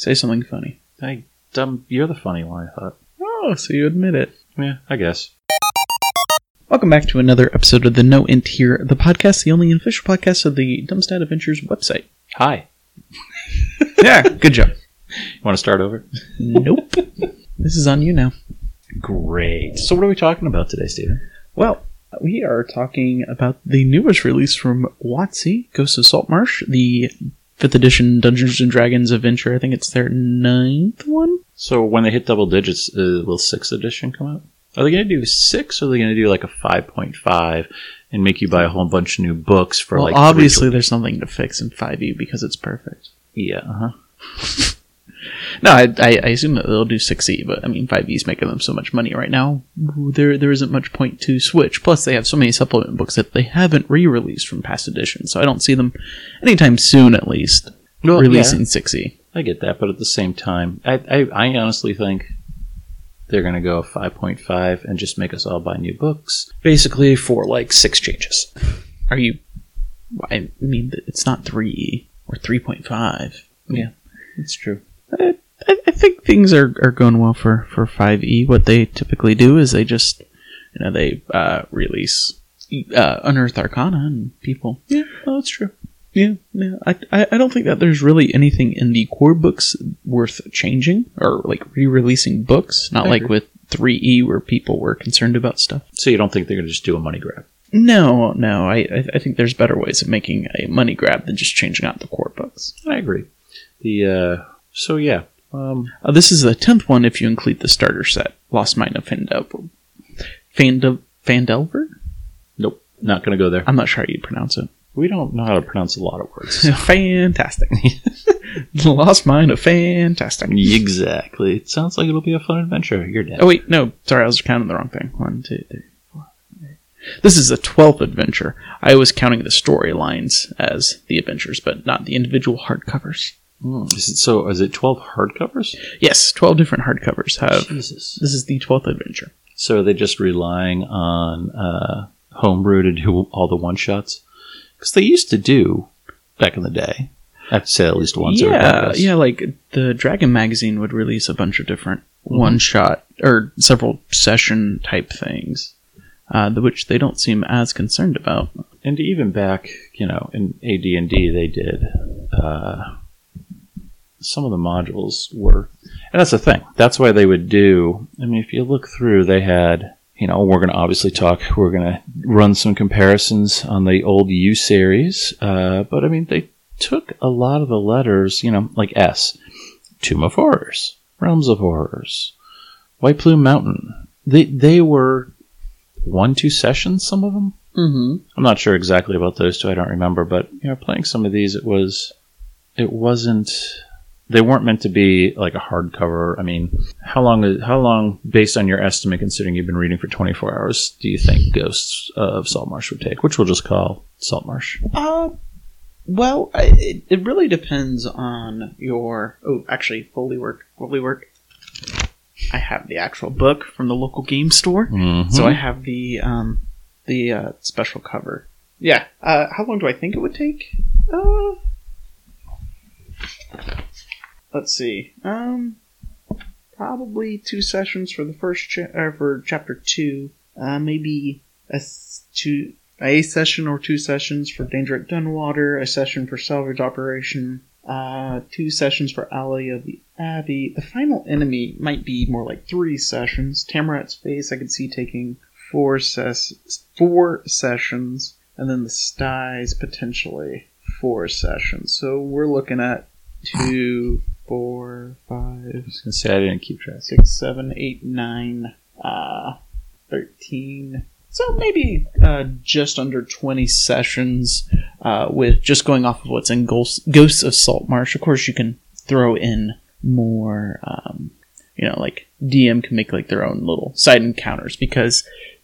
Say something funny. I, dumb, you're the funny one, I thought. Oh, so you admit it. Yeah, I guess. Welcome back to another episode of the No Int Here, the podcast, the only official podcast of the Dumpstat Adventures website. Hi. Yeah, good job. You want to start over? Nope. this is on you now. Great. So, what are we talking about today, Steven? Well, we are talking about the newest release from WotC, Ghost of Saltmarsh, the fifth edition Dungeons and Dragons adventure. I think it's their ninth one. So, when they hit double digits, uh, will sixth edition come out? Are they going to do six, or are they going to do like a five point five and make you buy a whole bunch of new books for well, like? obviously, there's something to fix in 5e because it's perfect. yeah. Uh-huh. No, I, I, I assume that they'll do 6e, but I mean, 5e is making them so much money right now. There there isn't much point to switch. Plus, they have so many supplement books that they haven't re-released from past editions, so I don't see them anytime soon, at least, Well, releasing 6e. I get that, but at the same time, I, I, I honestly think they're going to go 5.5 and just make us all buy new books, basically for like six changes. Are you? I mean, it's not 3e or 3.5. Yeah, it's true. I, I I think things are, are going well for, for 5e. What they typically do is they just, you know, they uh, release uh, Unearthed Arcana and people. Yeah, oh, that's true. Yeah, yeah. I, I, I don't think that there's really anything in the core books worth changing or like re releasing books. Not I like agree. with 3e where people were concerned about stuff. So you don't think they're going to just do a money grab? No, no. I, I, I think there's better ways of making a money grab than just changing out the core books. I agree. The uh, so yeah, um, Uh, this is the tenth one if you include the starter set. Lost Mine of Phandelver. Fandel- Phandelver? nope, not going to go there. I'm not sure how you pronounce it. We don't know how to pronounce a lot of words. Fantastic. Lost Mine of Fantastic. exactly. It sounds like it'll be a fun adventure. You're dead. Oh wait, no, sorry, I was counting the wrong thing. One, two, three, four. five. This is the twelfth adventure. I was counting the storylines as the adventures, but not the individual hardcovers. Mm. Is it, so is it twelve hardcovers? Yes, twelve different hardcovers have. Jesus. This is the twelfth adventure. So are they just relying on uh, homebrew to do all the one shots? Because they used to do back in the day. I have to say at least once. yeah, yeah. Like the Dragon magazine would release a bunch of different Mm-hmm. one shot or several session type things, uh, which they don't seem as concerned about. and even back, you know, in AD and D, they did uh, some of the modules were, and that's the thing. That's why they would do. I mean, if you look through, they had. You know, we're going to obviously talk. We're going to run some comparisons on the old U series, uh, but I mean, they took a lot of the letters. You know, like S, Tomb of Horrors, Realms of Horrors, White Plume Mountain. They they were one two sessions. Some of them. Mm-hmm. I'm not sure exactly about those two. I don't remember, but you know, playing some of these, it was, it wasn't. They weren't meant to be like a hardcover. I mean, how long? is- How long, based on your estimate, considering you've been reading for 24 hours, do you think Ghosts of Saltmarsh would take? Which we'll just call Saltmarsh. Uh, well, I- it, it really depends on your. Oh, actually, Foley work. Foley work. I have the actual book from the local game store, Mm-hmm. so I have the um, the uh, special cover. Yeah. Uh, how long do I think it would take? Uh, let's see. Um, probably two sessions for the first cha- for chapter two. Uh, maybe a two a session or two sessions for Danger at Dunwater, a session for Salvage Operation, uh, two sessions for Isle of the Abbey. The final enemy might be more like three sessions. Tammeraut's Fate, I could see taking four ses- four sessions, and then the Styes potentially four sessions. So we're looking at two, four, five, I was gonna say I didn't keep track. six, seven, eight, nine, uh, thirteen. So maybe uh, just under twenty sessions uh, with just going off of what's in Ghosts, Ghosts of Saltmarsh. Of course, you can throw in more. Um, you know, like DM can make like their own little side encounters because,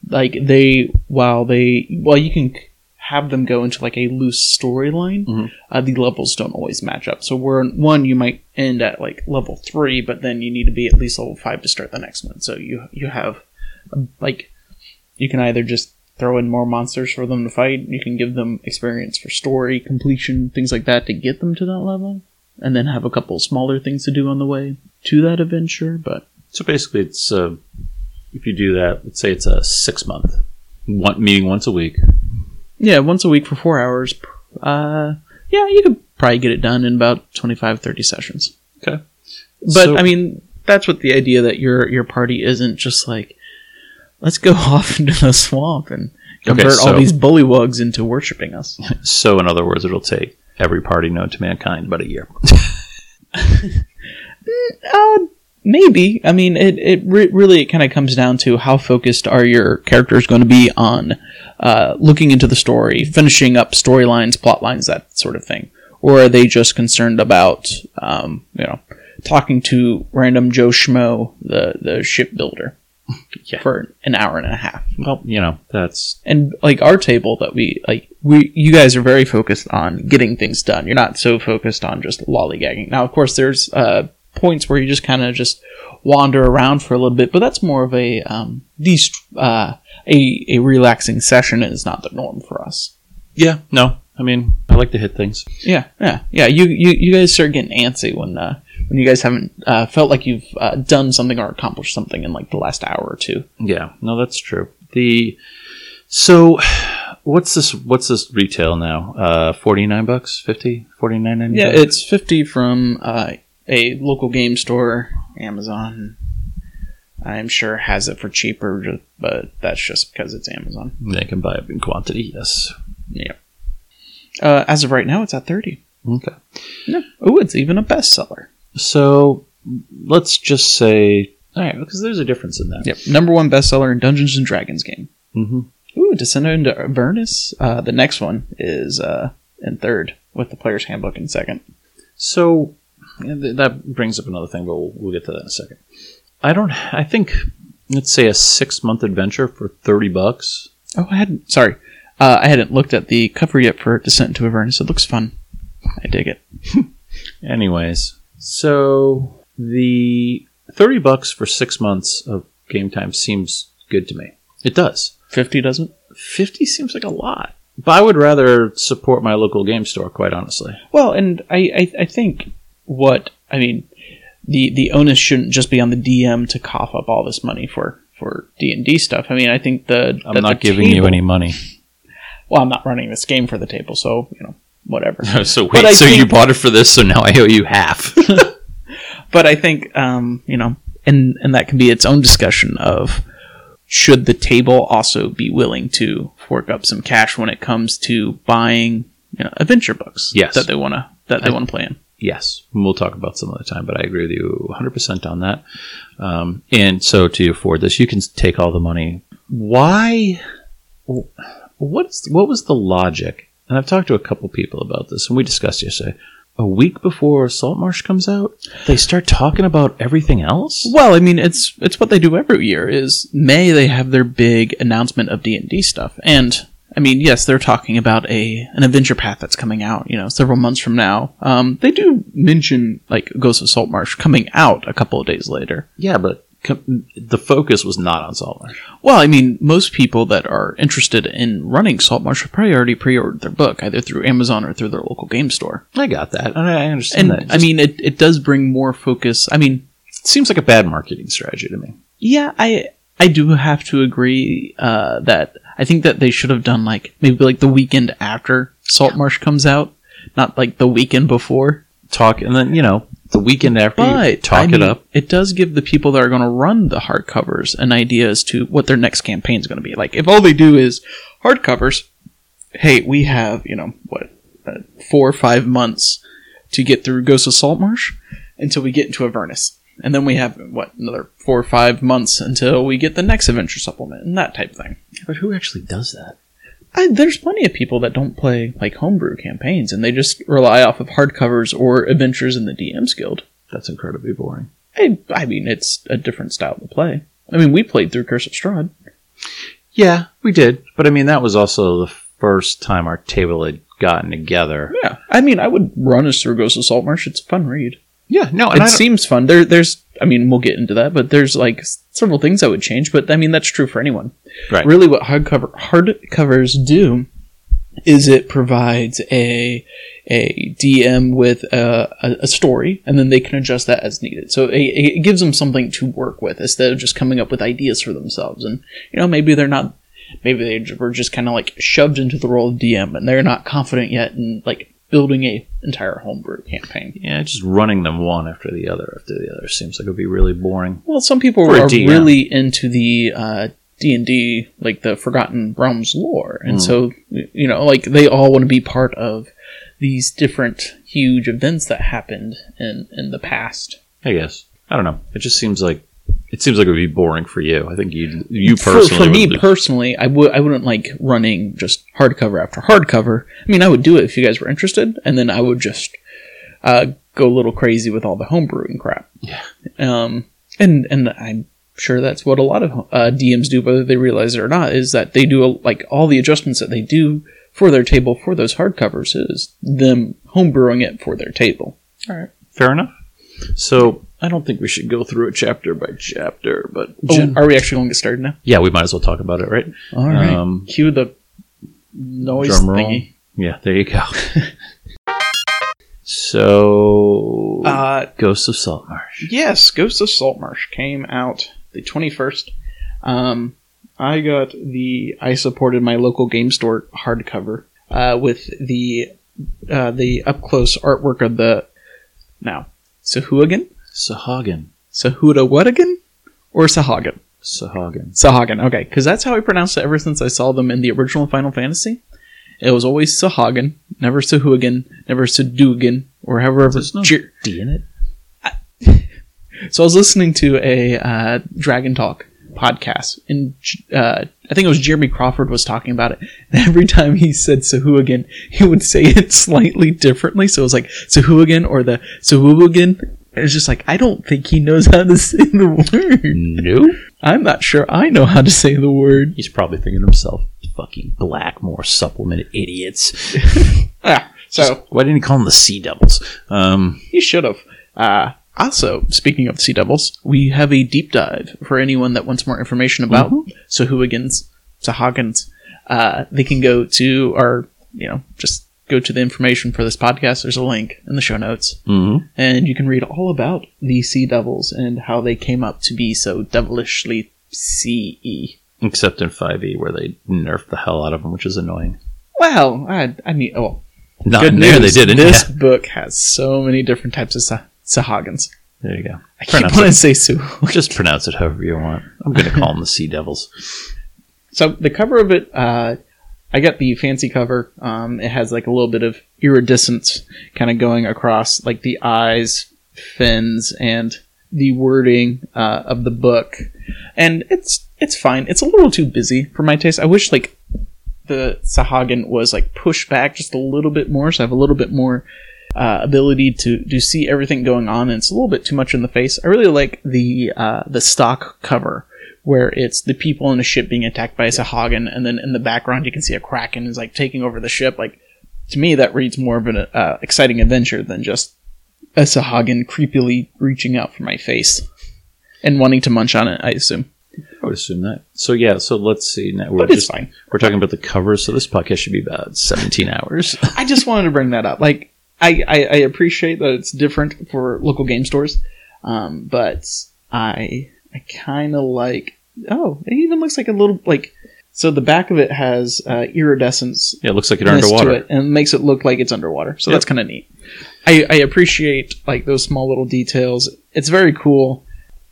like they while they while you can have them go into like a loose storyline, Mhm. uh, the levels don't always match up. So where one you might end at like level three, but then you need to be at least level five to start the next one. So you you have um, like you can either just throw in more monsters for them to fight. You can give them experience for story completion, things like that to get them to that level. and then have a couple smaller things to do on the way to that adventure. But So basically, it's uh, if you do that, let's say it's a six month one meeting once a week. Yeah, once a week for four hours. Uh, yeah, you could probably get it done in about 25, 30 sessions. Okay. But So- I mean, that's what the idea that your your party isn't just like, let's go off into the swamp and Okay, convert all these bullywugs into worshiping us. So, in other words, it'll take every party known to mankind but a year. Uh, maybe. I mean, it it re- really it kind of comes down to how focused are your characters going to be on uh, looking into the story, finishing up storylines, plot lines, that sort of thing, or are they just concerned about um, you know talking to random Joe Schmo, the the shipbuilder, Yeah. for an hour and a half? Well, you know, that's and like our table that we like we you guys are very focused on getting things done you're not so focused on just lollygagging now of course there's uh points where you just kind of just wander around for a little bit but that's more of a um these uh a, a relaxing session is not the norm for us yeah. No, I mean, I like to hit things. yeah yeah yeah you you, you guys start getting antsy when uh when you guys haven't uh, felt like you've uh, done something or accomplished something in like the last hour or two Yeah, no, that's true. The so what's this? What's this retail now? Uh, forty nine bucks, 50 49 Yeah, it's fifty from uh, a local game store. Amazon, I'm sure has it for cheaper, but that's just because it's Amazon. they can buy it in quantity. Yes. Yeah. Uh, as of right now, it's at thirty. Okay. No. Oh, it's even a bestseller. So let's just say, all right, because there's a difference in that. Yep, number one bestseller in Dungeons and Dragons game. hmm Ooh, Descendant into Avernus. Uh, the next one is uh, in third, with the Player's Handbook in second. So yeah, that brings up another thing, but we'll, we'll get to that in a second. I don't. I think let's say a six month adventure for thirty bucks. Oh, I hadn't. Sorry, uh, I hadn't looked at the cover yet for Descent into Avernus. It looks fun. I dig it. Anyways, so the thirty bucks for six months of game time seems good to me. It does. Fifty doesn't. Fifty seems like a lot, but I would rather support my local game store. Quite honestly. Well, and I, I, I think what I mean, the the onus shouldn't just be on the DM to cough up all this money for for D and D stuff. I mean, I think the I'm not the giving you any money. Well, I'm not running this game for the table, so you know, whatever. so wait, so you bought it for this, so now I owe you half. but I think um, you know, and and that can be its own discussion of should the table also be willing to fork up some cash when it comes to buying you know, adventure books Yes. that they want to that they want to play in. Yes, we'll talk about some other time, but I agree with you 100% on that. Um, and so to afford this, you can take all the money. Why? What's what was the logic? And I've talked to a couple people about this, and we discussed yesterday. A week before Saltmarsh comes out, they start talking about everything else. Well, I mean, it's it's what they do every year. Is May they have their big announcement of D and D stuff, and I mean, yes, they're talking about a an adventure path that's coming out. You know, several months from now. Um, they do mention like Ghost of Saltmarsh coming out a couple of days later. Yeah, but com- the focus was not on Saltmarsh. Well, I mean, most people that are interested in running Saltmarsh have probably already pre-ordered their book either through Amazon or through their local game store. I got that. I I understand And that. I mean, it it does bring more focus. I mean, it seems like a bad marketing strategy to me. Yeah, I I do have to agree uh, that I think that they should have done like maybe like the weekend after Saltmarsh comes out, not like the weekend before. Talk, and then you know the weekend after you But talk I it mean, up. It does give the people that are going to run the hardcovers an idea as to what their next campaign is going to be. Like if all they do is hardcovers, hey, we have you know what uh, four or five months to get through Ghost of Saltmarsh until we get into Avernus. And then we have what another four or five months until we get the next adventure supplement and that type of thing. But who actually does that? I, there's plenty of people that don't play like homebrew campaigns and they just rely off of hardcovers or adventures in the DM's Guild. That's incredibly boring. I, I mean, it's a different style to play. I mean, we played through Curse of Strahd. Yeah, we did. But I mean, that was also the first time our table had gotten together. Yeah, I mean, I would run us through Ghost of Saltmarsh. It's a fun read. Yeah, no, it seems fun. There, there's, I mean, we'll get into that, but there's like several things I would change. But I mean, that's true for anyone. Right. Really, what hardcover hardcovers do is it provides a a DM with a, a, a story, and then they can adjust that as needed. So it, it gives them something to work with instead of just coming up with ideas for themselves. And you know, maybe they're not, maybe they were just kind of like shoved into the role of DM, and they're not confident yet in like building a entire homebrew campaign. Yeah, just running them one after the other after the other seems like it would be really boring. Well, some people For are really into the uh, D and D, like the Forgotten Realms lore, and so you know, like they all want to be part of these different huge events that happened in in the past. I guess I don't know. It just seems like it seems like it would be boring for you. I think you you personally for me be- personally, I would I wouldn't like running just hardcover after hardcover. I mean, I would do it if you guys were interested, and then I would just uh, go a little crazy with all the homebrewing crap. Yeah. Um, and and I'm sure that's what a lot of uh, DMs do, whether they realize it or not, is that they do like all the adjustments that they do for their table for those hardcovers is them homebrewing it for their table. All right. Fair enough. So I don't think we should go through it chapter by chapter, but Oh, gen- are we actually going to get started now? yeah, we might as well talk about it, right? All right. Um, Cue the noise Drum roll. thingy. Yeah, there you go. so Uh, Ghosts of Saltmarsh. Yes, Ghost of Saltmarsh came out the 21st. Um, I got the I supported my local game store hardcover uh, with the uh, the up close artwork of the now Sahuagin, Sahagin. Sahuda what again, or Sahagan? Sahagin. Sahagan. Okay, because that's how I pronounced it ever since I saw them in the original Final Fantasy. It was always Sahagan, never Sahuagin, never Sadugan, or however. There's no Jer- D in it. So I was listening to a uh, Dragon Talk podcast, and uh, I think it was Jeremy Crawford was talking about it. And every time he said Sahuagin, he would say it slightly differently. So it was like Sahuagin or the Sahuagin. It's just like I don't think he knows how to say the word. No. I'm not sure I know how to say the word. He's probably thinking to himself, fucking Blackmore supplement idiots. Ah, so Why didn't he call them the Sea Devils? Um, He should have. Uh, also, speaking of Sea Devils, we have a deep dive for anyone that wants more information about Sahuagins, Sahagins. Uh, they can go to our, you know, just go to the information for this podcast. There's a link in the show notes, mhm. and you can read all about the Sea Devils and how they came up to be so devilishly CE. Except in 5e, where they nerfed the hell out of them, which is annoying. Well, I, I mean, oh, Not good in there, news. they didn't. This Yeah. book has so many different types of Sah- Sahagins. There you go. I keep Pronounce wanting it. to say Sue. Just pronounce it however you want. I'm going to call them the Sea Devils. So the cover of it, uh, I got the fancy cover. Um, it has like a little bit of iridescence kind of going across like the eyes, fins, and the wording uh, of the book. And it's it's fine. It's a little too busy for my taste. I wish like the Sahagin was like pushed back just a little bit more, so I have a little bit more uh, ability to to see everything going on. And it's a little bit too much in the face. I really like the uh, the stock cover where it's the people in a ship being attacked by a Sahagin, and then in the background you can see a Kraken is like taking over the ship. Like to me, that reads more of an uh, exciting adventure than just a Sahagin creepily reaching out for my face and wanting to munch on it. I assume, I would assume that. So, yeah, so let's see. Now we're but it's just fine. we're talking about the covers, so this podcast should be about 17 hours. I just wanted to bring that up. Like, I, I, I appreciate that it's different for local game stores, um, but I I kind of like. Oh, it even looks like a little like. So the back of it has uh, iridescence yeah, it looks like ness underwater. to it and makes it look like it's underwater. So Yep. that's kind of neat. I, I appreciate like those small little details. It's very cool,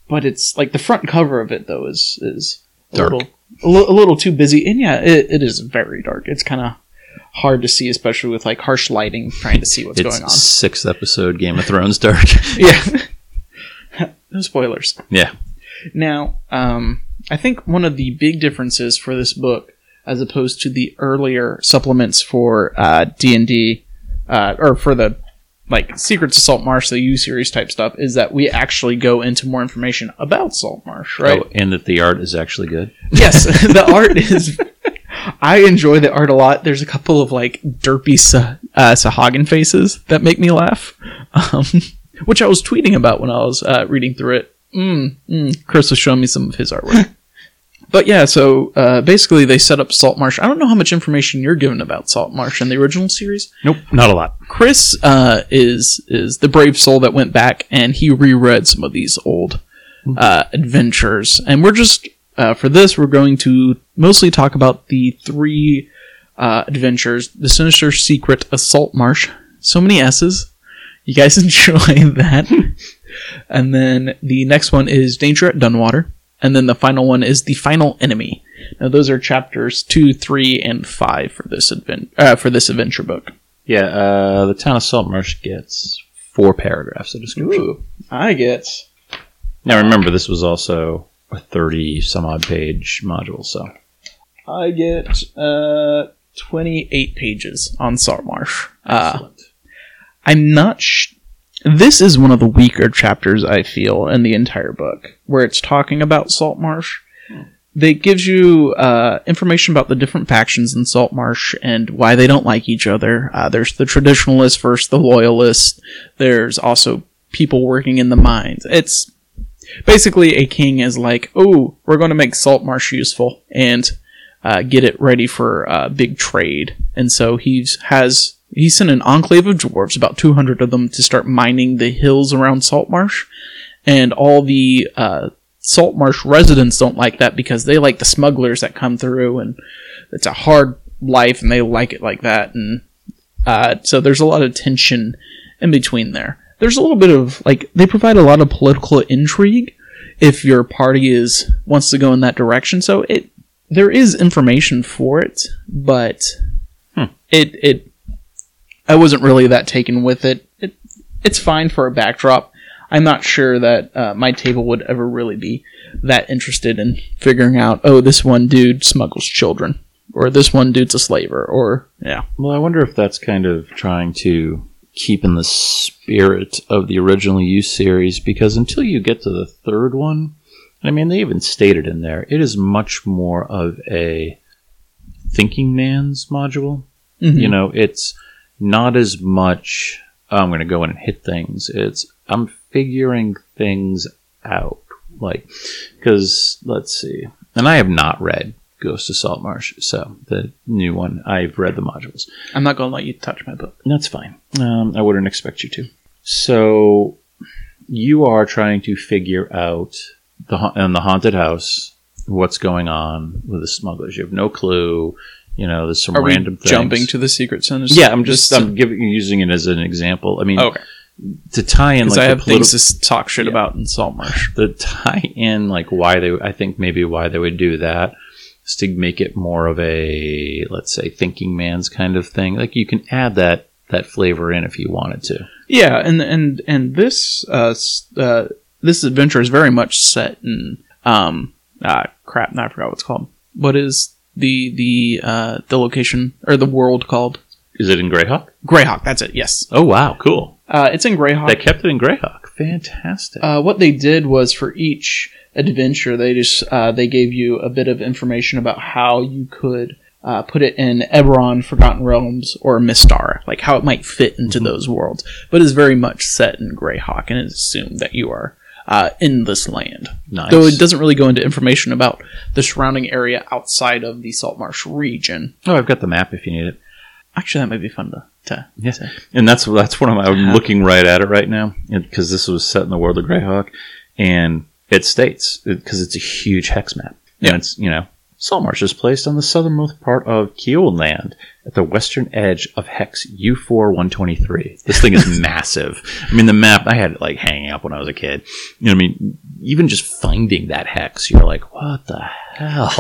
but it's like the front cover of it though is is a Dark. little a, little too busy. And yeah, it, it is very dark. It's kind of hard to see, especially with like harsh lighting, trying to see what's It's going on. sixth episode Game of Thrones dark. Yeah. no spoilers. yeah. Now, um, I think one of the big differences for this book, as opposed to the earlier supplements for uh, D and D, uh, or for the like Secrets of Saltmarsh, the U series type stuff, is that we actually go into more information about Saltmarsh, right? Oh, and that the art is actually good. Yes, the art is. I enjoy the art a lot. There's a couple of like derpy uh, Sahagin faces that make me laugh, um, which I was tweeting about when I was uh, reading through it. Mm, mm. Chris was showing me some of his artwork. But yeah, so uh, basically they set up Salt Marsh. I don't know how much information you're given about Salt Marsh in the original series. Nope, not a lot. Chris uh, is is the brave soul that went back and he reread some of these old uh, adventures, and we're just uh, for this we're going to mostly talk about the three uh, adventures: the Sinister Secret of Salt Marsh. So many S's. You guys enjoy that. and then the next one is Danger at Dunwater, and then the final one is the Final Enemy. Now those are chapters two, three, and five for this advent uh, for this adventure book. Yeah, uh, the town of Saltmarsh gets four paragraphs of description. Ooh, I get Now remember, this was also a thirty some odd page module, so I get uh, 28 pages on Saltmarsh. Uh. I'm not. Sh- this is one of the weaker chapters I feel in the entire book, where it's talking about Saltmarsh. That gives you uh, information about the different factions in Saltmarsh and why they don't like each other. Uh, there's the traditionalists versus the loyalists. There's also people working in the mines. It's basically a king is like, oh, we're going to make Saltmarsh useful and uh, get it ready for uh, big trade. And so he has he sent an enclave of dwarves, about 200 of them, to start mining the hills around Saltmarsh. And all the uh, Saltmarsh residents don't like that because they like the smugglers that come through, and it's a hard life, and they like it like that. And uh, so there's a lot of tension in between there. There's a little bit of like they provide a lot of political intrigue if your party is wants to go in that direction. So it there is information for it, but Hmm. it it I wasn't really that taken with it. It it's fine for a backdrop. I'm not sure that uh, my table would ever really be that interested in figuring out. Oh, this one dude smuggles children, or this one dude's a slaver, or yeah. Well, I wonder if that's kind of trying to keep in the spirit of the original U series, because until you get to the third one, I mean, they even stated in there, it is much more of a thinking man's module. Mhm. You know, it's not as much, oh, I'm going to go in and hit things. It's, I'm figuring things out. Like, because, let's see. And I have not read Ghost of Saltmarsh, so the new one, I've read the modules. I'm not gonna let you touch my book. That's fine. Um, I wouldn't expect you to. So you are trying to figure out the in the haunted house what's going on with the smugglers. You have no clue. You know, there's some Are we random things. jumping to the secret center? Yeah, I'm just I'm giving using it as an example. I mean, okay. to tie in like I have politi- things to talk shit Yeah. about in Saltmarsh. the tie in like why they I think maybe why they would do that is to make it more of a let's say thinking man's kind of thing. Like you can add that that flavor in if you wanted to. Yeah, and and and this uh, uh this adventure is very much set in um ah crap, now I forgot what it's called. What is the the uh the location or the world called? Is it in Greyhawk? Greyhawk. That's it. Yes. Oh wow, cool. Uh, it's in Greyhawk. They kept it in Greyhawk. Fantastic. uh, what they did was for each adventure, they just uh, they gave you a bit of information about how you could uh, put it in Eberron, Forgotten Realms, or Mystara, like how it might fit into those worlds. But it's very much set in Greyhawk, and it's assumed that you are uh, in this land. nice. Though it doesn't really go into information about the surrounding area outside of the Saltmarsh region. oh, I've got the map if you need it. Actually, that might be fun to. to Yes, and that's that's what I'm, I'm looking right at it right now because this was set in the world of Greyhawk, and it states because it's a huge hex map, and Yeah. it's you know Saltmarsh is placed on the southernmost part of Keoland land at the western edge of hex U4 123. This thing is massive. I mean, the map I had it like hanging up when I was a kid. You know, what I mean, even just finding that hex, you're like, what the hell?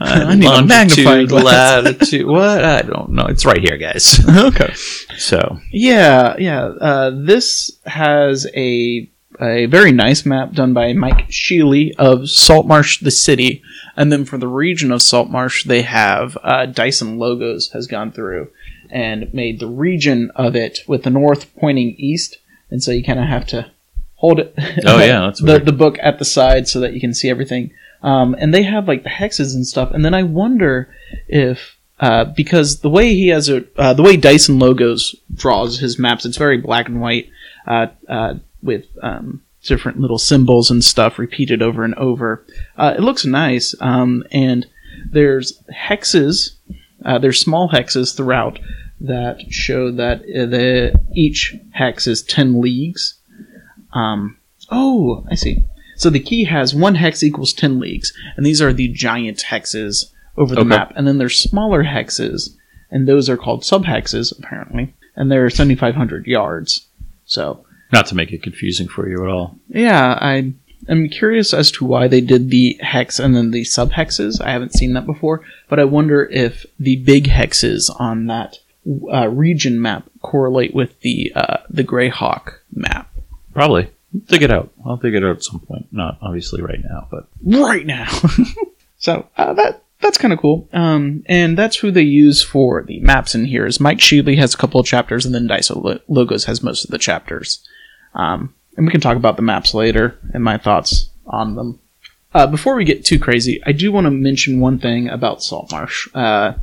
I need a magnifying glass. latitude. What? I don't know. It's right here, guys. okay. So Yeah, yeah. Uh, this has a a very nice map done by Mike Schley of Saltmarsh, the city, and then for the region of Saltmarsh, they have uh, Dyson Logos has gone through and made the region of it with the north pointing east, and so you kind of have to hold it. Oh, yeah, that's the the book at the side so that you can see everything. Um, and they have like the hexes and stuff, and then I wonder if uh, because the way he has it, uh, the way Dyson Logos draws his maps, it's very black and white uh, uh, with um, different little symbols and stuff repeated over and over. Uh, it looks nice, um, and there's hexes. Uh, there's small hexes throughout that show that uh, the each hex is ten leagues. Um, oh, I see. So the key has one hex equals ten leagues, and these are the giant hexes over the Okay. map. And then there's smaller hexes, and those are called subhexes apparently, and they're 7,500 yards. So Not to make it confusing for you at all. yeah, I am curious as to why they did the hex and then the sub hexes. I haven't seen that before, but I wonder if the big hexes on that uh, region map correlate with the uh, the Greyhawk map. Probably. Dig it out. I'll dig it out at some point. Not obviously right now, but right now. so uh, that that's kind of cool. Um, and that's who they use for the maps in here. Is Mike Schley has a couple of chapters, and then Daiso Lo- Logos has most of the chapters. Um, and we can talk about the maps later and my thoughts on them. Uh, before we get too crazy, I do want to mention one thing about Saltmarsh, uh,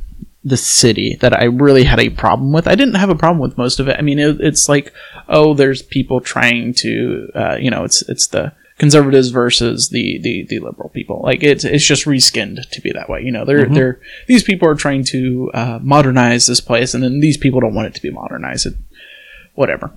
the city, that I really had a problem with. I didn't have a problem with most of it. I mean, it, it's like, oh, there's people trying to, uh, you know, it's it's the conservatives versus the, the, the liberal people. Like it's it's just reskinned to be that way. You know, they're they're these people are trying to uh, modernize this place, and then these people don't want it to be modernized. It, whatever.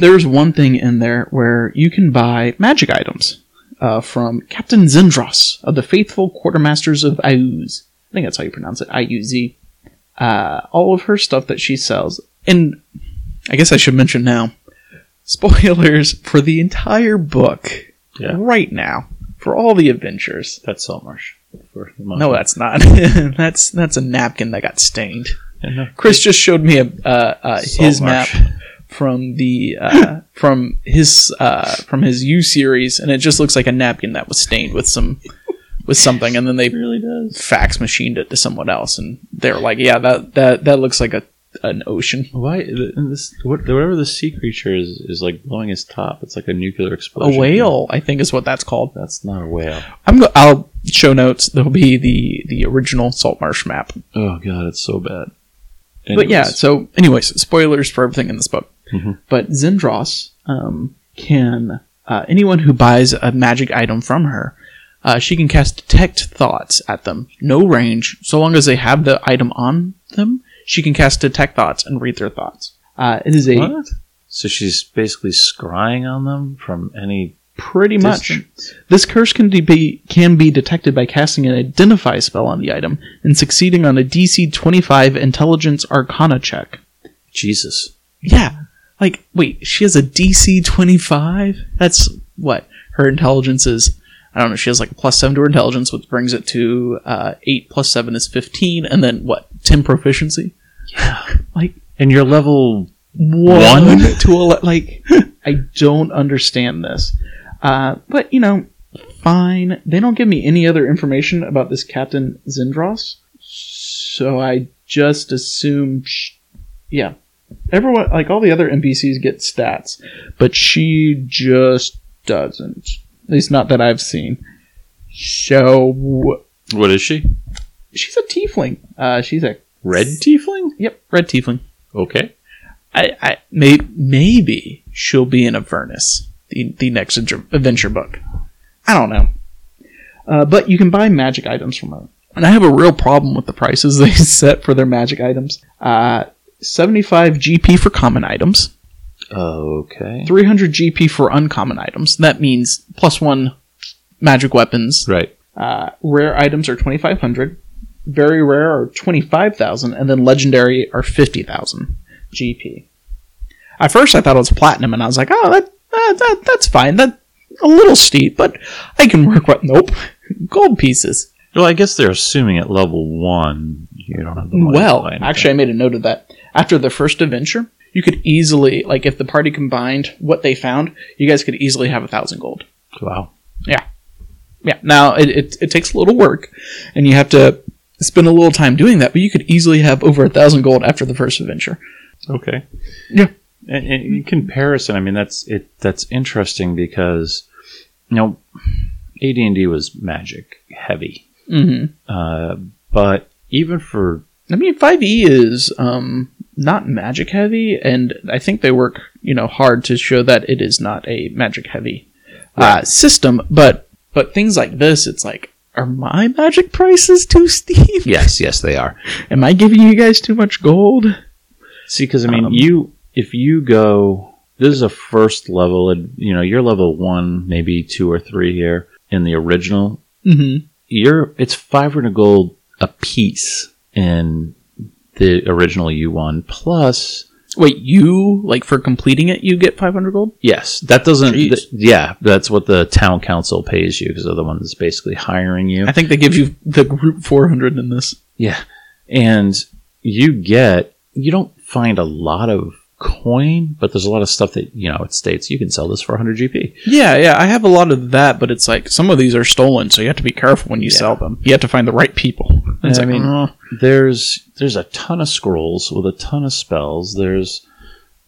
There's one thing in there where you can buy magic items uh, from Captain Xendros of the Faithful Quartermasters of Iuz. I think that's how you pronounce it, I U Z. Uh, all of her stuff that she sells, and I guess I should mention now, spoilers for the entire book Yeah. right now for all the adventures. that's Saltmarsh. No, that's not. that's that's a napkin that got stained. Chris just showed me a uh, uh, his map. from the uh, from his uh, from his U series, and it just looks like a napkin that was stained with some with something, and then they really does. fax machined it to someone else, and they're like, "Yeah, that that that looks like a an ocean, Why? This whatever the sea creature is is like blowing his top. It's like a nuclear explosion. a whale." I think is what that's called. That's not a whale. I'm go- I'll show notes. There'll be the the original salt marsh map. Oh god, it's so bad. But yeah, so anyways, spoilers for everything in this book. Mhm. But Xendros um, can uh, anyone who buys a magic item from her, uh, she can cast detect thoughts at them. No range, so long as they have the item on them, she can cast detect thoughts and read their thoughts. Uh, it is a what? So she's basically scrying on them from any pretty much. This curse can de- be can be detected by casting an identify spell on the item and succeeding on a DC 25 Intelligence Arcana check. Jesus. Yeah. Like, wait, she has a DC 25? That's what? Her intelligence is, I don't know, she has like a plus 7 to her intelligence, which brings it to uh, 8 plus 7 is 15, and then what? 10 proficiency? Yeah. Like, And you're level 1 to 11. Like, I don't understand this. Uh, but, you know, fine. They don't give me any other information about this Captain Xendros, so I just assume, sh- yeah. Everyone, like all the other NPCs, get stats, but she just doesn't. At least not that I've seen. So What is she? she's a tiefling. Uh, she's a Red tiefling? yep, red tiefling. Okay. I, I may, maybe she'll be in Avernus, the the next adventure, adventure book. I don't know, uh, but you can buy magic items from her, and I have a real problem with the prices they set for their magic items. Uh, Seventy five GP for common items, Okay. three hundred GP for uncommon items. That means plus one magic weapons. Right. Uh, rare items are twenty five hundred. Very rare are twenty five thousand, and then legendary are fifty thousand GP. At first, I thought it was platinum, and I was like, "Oh, that, uh, that that's fine. That a little steep, but I can work with." Nope, gold pieces. Well, I guess they're assuming at level one you don't have the Well, actually, I made a note of that. After the first adventure, you could easily, like, if the party combined what they found, you guys could easily have a thousand gold. wow. Yeah. Yeah. Now it, it, it takes a little work and you have to spend a little time doing that, but you could easily have over a thousand gold after the first adventure. Okay. Yeah. And, and in comparison, I mean that's it. That's interesting because you know AD and D was magic heavy, hmm uh, but even for I mean, 5e is um, not magic heavy, and I think they work, you know, hard to show that it is not a magic heavy uh, system. But but things like this, it's like, are my magic prices too steep? Yes, yes, they are. Am I giving you guys too much gold? See, because I mean, Um, you if you go, this is a first level. And you know, you're level one, maybe two or three here in the original. Mm-hmm. You're it's five hundred gold a piece in the original U one plus. Wait, you like for completing it, you get 500 gold? Yes, that doesn't. Th- yeah, that's what the town council pays you because they're the one that's basically hiring you. I think they give you the group 400 in this. Yeah. And you get, you don't find a lot of coin, but there's a lot of stuff that, you know, it states you can sell this for 100 GP. Yeah, yeah, I have a lot of that, but it's like some of these are stolen, so you have to be careful when you Yeah. sell them. You have to find the right people. It's I like, mean, oh. There's, there's a ton of scrolls with a ton of spells. There's,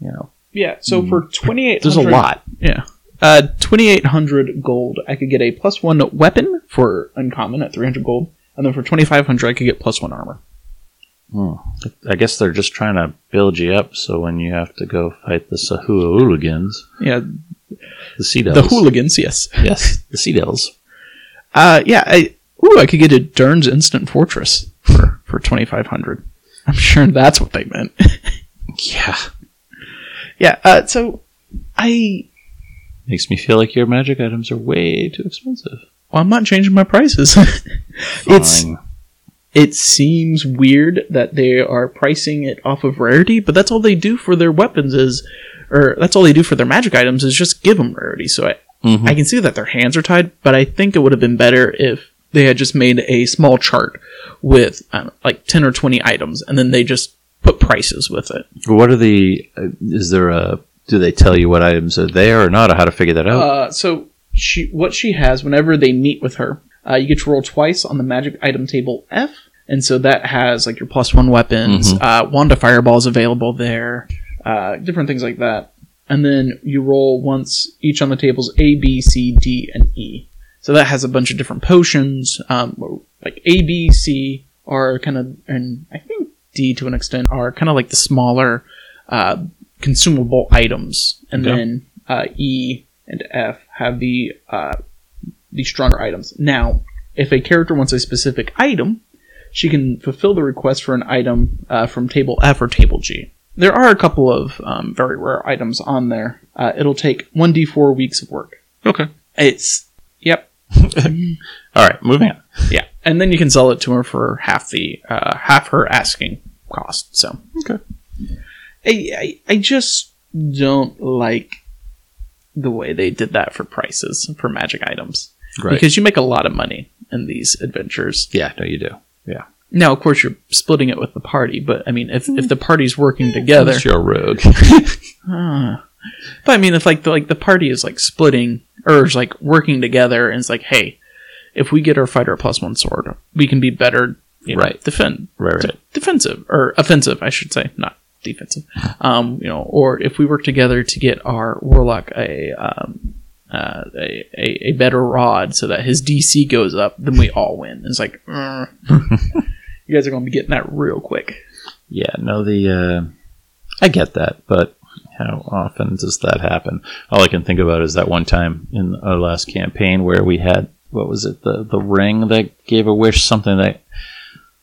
you know, yeah. So for 28, there's a lot. Yeah. Uh, 2800 gold, I could get a plus one weapon for uncommon at 300 gold, and then for 2500, I could get plus one armor. Hmm. I guess they're just trying to build you up so when you have to go fight the Sahua hooligans, Yeah, the Sea Devils. the hooligans, yes. Yes, the Sea Devils. Uh, yeah, I, ooh, I could get a Daern's Instant Fortress for, for 2500. I'm sure that's what they meant. Yeah. yeah, uh, so I, Makes me feel like your magic items are way too expensive. well, I'm not changing my prices. it's. It seems weird that they are pricing it off of rarity, but that's all they do for their weapons is, or that's all they do for their magic items is just give them rarity. So I, Mhm. I can see that their hands are tied, but I think it would have been better if they had just made a small chart with know, like 10 or 20 items and then they just put prices with it. What are the? Uh, is there a? Do they tell you what items are there or not, or how to figure that out? Uh, so she, what she has, whenever they meet with her, uh, you get to roll twice on the magic item table F, and so that has like your plus one weapons, uh, wand of fireballs available there, uh, different things like that, and then you roll once each on the tables A, B, C, D, and E. So that has a bunch of different potions, um, like A, B, C are kind of, and I think D to an extent are kind of like the smaller uh, consumable items, and Okay. then uh, E and F have the uh, the stronger items. Now, if a character wants a specific item, she can fulfill the request for an item uh, from table F or table G. There are a couple of um, very rare items on there. Uh, it'll take one d4 weeks of work. okay. It's yep, All right. Moving on. yeah, and then you can sell it to her for half the uh, half her asking cost. So Okay. I, I I just don't like the way they did that for prices for magic items Right. because you make a lot of money in these adventures. yeah. No, you do. Yeah. Now, of course, you're splitting it with the party, but I mean, if if the party's working together, you're a rogue. Ah. but I mean, if like the, like the party is like splitting or is like working together, and it's like, hey, if we get our fighter a plus one sword, we can be better, you know, Right. Defend, Right, right. de- defensive or offensive, I should say, not defensive. Um, you know, or if we work together to get our warlock a um, uh, a, a, a better rod so that his DC goes up, then we all win. It's like, mm. you guys are going to be getting that real quick. Yeah, no, the uh, I get that, but how often does that happen? All I can think about is that one time in our last campaign where we had what was it the the ring that gave a wish, something that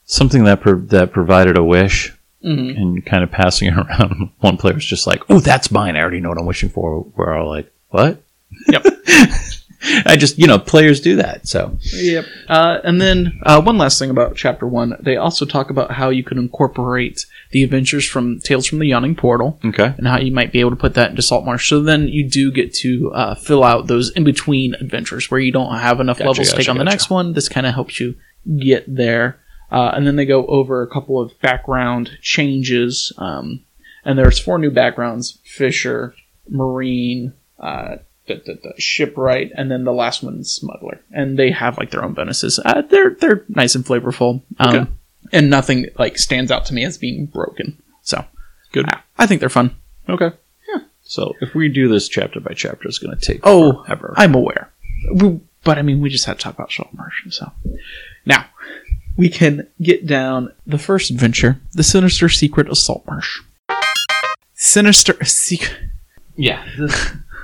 something that pro- that provided a wish, Mm-hmm. and kind of passing it around. One player was just like, "Oh, that's mine. I already know what I'm wishing for." We're all like, "What?" Yep. I just you know players do that, so Yep. Uh, and then uh, one last thing about chapter one, they also talk about how you can incorporate the adventures from Tales from the Yawning Portal okay, and how you might be able to put that into Saltmarsh. So then you do get to uh, fill out those in between adventures where you don't have enough Gotcha, levels to take gotcha, on the gotcha. next one. This kind of helps you get there. Uh, and then they go over a couple of background changes. Um, and there's four new backgrounds: Fisher, Marine, uh, shipwright, and then the last one is smuggler. And they have like their own bonuses. Uh, they're they're nice and flavorful. Um, Okay. And nothing like stands out to me as being broken. So Good. I, I think they're fun. okay, yeah. So if we do this chapter by chapter, it's going to take Oh, forever. I'm aware. We- but I mean, we just had to talk about Saltmarsh. So now we can get down the first adventure, the sinister secret of Saltmarsh. Sinister secret. yeah,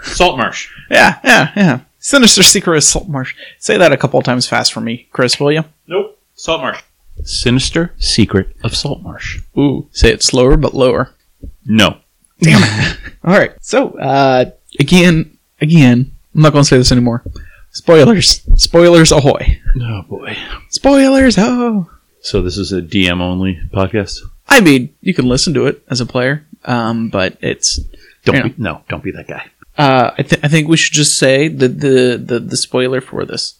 Saltmarsh. Yeah, yeah, yeah. Sinister Secret of Saltmarsh. Say that a couple of times fast for me, Chris, will you? Nope. Saltmarsh. Sinister Secret of Saltmarsh. Ooh, say it slower but lower. No. Damn it. All right. So, uh, again, again, I'm not going to say this anymore. Spoilers. Spoilers ahoy. Oh boy. Spoilers, oh. So this is a DM only podcast. I mean, you can listen to it as a player, um, but it's. Don't Yeah. be, no, don't be that guy. Uh, I, th- I think we should just say the, the, the, the spoiler for this.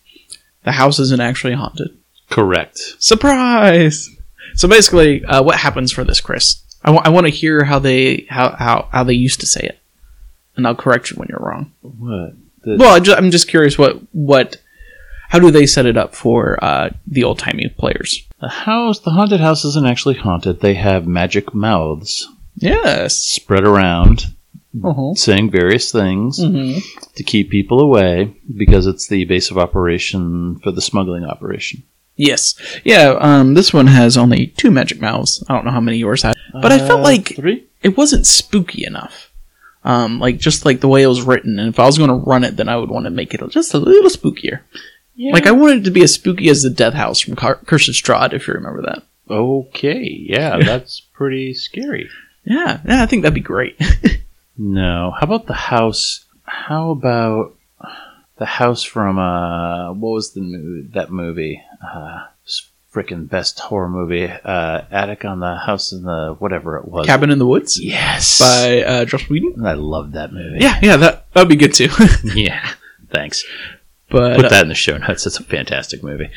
The house isn't actually haunted. Correct. Surprise! So basically, uh, what happens for this, Chris? I want to hear how they how, how how they used to say it, and I'll correct you when you're wrong. What? The, Well, I ju- I'm just curious what what how do they set it up for uh, the old timey players? the house, the haunted house isn't actually haunted. They have magic mouths Yes. spread around, Uh-huh. saying various things hmm to keep people away because it's the base of operation for the smuggling operation. Yes. Yeah. Um. This one has only two magic mouths. I don't know how many yours had, but I felt Uh, like three. it wasn't spooky enough. Um, like just like the way it was written, and if I was going to run it, then I would want to make it just a little spookier. Yeah. Like I wanted it to be as spooky as the Death House from Car- Curse of Strahd, if you remember that. okay, yeah, that's pretty scary. Yeah, yeah, I think that'd be great. No. How about the house? How about the house from uh what was the that movie? Uh freaking best horror movie. Uh Attic on the House in the whatever it was. Cabin in the Woods Yes. by uh, Joss Whedon. I love that movie. Yeah, yeah, that that'd be good too. Yeah. Thanks. but Put uh, that in the show notes. It's a fantastic movie.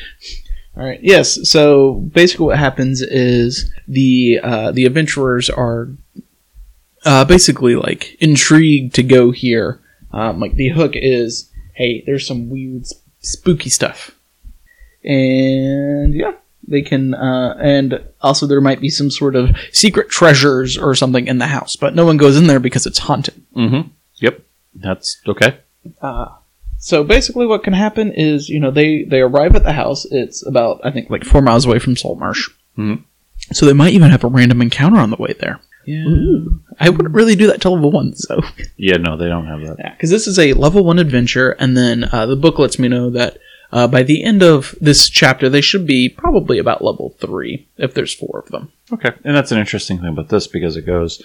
All right. Yes. So basically, what happens is the uh, the adventurers are uh, basically like intrigued to go here. Um, like the hook is, hey, there's some weird, sp- spooky stuff, and yeah, they can. Uh, and also, there might be some sort of secret treasures or something in the house, but no one goes in there because it's haunted. Mm-hmm. Yep. That's okay. So basically, what can happen is, you know, they they arrive at the house. It's about I think like four miles away from Saltmarsh. Mhm. So they might even have a random encounter on the way there. Yeah. I wouldn't really do that till level one, so Yeah, no, they don't have that. yeah, because this is a level one adventure, and then uh, the book lets me know that uh, by the end of this chapter, they should be probably about level three if there's four of them. Okay. And that's an interesting thing about this because it goes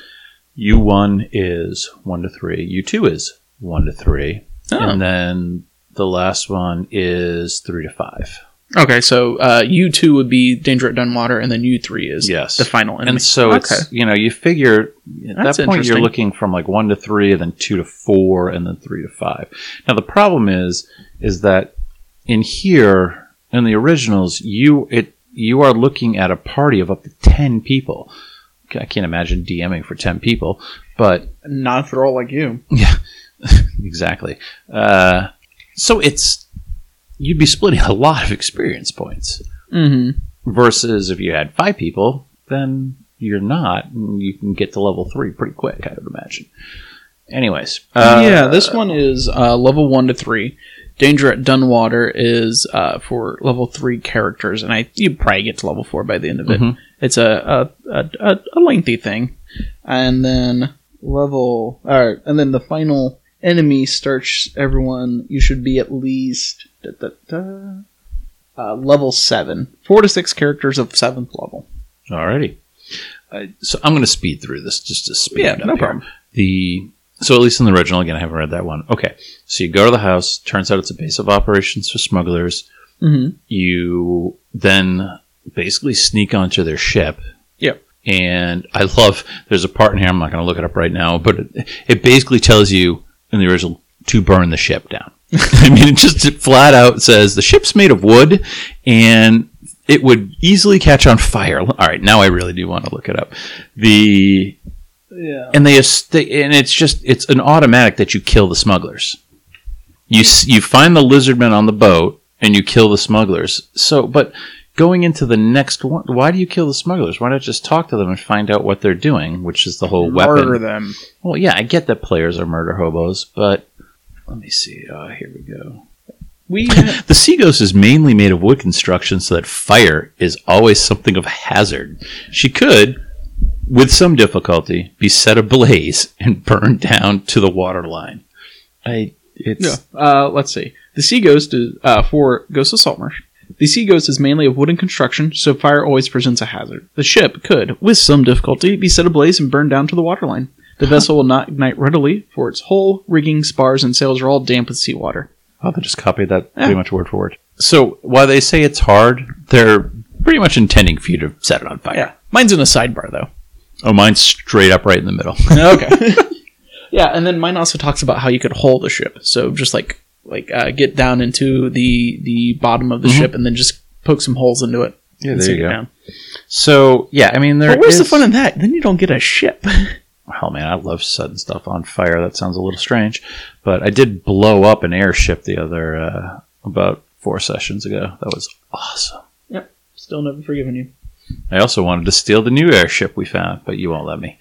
U1 is 1 to 3, U2 is 1 to 3, Oh. and then the last one is 3 to 5. Okay, so uh, U two would be Danger at Dunwater, and then you three is Yes. the final enemy. And so okay. it's, you know, you figure at That's that point you're interesting. looking from like 1 to 3, and then 2 to 4, and then 3 to 5. Now the problem is, is that in here, in the originals, you, it, you are looking at a party of up to 10 people. I can't imagine DMing for 10 people, but not if they're all like you. Yeah, exactly. Uh, so it's you'd be splitting a lot of experience points Mm-hmm. versus if you had five people, then you're not, and you can get to level three pretty quick. I would imagine. Anyways, uh, yeah, this one is uh, level one to three. Danger at Dunwater is uh, for level three characters, and I you probably get to level four by the end of it. Mhm. It's a a, a a lengthy thing, and then level or and then the final enemy starts everyone. You should be at least da, da, da, uh, level seven, four to six characters of seventh level. Alrighty. Uh, so I'm going to speed through this just to speed Yeah, it up no here. problem. The so at least in the original, again, I haven't read that one. Okay, so you go to the house. Turns out it's a base of operations for smugglers. Mm-hmm. you then basically sneak onto their ship. Yep. And I love, there's a part in here, I'm not going to look it up right now, but it, it basically tells you in the original to burn the ship down. I mean, it just flat out says the ship's made of wood and it would easily catch on fire. All right, now I really do want to look it up. The Yeah. and they, and it's just it's an automatic that you kill the smugglers. You you find the lizardmen on the boat and you kill the smugglers. So, but going into the next one, why do you kill the smugglers? Why not just talk to them and find out what they're doing, which is the whole Murder weapon? them. Well, yeah, I get that players are murder hobos, but let me see. Oh, here we go. We The Sea Ghost is mainly made of wood construction so that fire is always something of a hazard. She could, with some difficulty, be set ablaze and burned down to the water line. I It's Yeah. Uh, let's see. The Sea Ghost is uh, for Ghost of Saltmarsh. The Sea Ghost is mainly of wooden construction, so fire always presents a hazard. The ship could, with some difficulty, be set ablaze and burned down to the waterline. The vessel will not ignite readily, for its hull, rigging, spars, and sails are all damp with seawater. Oh, they just copied that Yeah. pretty much word for word. So while they say it's hard, they're pretty much intending for you to set it on fire. Yeah. Mine's in a sidebar, though. Oh, mine's straight up right in the middle. okay. yeah, and then mine also talks about how you could hull the ship. So just like like uh, get down into the the bottom of the ship and then just poke some holes into it. Yeah, and there sink you it go. down. So yeah, I mean, there But where's the is- fun in that? Then you don't get a ship. Hell, man, I love setting stuff on fire. That sounds a little strange, but I did blow up an airship the other uh, about four sessions ago. That was awesome. yep. Still never forgiven you. I also wanted to steal the new airship we found, but you won't let me.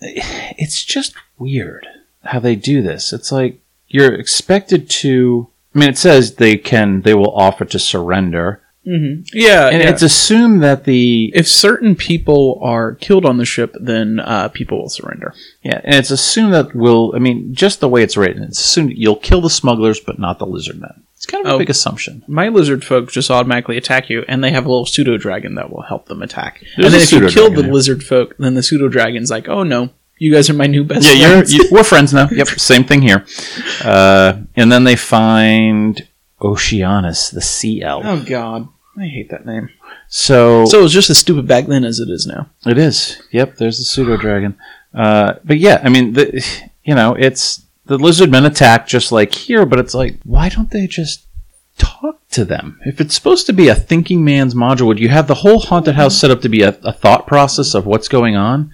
It's just weird how they do this. It's like you're expected to. I mean, it says they can. They will offer to surrender, Mm-hmm. Yeah, and yeah. it's assumed that the if certain people are killed on the ship, then uh, people will surrender. yeah, and it's assumed that will. I mean, just the way it's written, it's assumed you'll kill the smugglers, but not the lizard men. It's kind of a Oh. big assumption. My lizard folk just automatically attack you, and they have a little pseudo dragon that will help them attack. There's and then if you kill the there. lizard folk, then the pseudo dragon's like, "Oh no, you guys are my new best Yeah, you're, friends." you, we're friends now. Yep, same thing here. Uh, and then they find Oceanus, the sea elf. oh god, I hate that name. So, So it was just as stupid back then as it is now. it is. Yep, there's the pseudo dragon. Uh, but yeah, I mean, the, you know, it's the lizard men attack just like here, but it's like, why don't they just talk to them? If it's supposed to be a thinking man's module, would you have the whole haunted house set up to be a, a thought process of what's going on?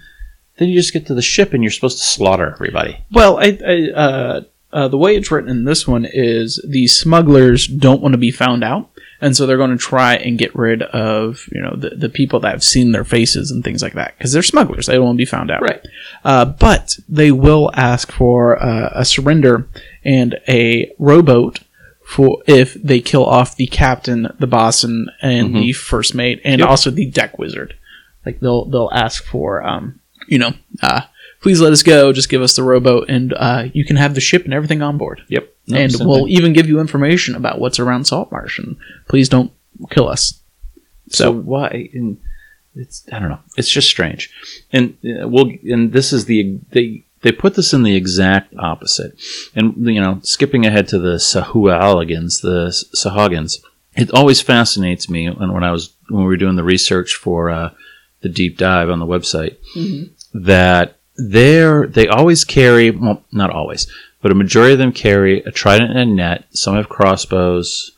Then you just get to the ship and you're supposed to slaughter everybody. Well, I, I uh, uh, the way it's written in this one is the smugglers don't want to be found out, and so they're going to try and get rid of you know the, the people that have seen their faces and things like that because they're smugglers. They don't want to be found out, Right. Uh, but they will ask for uh, a surrender and a rowboat for if they kill off the captain, the bosun, and the first mate, and Yep. also the deck wizard. Like they'll they'll ask for um you know uh please let us go, just give us the rowboat, and uh, you can have the ship and everything on board. Yep. and we'll even give you information about what's around Saltmarsh, and please don't kill us. So why? And it's I don't know. It's just strange. And uh, we'll and this is the they they put this in the exact opposite. And you know, skipping ahead to the Sahuagins, the Sahuagins, it always fascinates me. And when I was when we were doing the research for uh, the deep dive on the website, that they're they always carry well, not always, but a majority of them carry a trident and a net. Some have crossbows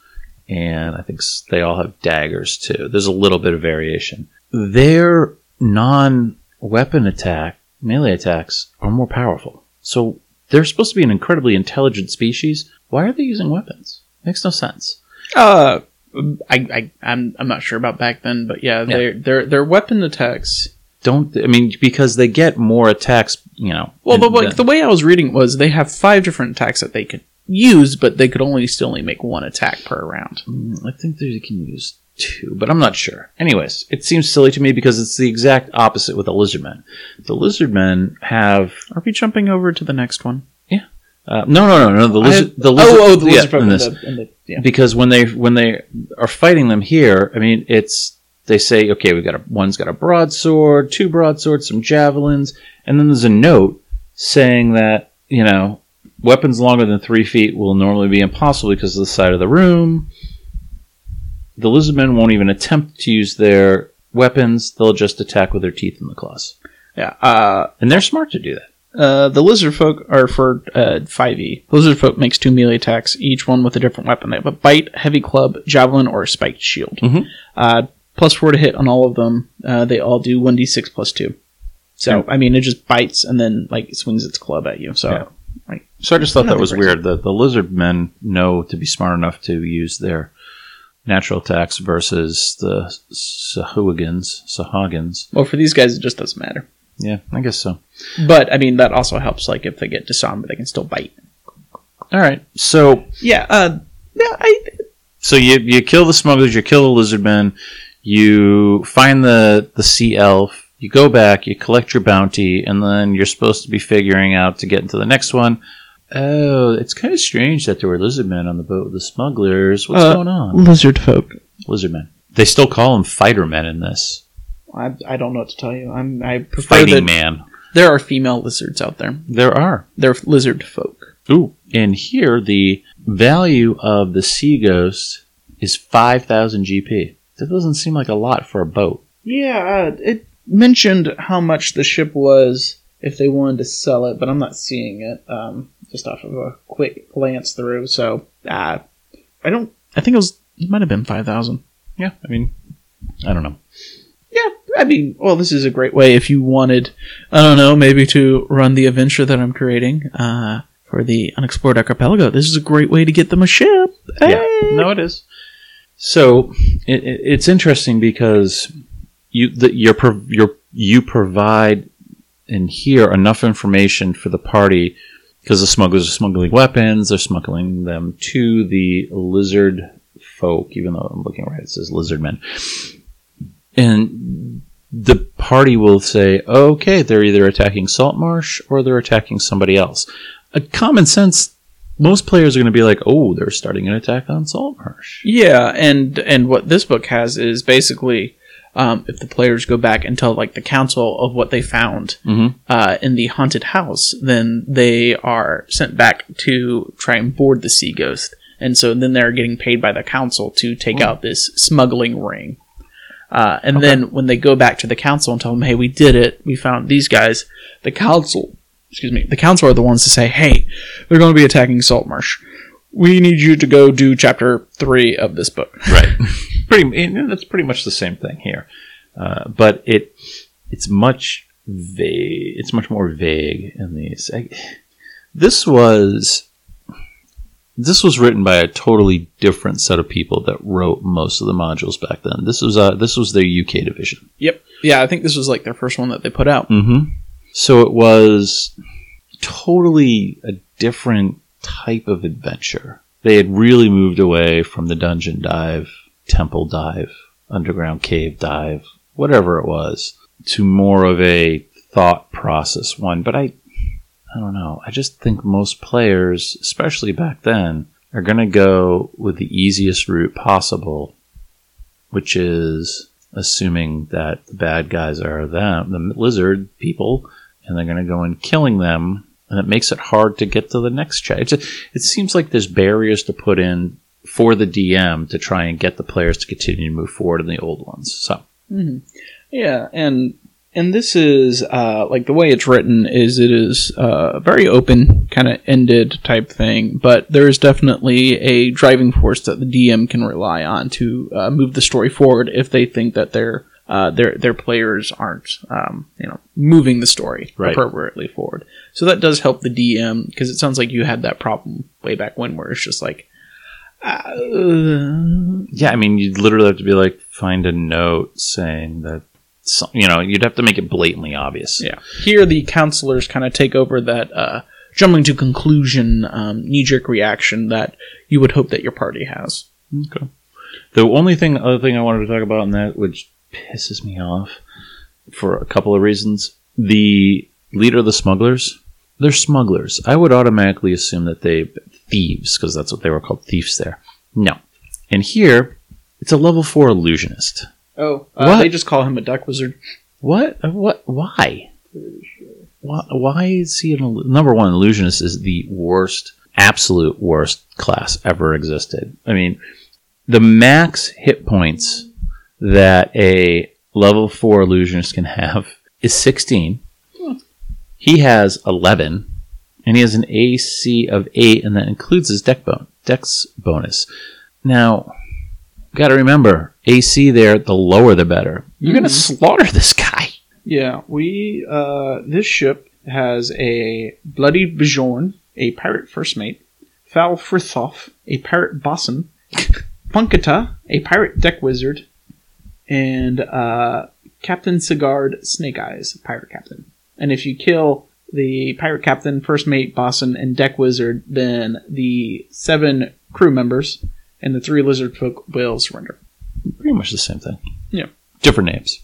and I think they all have daggers too. There's a little bit of variation. Their non-weapon attack, melee attacks, are more powerful. So they're supposed to be an incredibly intelligent species. Why are they using weapons? Makes no sense. Uh, I, I I'm I'm not sure about back then, but yeah, their their their weapon attacks. Don't I mean because they get more attacks? You know. Well, the, and like, the way I was reading was they have five different attacks that they could use, but they could only still only make one attack per round. I think they can use two, but I'm not sure. Anyways, it seems silly to me because it's the exact opposite with the lizardmen. The lizardmen have Are we jumping over to the next one? uh, no, no, no, no. The lizard, the oh, lizard, oh, the lizard folk in this. the- and the- yeah. because when they when they are fighting them here, I mean, it's they say, okay, we've got a one's got a broadsword, two broadswords, some javelins, and then there's a note saying that you know weapons longer than three feet will normally be impossible because of the side of the room. The lizardmen won't even attempt to use their weapons; they'll just attack with their teeth and the claws, Yeah. Uh, and they're smart to do that. uh, the lizard folk are for uh, 5e. Lizard folk makes two melee attacks, each one with a different weapon. They have a bite, heavy club, javelin, or a spiked shield. Mhm. Plus four to hit on all of them. Uh, they all do 1d6 plus two. So, I mean, it just bites and then, like, it swings its club at you. So, Yeah. So I just thought that was crazy. weird. The the lizard men know to be smart enough to use their natural attacks versus the Sahuagins. Sahuagins. well, for these guys, it just doesn't matter. Yeah, I guess so. But, I mean, that also helps, like, if they get disarmed, they can still bite. All right. So Yeah, uh, yeah, I, so you you kill the smugglers, you kill the lizard men, you find the the sea elf, you go back, you collect your bounty, and then you're supposed to be figuring out to get into the next one Oh, it's kind of strange that there were lizard men on the boat with the smugglers. What's Uh, going on? Lizard folk. Lizard men. They still call them fighter men in this. I, I don't know what to tell you. I'm I prefer Fighting that man. there are female lizards out there. There are. They're lizard folk. Ooh. And here, the value of the Sea Ghost is 5,000 GP. That doesn't seem like a lot for a boat. Yeah, uh, it mentioned how much the ship was if they wanted to sell it, but I'm not seeing it um, just off of a quick glance through. So uh, I don't. I think it was. It might have been five thousand. Yeah, I mean, I don't know. Yeah, I mean, well, this is a great way if you wanted, I don't know, maybe to run the adventure that I'm creating uh, for the Unexplored Archipelago. This is a great way to get them a ship. Yeah, no, it is. So it, it- it's interesting because you the, you're, you're you provide in here enough information for the party because the smugglers are smuggling weapons. They're smuggling them to the lizard folk. Even though I'm looking right, it says lizard men, and the party will say, "Okay, they're either attacking Saltmarsh or they're attacking somebody else." A common sense most players are going to be like, "Oh, they're starting an attack on Saltmarsh." Yeah, and and what this book has is basically um, if the players go back and tell like the council of what they found Mm-hmm. uh, in the haunted house, then they are sent back to try and board the sea ghost, and so then they're getting paid by the council to take out this smuggling ring. Uh, and then when they go back to the council and tell them, "Hey, we did it. We found these guys," the council, excuse me, the council are the ones to say, "Hey, they're going to be attacking Saltmarsh. We need you to go do chapter three of this book." Right. pretty. That's pretty much the same thing here, uh, but it it's much vague. It's much more vague in these. I, this was this was written by a totally different set of people that wrote most of the modules back then. This was uh, this was their UK division. Yep. Yeah, I think this was like their first one that they put out. Mm-hmm. So it was totally a different type of adventure. They had really moved away from the dungeon dive, temple dive, underground cave dive, whatever it was, to more of a thought process one. But I, I don't know. I just think most players, especially back then, are going to go with the easiest route possible, which is assuming that the bad guys are them, the lizard people, and they're going to go and killing them, and it makes it hard to get to the next. It, just, it seems like there's barriers to put in for the DM to try and get the players to continue to move forward in the old ones. So, Yeah, and and this is uh, like the way it's written is it is uh, very open, kind of ended type thing, but there is definitely a driving force that the DM can rely on to uh, move the story forward if they think that their uh, their their players aren't um, you know moving the story Right. appropriately forward. So that does help the DM because it sounds like you had that problem way back when, where it's just like. Uh, yeah, I mean, you'd literally have to be like, find a note saying that, some, you know, you'd have to make it blatantly obvious. Yeah. Here, the counselors kind of take over that uh, jumping to conclusion, um, knee jerk reaction that you would hope that your party has. Okay. The only thing, other thing I wanted to talk about in that, which pisses me off for a couple of reasons, the leader of the smugglers, they're smugglers. I would automatically assume that they thieves because that's what they were called, thieves there. No, and here it's a level four illusionist. Oh, uh, they just call him a duck wizard. What? Uh, What? Why? Why, why is he an number one? Illusionist is the worst, absolute worst class ever existed. I mean, the max hit points that a level four illusionist can have is sixteen. He has eleven, and he has an AC of eight, and that includes his deck bon- dex bonus. Now, got to remember AC there. The lower, the better. You're gonna slaughter this guy. Yeah, we uh, this ship has a bloody Bjorn, a pirate first mate, Val Frithoff, a pirate bosun, Punkata, a pirate deck wizard, and uh, Captain Sigard Snake Eyes, pirate captain. And if you kill the pirate captain, first mate, bosun, and deck wizard, then the seven crew members and the three lizard folk will surrender. Pretty much the same thing. Yeah. Different names.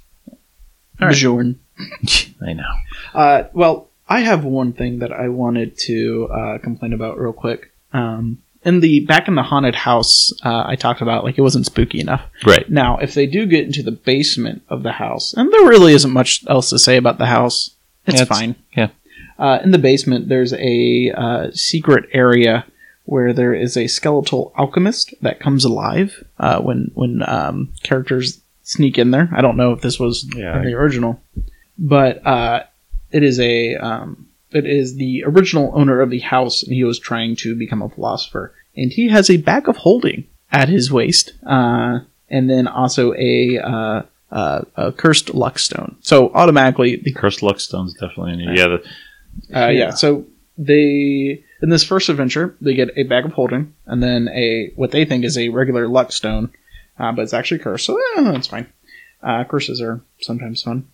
Bjorn. I know. Uh, well, I have one thing that I wanted to uh, complain about real quick. Um, in the back in the haunted house, uh, I talked about like it wasn't spooky enough. Right. Now, if they do get into the basement of the house, and there really isn't much else to say about the house, it's Yeah, it's- fine. yeah. Uh, in the basement, there's a uh, secret area where there is a skeletal alchemist that comes alive uh, when when um, characters sneak in there. I don't know if this was Yeah. in the original, but uh, it is a um, it is the original owner of the house, and he was trying to become a philosopher, and he has a bag of holding at his waist, uh, and then also a uh, uh, a cursed luck stone. So automatically, the Cursed Luckstone's definitely in it. Yeah, the, uh, yeah. So they in this first adventure they get a bag of holding and then a what they think is a regular luck stone, uh, but it's actually cursed. So eh, that's fine. Uh, curses are sometimes fun.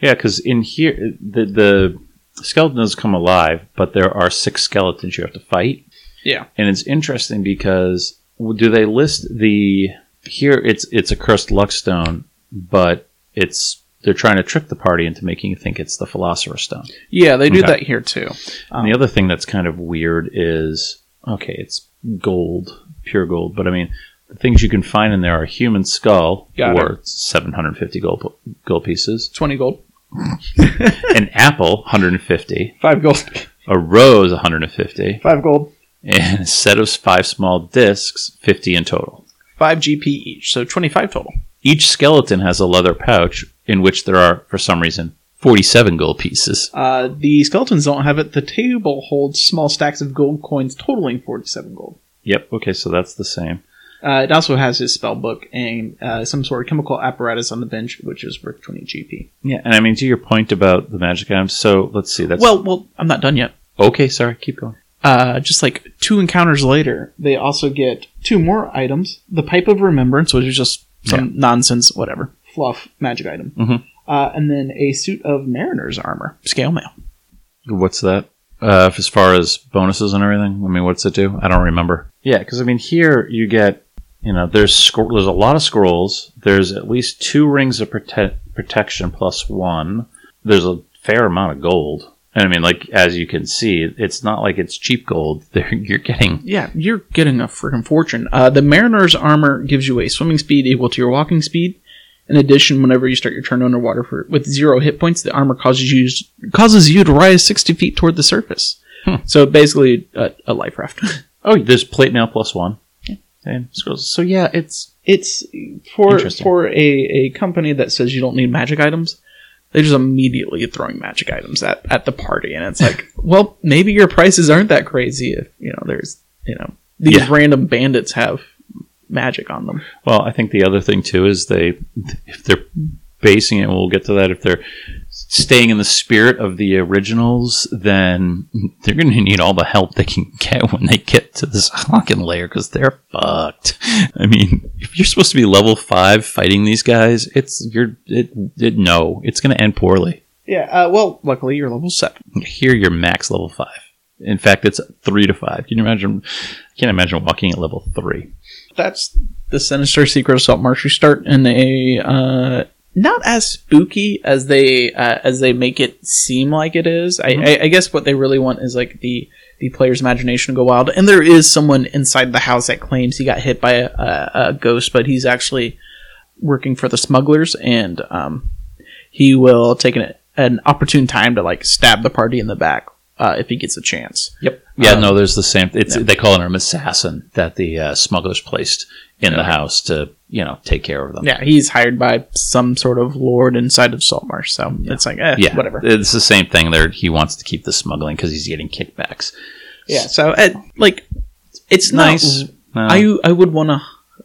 yeah, because in here the the skeletons come alive, but there are six skeletons you have to fight. Yeah. and it's interesting because do they list the here? It's it's a cursed luckstone, but it's they're trying to trick the party into making you think it's the philosopher's stone. Yeah, they do Okay. that here too. And the other thing that's kind of weird is okay, it's gold, pure gold, but I mean, the things you can find in there are human skull Got or 750 gold gold pieces, Twenty gold, an apple 150, five gold, a rose 150, five gold, and a set of five small discs 50 in total. five GP each. So twenty-five total. Each skeleton has a leather pouch in which there are, for some reason, 47 gold pieces. Uh, the skeletons don't have it. The table holds small stacks of gold coins totaling forty-seven gold. Yep. Okay, so that's the same. Uh, it also has his spell book and uh, some sort of chemical apparatus on the bench, which is worth twenty GP. Yeah, and I mean to your point about the magic items. So let's see. That's Well, well, I'm not done yet. okay. Sorry, keep going. uh, just like two encounters later, they also get two more items: the pipe of remembrance, which is just some nonsense, whatever, fluff magic item, Mhm. uh, and then a suit of mariner's armor, scale mail. What's that? Uh, as far as bonuses and everything, I mean, what's it do? I don't remember. Yeah, because I mean, here you get, you know, there's there's a lot of scrolls. There's at least two rings of prote- protection plus one. There's a fair amount of gold. And I mean, like as you can see, it's not like it's cheap gold. You're getting Yeah, you're getting a freaking fortune. Uh, the mariner's armor gives you a swimming speed equal to your walking speed. In addition, whenever you start your turn underwater for with zero hit points, the armor causes you causes you to rise sixty feet toward the surface. Hmm. So basically, a, a life raft. oh, there's plate mail plus one. And scrolls. So yeah, it's it's for for a, a company that says you don't need magic items they're just immediately throwing magic items at, at the party and it's like well maybe your prices aren't that crazy if you know there's you know these Yeah. random bandits have magic on them Well, I think the other thing too is they, if they're basing it, and we'll get to that. If they're staying in the spirit of the originals, then they're going to need all the help they can get when they get to this fucking layer because they're fucked. I mean, if you're supposed to be level five fighting these guys, it's you're it, it no, it's going to end poorly. yeah uh, well luckily you're level 7 Here, you're max level five. In fact, it's three to five. Can you imagine? I can't imagine walking at level three. that's the sinister secret of Saltmarsh you start in a uh not as spooky as they uh, as they make it seem like it is. I, I, I guess what they really want is like the the player's imagination to go wild. And there is someone inside the house that claims he got hit by a, a, a ghost, but he's actually working for the smugglers, and um, he will take an, an opportune time to like stab the party in the back uh, if he gets a chance. Yep. Yeah, Um, no, there's the same. It's yeah. they call him an assassin that the uh, smugglers placed in the house to you know take care of them. Yeah, he's hired by some sort of lord inside of Saltmarsh, so it's like, eh, yeah, whatever. It's the same thing. There, he wants to keep the smuggling because he's getting kickbacks. Yeah, so uh, like, it's Nice. nice. No. I I would want to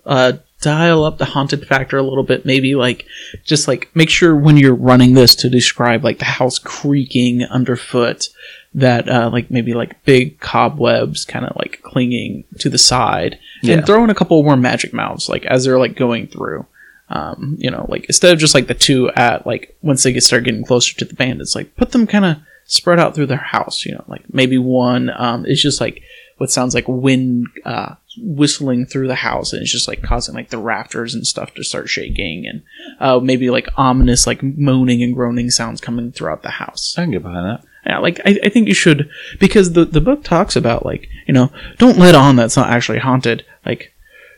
uh, dial up the haunted factor a little bit. Maybe like just like make sure when you're running this to describe like the house creaking underfoot, that uh, like maybe like big cobwebs kind of like clinging to the side, Yeah. and throw in a couple more magic mouths like as they're like going through. Um, you know, like instead of just like the two at like once they get start getting closer to the bandits, like put them kind of spread out through their house. You know, like maybe one um, is just like what sounds like wind uh, whistling through the house, and it's just like causing like the rafters and stuff to start shaking, and uh, maybe like ominous like moaning and groaning sounds coming throughout the house. I can get behind that. Yeah, like I, I think you should because the the book talks about like you know don't let on that's not actually haunted. Like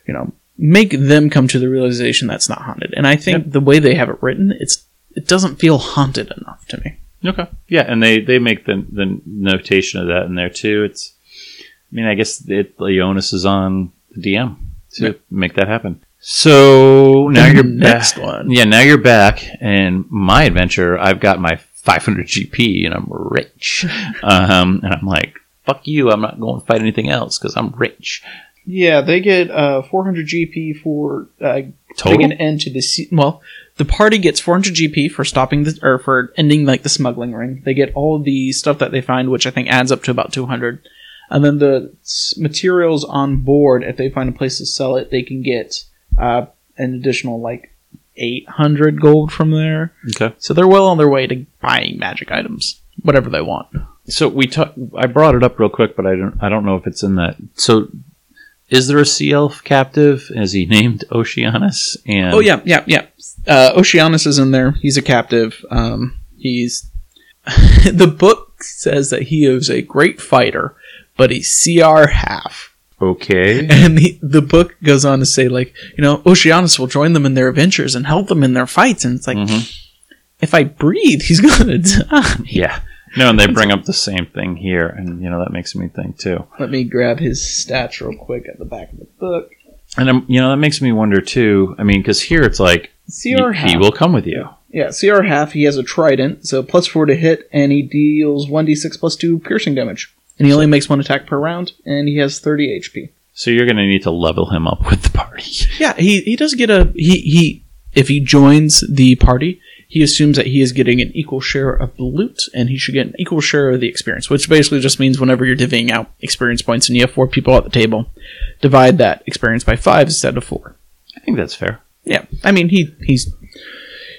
you know make them come to the realization that's not haunted. And I think the way they have it written, it's it doesn't feel haunted enough to me. Okay. Yeah, and they they make the the notation of that in there too. It's, I mean, I guess it, the onus is on the DM to Right. make that happen. So now The you're next back. one. Yeah, now you're back, and my adventure. I've got my 500 GP, and I'm rich. um, and I'm like, fuck you. I'm not going to fight anything else because I'm rich. Yeah, they get uh, 400 GP for uh, putting an end to the se- well. The party gets 400 GP for stopping the or for ending like the smuggling ring. They get all the stuff that they find, which I think adds up to about 200. And then the materials on board, if they find a place to sell it, they can get uh, an additional like 800 gold from there. Okay. So they're well on their way to buying magic items, whatever they want. So we talk. I brought it up real quick, but I don't. I don't know if it's in that. So, is there a sea elf captive? Is he named Oceanus? And Oh yeah, yeah, yeah. Uh, Oceanus is in there. He's a captive. Um, he's the book says that he is a great fighter, but he's CR half. Okay. And the, the book goes on to say, like, you know, Oceanus will join them in their adventures and help them in their fights. And it's like, Mhm. if I breathe, he's gonna die. Yeah. No, and they bring up the same thing here, and you know that makes me think too. Let me grab his stats real quick at the back of the book. And um, you know that makes me wonder too. I mean, because here it's like CR he, half. he will come with you. Yeah, CR half, he has a trident, so plus four to hit, and he deals 1d6 plus two piercing damage. And he only makes one attack per round, and he has 30 HP. So you're going to need to level him up with the party. Yeah, he, he does get a. He, he If he joins the party, he assumes that he is getting an equal share of the loot, and he should get an equal share of the experience, which basically just means whenever you're divvying out experience points and you have four people at the table, divide that experience by five instead of four. I think that's fair. Yeah, I mean, he he's.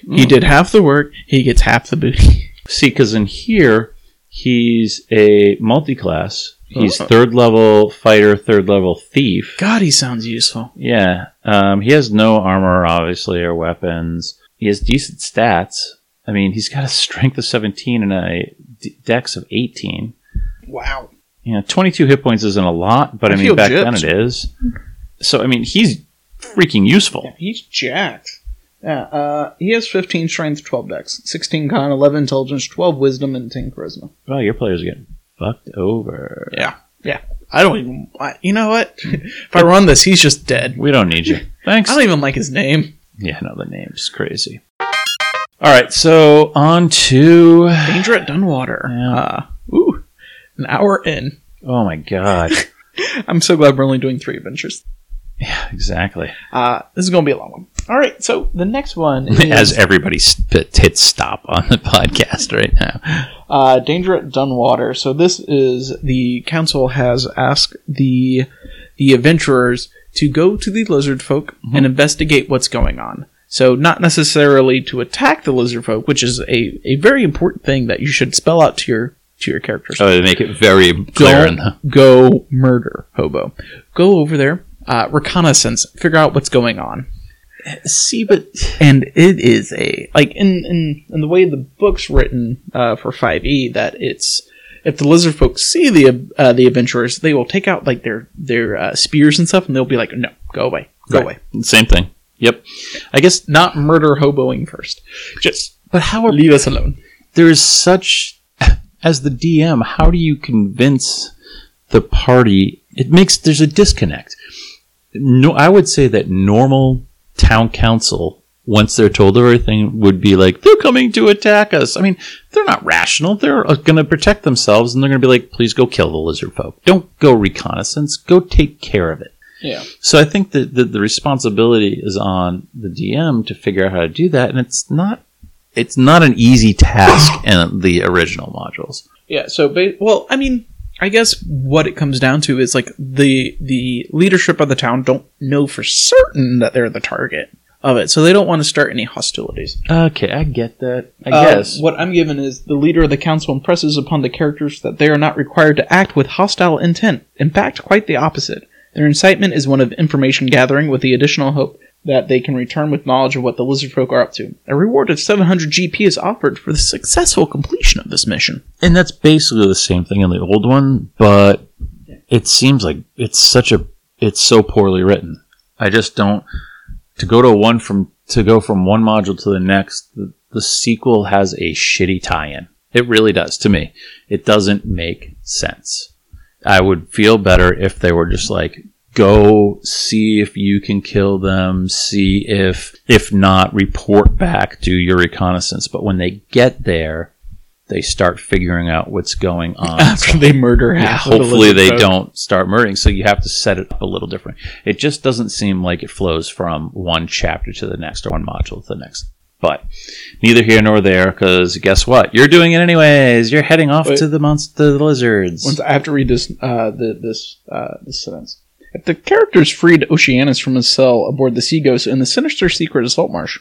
He hmm. did half the work, he gets half the booty. See, because in here he's a multi-class. He's Oh. third level fighter, third level thief. God, he sounds useful. Yeah. Um, he has no armor, obviously, or weapons. He has decent stats. I mean, he's got a strength of 17 and a d- dex of 18. Wow. You know, 22 hit points isn't a lot, but I, I mean, feel back then gypped. it is. So, I mean, he's freaking useful. He's jacked. Yeah, uh, he has 15 strength, 12 dex, 16 con, 11 intelligence, 12 wisdom, and 10 charisma. Well, your players are getting fucked over. Yeah, yeah. I don't even. I, you know what? if I run this, he's just dead. We don't need you. Thanks. I don't even like his name. Yeah, no, the name's crazy. All right, so on to. Danger at Dunwater. Yeah. Uh, ooh, an hour in. Oh my god. I'm so glad we're only doing three adventures. yeah, exactly. Uh, this is going to be a long one. All right, so the next one is As everybody sp- hit stop on the podcast right now. uh, Danger at Dunwater. So this is the council has asked the the adventurers to go to the lizard folk and investigate what's going on. So not necessarily to attack the lizard folk, which is a, a very important thing that you should spell out to your to your characters. Oh, they make it very clear. In Don't the, go murder hobo. Go over there, uh, reconnaissance, figure out what's going on. See, but and it is a like in in, in the way the book's written uh, for 5e that it's if the lizard folks see the uh, the adventurers they will take out like their their uh, spears and stuff and they'll be like no go away go Right. away same thing. Yep. I guess, not murder hoboing first just but how are leave us alone there is such as the DM, how do you convince the party? It makes there's a disconnect. No, I would say that normal town council, once they're told everything, would be like they're coming to attack us. I mean, they're not rational. They're uh, going to protect themselves, and they're going to be like, please go kill the lizard folk. Don't go reconnaissance. Go take care of it. yeah So I think that the, the responsibility is on the DM to figure out how to do that, and it's not it's not an easy task in the original modules. Yeah. So, ba- well, I mean, I guess what it comes down to is like the the leadership of the town don't know for certain that they're the target of it, so they don't want to start any hostilities. Okay, I get that. I Uh, guess. what I'm given is the leader of the council impresses upon the characters that they are not required to act with hostile intent. In fact, quite the opposite. Their incitement is one of information gathering with the additional hope that they can return with knowledge of what the lizard folk are up to. A reward of 700 GP is offered for the successful completion of this mission. And that's basically the same thing in the old one, but it seems like it's such a it's so poorly written. I just don't to go to one from to go from one module to the next. The, the sequel has a shitty tie-in. It really does to me. It doesn't make sense. I would feel better if they were just like go see if you can kill them, see if if not report back, do your reconnaissance. But when they get there, they start figuring out what's going on. After they murder Yeah, half of the hopefully they folk. don't start murdering. So you have to set it up a little different. It just doesn't seem like it flows from one chapter to the next or one module to the next. But neither here nor there, because guess what? You're doing it anyways. You're heading off Wait. to the monster, the lizards. Once I have to read this uh, the, this uh, this sentence. If the characters freed Oceanus from his cell aboard the Sea Ghost in the sinister secret of Saltmarsh,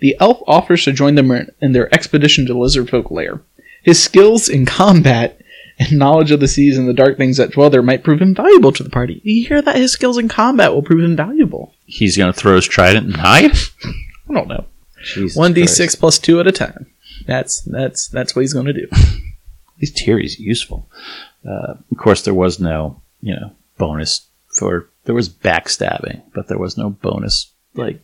the elf offers to join them in their expedition to the Lizard lair. His skills in combat and knowledge of the seas and the dark things that dwell there might prove invaluable to the party. You hear that his skills in combat will prove invaluable. He's going to throw his trident and hide? I don't know. One d six plus two at a time. That's that's that's what he's going to do. At least here he's useful. Uh, of course, there was no, you know, bonus for. There was backstabbing, but there was no bonus. Like,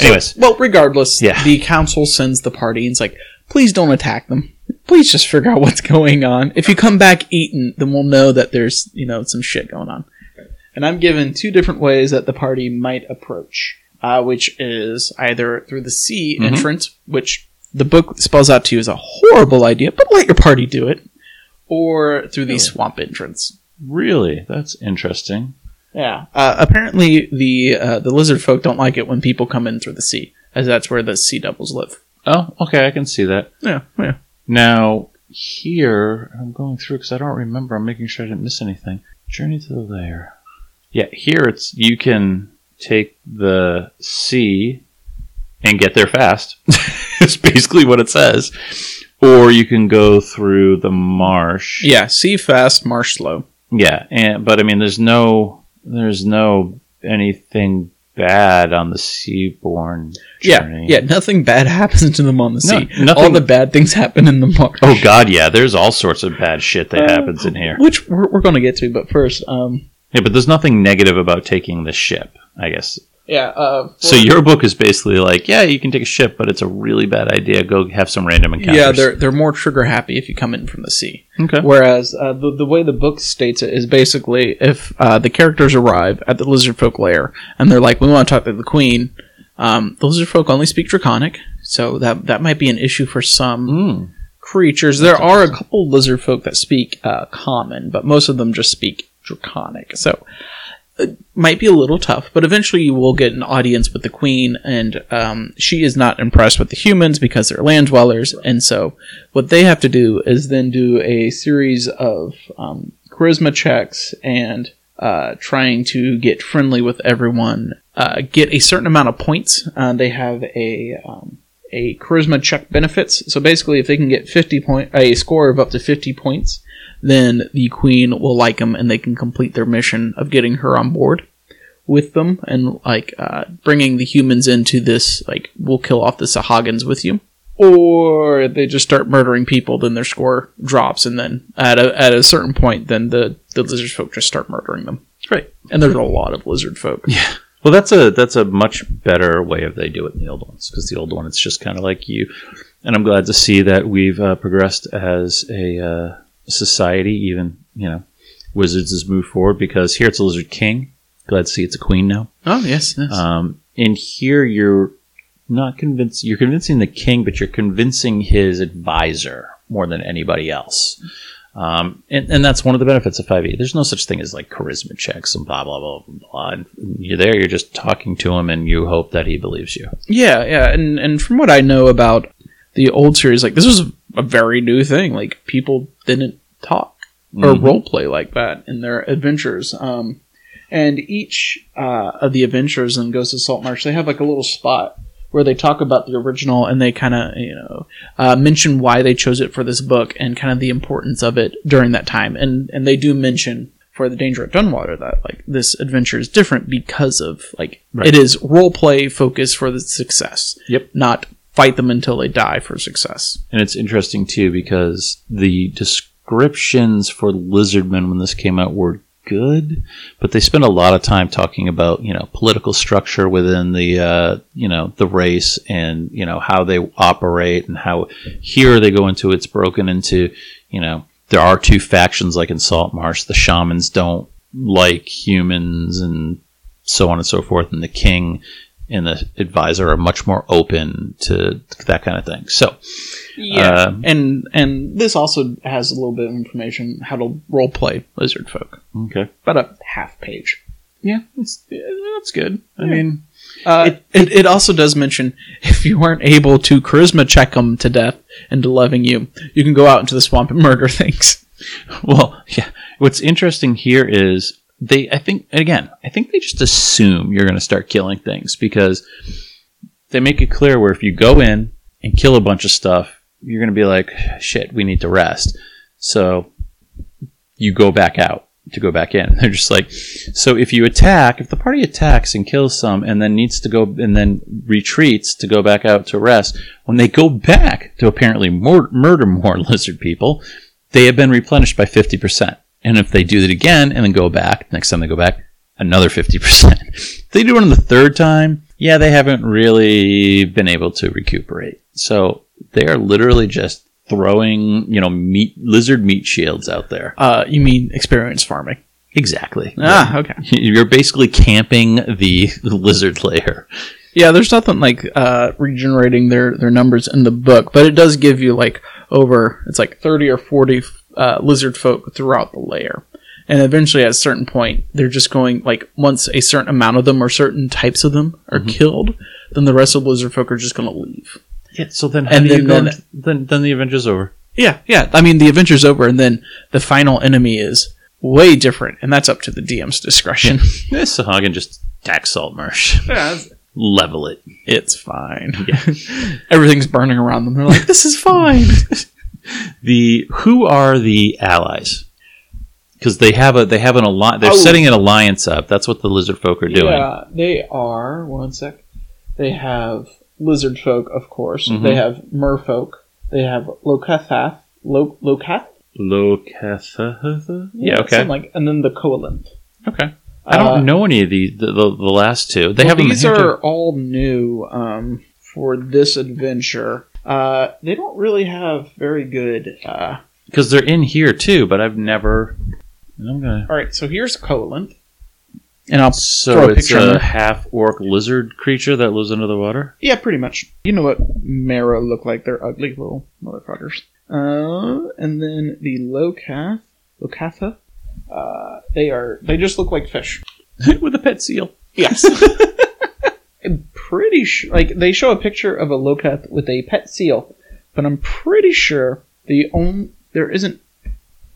anyways, Well, regardless, Yeah. the council sends the party and it's like, please don't attack them. Please just figure out what's going on. If you come back eaten, then we'll know that there's, you know, some shit going on. And I'm given two different ways that the party might approach, uh, which is either through the sea Mhm. entrance, which the book spells out to you as a horrible idea, but let your party do it, or through the Really? swamp entrance. really, that's interesting. Yeah. Uh, apparently, the uh, the lizard folk don't like it when people come in through the sea, as that's where the sea devils live. Oh, okay, I can see that. Yeah, yeah. Now, here, I'm going through because I don't remember. I'm making sure I didn't miss anything. Journey to the lair. Yeah, here it's you can take the sea and get there fast. it's basically what it says. Or you can go through the marsh. Yeah, sea fast, marsh slow. Yeah, and but I mean, there's no, there's no anything bad on the seaborne journey. Yeah, yeah. Nothing bad happens to them on the No, sea. nothing- All the bad things happen in the marsh. Oh God, yeah. There's all sorts of bad shit that Uh, happens in here. which we're, we're going to get to. But first, um, Yeah, but there's nothing negative about taking the ship, I guess. Yeah. Uh, So your book is basically like, yeah, you can take a ship, but it's a really bad idea. Go have some random encounters. yeah, they're they're more trigger happy if you come in from the sea. okay. Whereas uh, the the way the book states it is basically if uh, the characters arrive at the lizard folk lair and they're like, we want to talk to the queen. Um, the lizard folk only speak Draconic, so that that might be an issue for some. Mm. creatures. There are a couple lizard folk that speak uh, common, but most of them just speak draconic. So it might be a little tough, but eventually you will get an audience with the queen, and um, she is not impressed with the humans because they're land dwellers. And so what they have to do is then do a series of um, charisma checks and uh, trying to get friendly with everyone. Uh, get a certain amount of points. Uh, they have a um, a charisma check benefits. So basically, if they can get 50 point, a score of up to 50 points, then the queen will like them and they can complete their mission of getting her on board with them and like uh, bringing the humans into this like we'll kill off the Sahuagins with you. Or they just start murdering people, then their score drops, and then at a at a certain point, then the the lizard folk just start murdering them. Right. And there's a lot of lizard folk. Yeah. Well, that's a that's a much better way of they do it in the old ones because the old one it's just kind of like you, and I'm glad to see that we've uh, progressed as a uh, society. Even you know, wizards has moved forward because here it's a lizard king. Glad to see it's a queen now. Oh yes, yes. Um, in here, you're not convinced. You're convincing the king, but you're convincing his advisor more than anybody else. Um, and, and that's one of the benefits of 5e. There's no such thing as like charisma checks and blah, blah, blah, blah, blah. And you're there, you're just talking to him and you hope that he believes you. Yeah, yeah, and and from what I know about the old series, like this was a very new thing. Like people didn't talk or Mhm. role play like that in their adventures. Um, and each uh, of the adventures in Ghost of Saltmarsh, they have like a little spot where they talk about the original and they kind of you know uh, mention why they chose it for this book and kind of the importance of it during that time. And and they do mention for the danger at Dunwater that like this adventure is different because of like Right. it is role play focused for the success. Yep. Not fight them until they die for success. And it's interesting too because the descriptions for lizardmen when this came out were good, but they spent a lot of time talking about you know political structure within the uh, you know the race and you know how they operate and how here they go into it's broken into you know there are two factions like in Saltmarsh. The shamans don't like humans and so on and so forth, and the king and the advisor are much more open to that kind of thing. So. Yeah, Uh, and and this also has a little bit of information how to role play lizard folk, Okay. about a half page. Yeah, it's, that's good. I mean, Uh, it, it it also does mention if you weren't able to charisma check them to death into loving you, you can go out into the swamp and murder things. Well, yeah. What's interesting here is they, I think, again, I think they just assume you're going to start killing things because they make it clear where if you go in and kill a bunch of stuff, you're going to be like, shit, we need to rest. So you go back out to go back in. They're just like, so if you attack, if the party attacks and kills some and then needs to go and then retreats to go back out to rest, when they go back to apparently mur- murder more lizard people, they have been replenished by 50%. And if they do it again and then go back, next time they go back, another 50%. If they do it on the third time, yeah, they haven't really been able to recuperate. So they are literally just throwing, you know, meat, lizard meat shields out there. Uh, you mean experience farming? Exactly. Ah, okay. You're basically camping the lizard layer. Yeah, there's nothing like uh, regenerating their their numbers in the book, but it does give you like over it's like 30 or 40 uh, lizard folk throughout the layer. And eventually, at a certain point, they're just going like once a certain amount of them or certain types of them are killed, then the rest of the lizard folk are just going to leave. Yeah, so then And then, then- then, then, then the adventure's over. Yeah, yeah. I mean, the adventure's over, and then the final enemy is way different, and that's up to the DM's discretion. This Sahuagin just attacks Saltmarsh. Level it. it's fine. Everything's burning around them. They're like, "This is fine." The who are the allies? Because they have a they have an alliance. They're Oh. setting an alliance up. That's what the lizard folk are doing. Yeah, they are. One sec. They have lizard folk, of course. Mhm. They have merfolk. They have Locathah. Lo- Lokath? Locathah. Yeah. Okay. Like, and then the Koalinth. okay. I don't Uh, know any of the the, the, the last two. They well, have these are all new um, for this adventure. Uh, they don't really have very good. Uh, because they're in here too. But I've never. I'm gonna. all right, so here's Koalinth. And I'll throw So a it's picture on a half orc lizard creature that lives under the water. Yeah, pretty much. You know what Mara look like? They're ugly little motherfuckers. Uh, and then the Locath, Locathah, uh, they are they just look like fish. with a pet seal. Yes. Pretty sure, like they show a picture of a Locath with a pet seal, but I'm pretty sure the only there isn't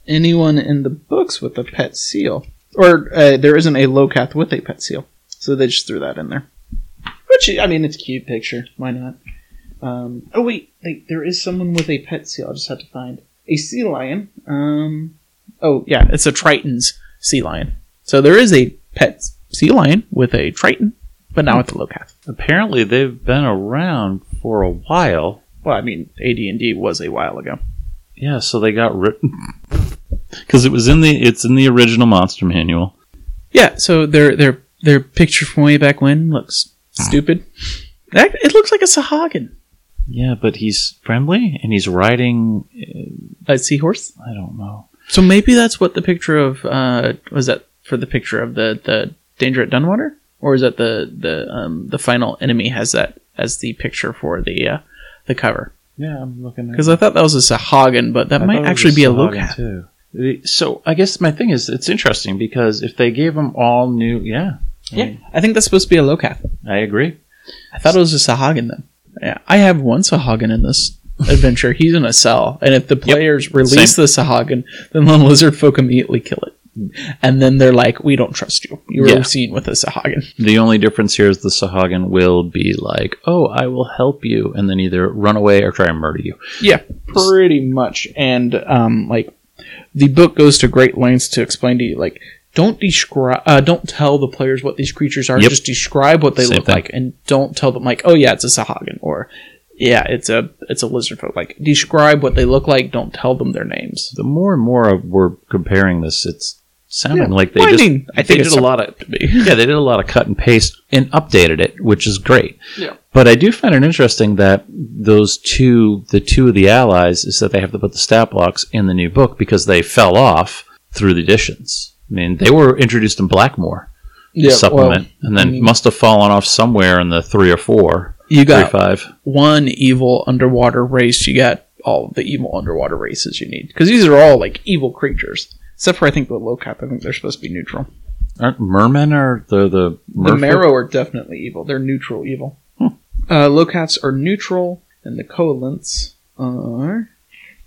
anyone in the books with a pet seal, or uh, there isn't a Locath with a pet seal, so they just threw that in there. Which I mean, it's a cute picture. Why not? Um, oh wait, like, there is someone with a pet seal. I just had to find a sea lion. Um, oh yeah, it's a Triton's sea lion. So there is a pet sea lion with a Triton, but now hmm. it's a Locath. Apparently, they've been around for a while. Well, I mean, AD and D was a while ago. Yeah, so they got rid because it was in the it's in the original monster manual. Yeah, so their their their picture from way back when looks hmm. stupid. That, it looks like a Sahuagin, Yeah, but he's friendly and he's riding. Uh, a seahorse. I don't know. So maybe that's what the picture of uh was that for the picture of the the danger at Dunwater, or is that the the um the final enemy has that as the picture for the uh the cover? Yeah, I'm looking Because I thought that was a Sahuagin, but that might actually be a Locath. too. So I guess my thing is it's interesting because if they gave them all new, yeah, Yeah, I think that's supposed to be a Locath. I agree. I thought it was a Sahuagin then. Yeah, I have one Sahuagin in this adventure. He's in a cell, and if the players release the Sahuagin, then the lizard folk immediately kill it. And then they're like, "We don't trust you. You were Yeah. seen with a Sahuagin." The only difference here is the Sahuagin will be like, "Oh, I will help you," and then either run away or try and murder you. Yeah, pretty much. And um, like the book goes to great lengths to explain to you like don't describe uh, don't tell the players what these creatures are Yep. just describe what they Same look thing. like and don't tell them like oh yeah it's a sahuagin or yeah it's a it's a lizard folk like describe what they look like don't tell them their names The more and more we're comparing this, it's sounding Yeah. like they Well, I just mean, I they think did a lot of yeah they did a lot of cut and paste and updated it, which is great. Yeah. But I do find it interesting that those two, the two of the allies, is that they have to put the stat blocks in the new book because they fell off through the editions. I mean, they were introduced in Blackmoor the supplement, and then I mean- must have fallen off somewhere in the three or four, you three got five. one evil underwater race, you got all the evil underwater races you need. Because these are all like evil creatures. Except for I think the Locathah, I think they're supposed to be neutral. Aren't mermen or the the The merrow are definitely evil. They're neutral evil. Uh, Locathahs are neutral, and the koalinths are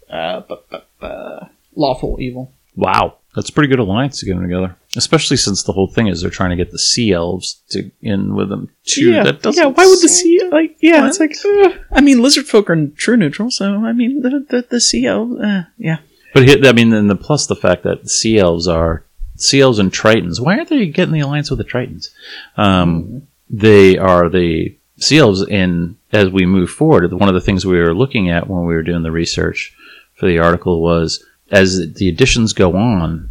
uh, bu- bu- bu- lawful evil. Wow, that's a pretty good alliance to get them together. Especially since the whole thing is they're trying to get the sea elves to in with them too. yeah, that doesn't yeah. Why would the sea like? Yeah, it's like. Uh, I mean, lizard folk are true neutral, so I mean the the, the sea elves. Uh, yeah. But I mean, then the plus the fact that the sea elves are sea elves and tritons. Why aren't they getting the alliance with the tritons? Um, They are the sea elves in as we move forward. One of the things we were looking at when we were doing the research for the article was as the editions go on,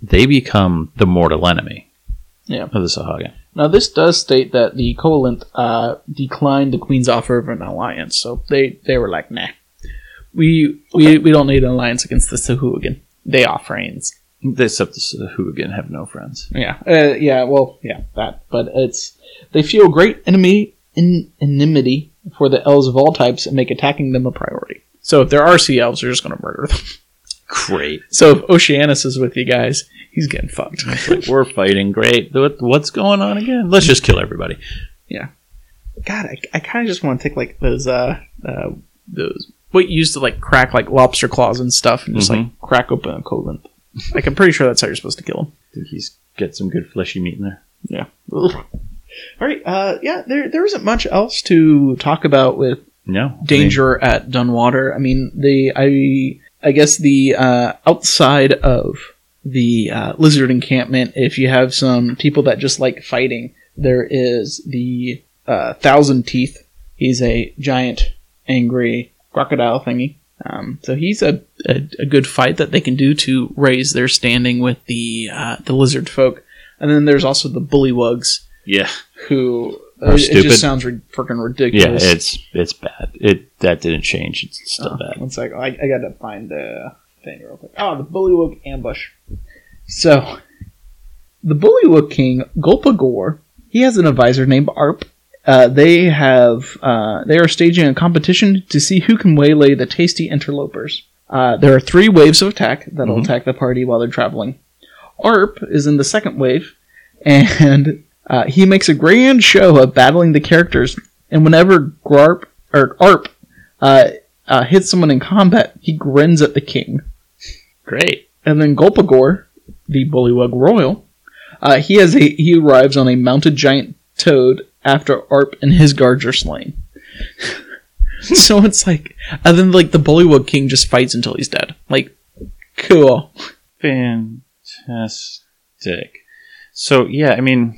they become the mortal enemy. Yeah. of the Sahuagin. Now, this does state that the Koalinth uh, declined the Queen's offer of an alliance, so they, they were like, nah. We, we we don't need an alliance against the Sahuagin. They are friends. They, except the Sahuagin have no friends. Yeah, uh, yeah, well, yeah, that. But it's they feel great enemy in enmity for the elves of all types and make attacking them a priority. So if there are sea elves, they're just going to murder them. Great. So if Oceanus is with you guys, he's getting fucked. Like, we're fighting. Great. What, what's going on again? Let's just kill everybody. Yeah. God, I, I kind of just want to take like those uh, uh those what you used to like crack like lobster claws and stuff and just like crack open a Koalinth. Like I'm pretty sure that's how you're supposed to kill him. think he's get some good fleshy meat in there. Yeah. All right. Uh, yeah. There there isn't much else to talk about with No I danger at Dunwater. I mean, the I I guess the uh, outside of the uh, lizard encampment, if you have some people that just like fighting, there is the uh, Thousand Teeth. He's a giant, angry crocodile thingy. Um, so he's a, a a good fight that they can do to raise their standing with the uh, the lizard folk. And then there's also the bullywugs yeah, who it, it just sounds ri- freaking ridiculous. yeah. It's it's bad. It that didn't change. It's still Oh, bad. One sec. I, I gotta find the thing real quick. Oh, the Bullywug ambush. So, the Bullywug King, Gulpagor, he has an advisor named Arp. Uh, they have uh, they are staging a competition to see who can waylay the tasty interlopers. Uh, there are three waves of attack that'll Mhm. attack the party while they're traveling. Arp is in the second wave, and uh, he makes a grand show of battling the characters. And whenever Garp or Arp uh, uh, hits someone in combat, he grins at the king. Great. And then Gulpagor, the Bullywug Royal, uh, he has a he arrives on a mounted giant toad after Arp and his guards are slain. so it's like, and then like the Bullywug King just fights until he's dead. Like, cool. Fantastic. So yeah, I mean,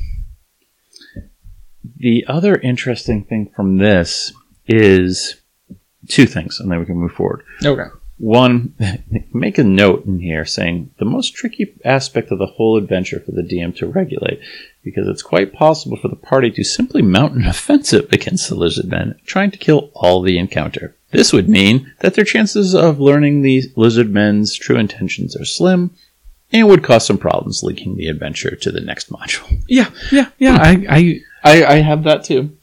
the other interesting thing from this is two things, and then we can move forward. Okay. One, make a note in here saying the most tricky aspect of the whole adventure for the DM to regulate, because it's quite possible for the party to simply mount an offensive against the lizard men, trying to kill all the encounter. This would mean that their chances of learning the lizard men's true intentions are slim, and would cause some problems linking the adventure to the next module. Yeah, yeah, yeah. Hmm. I, I, I, I have that too.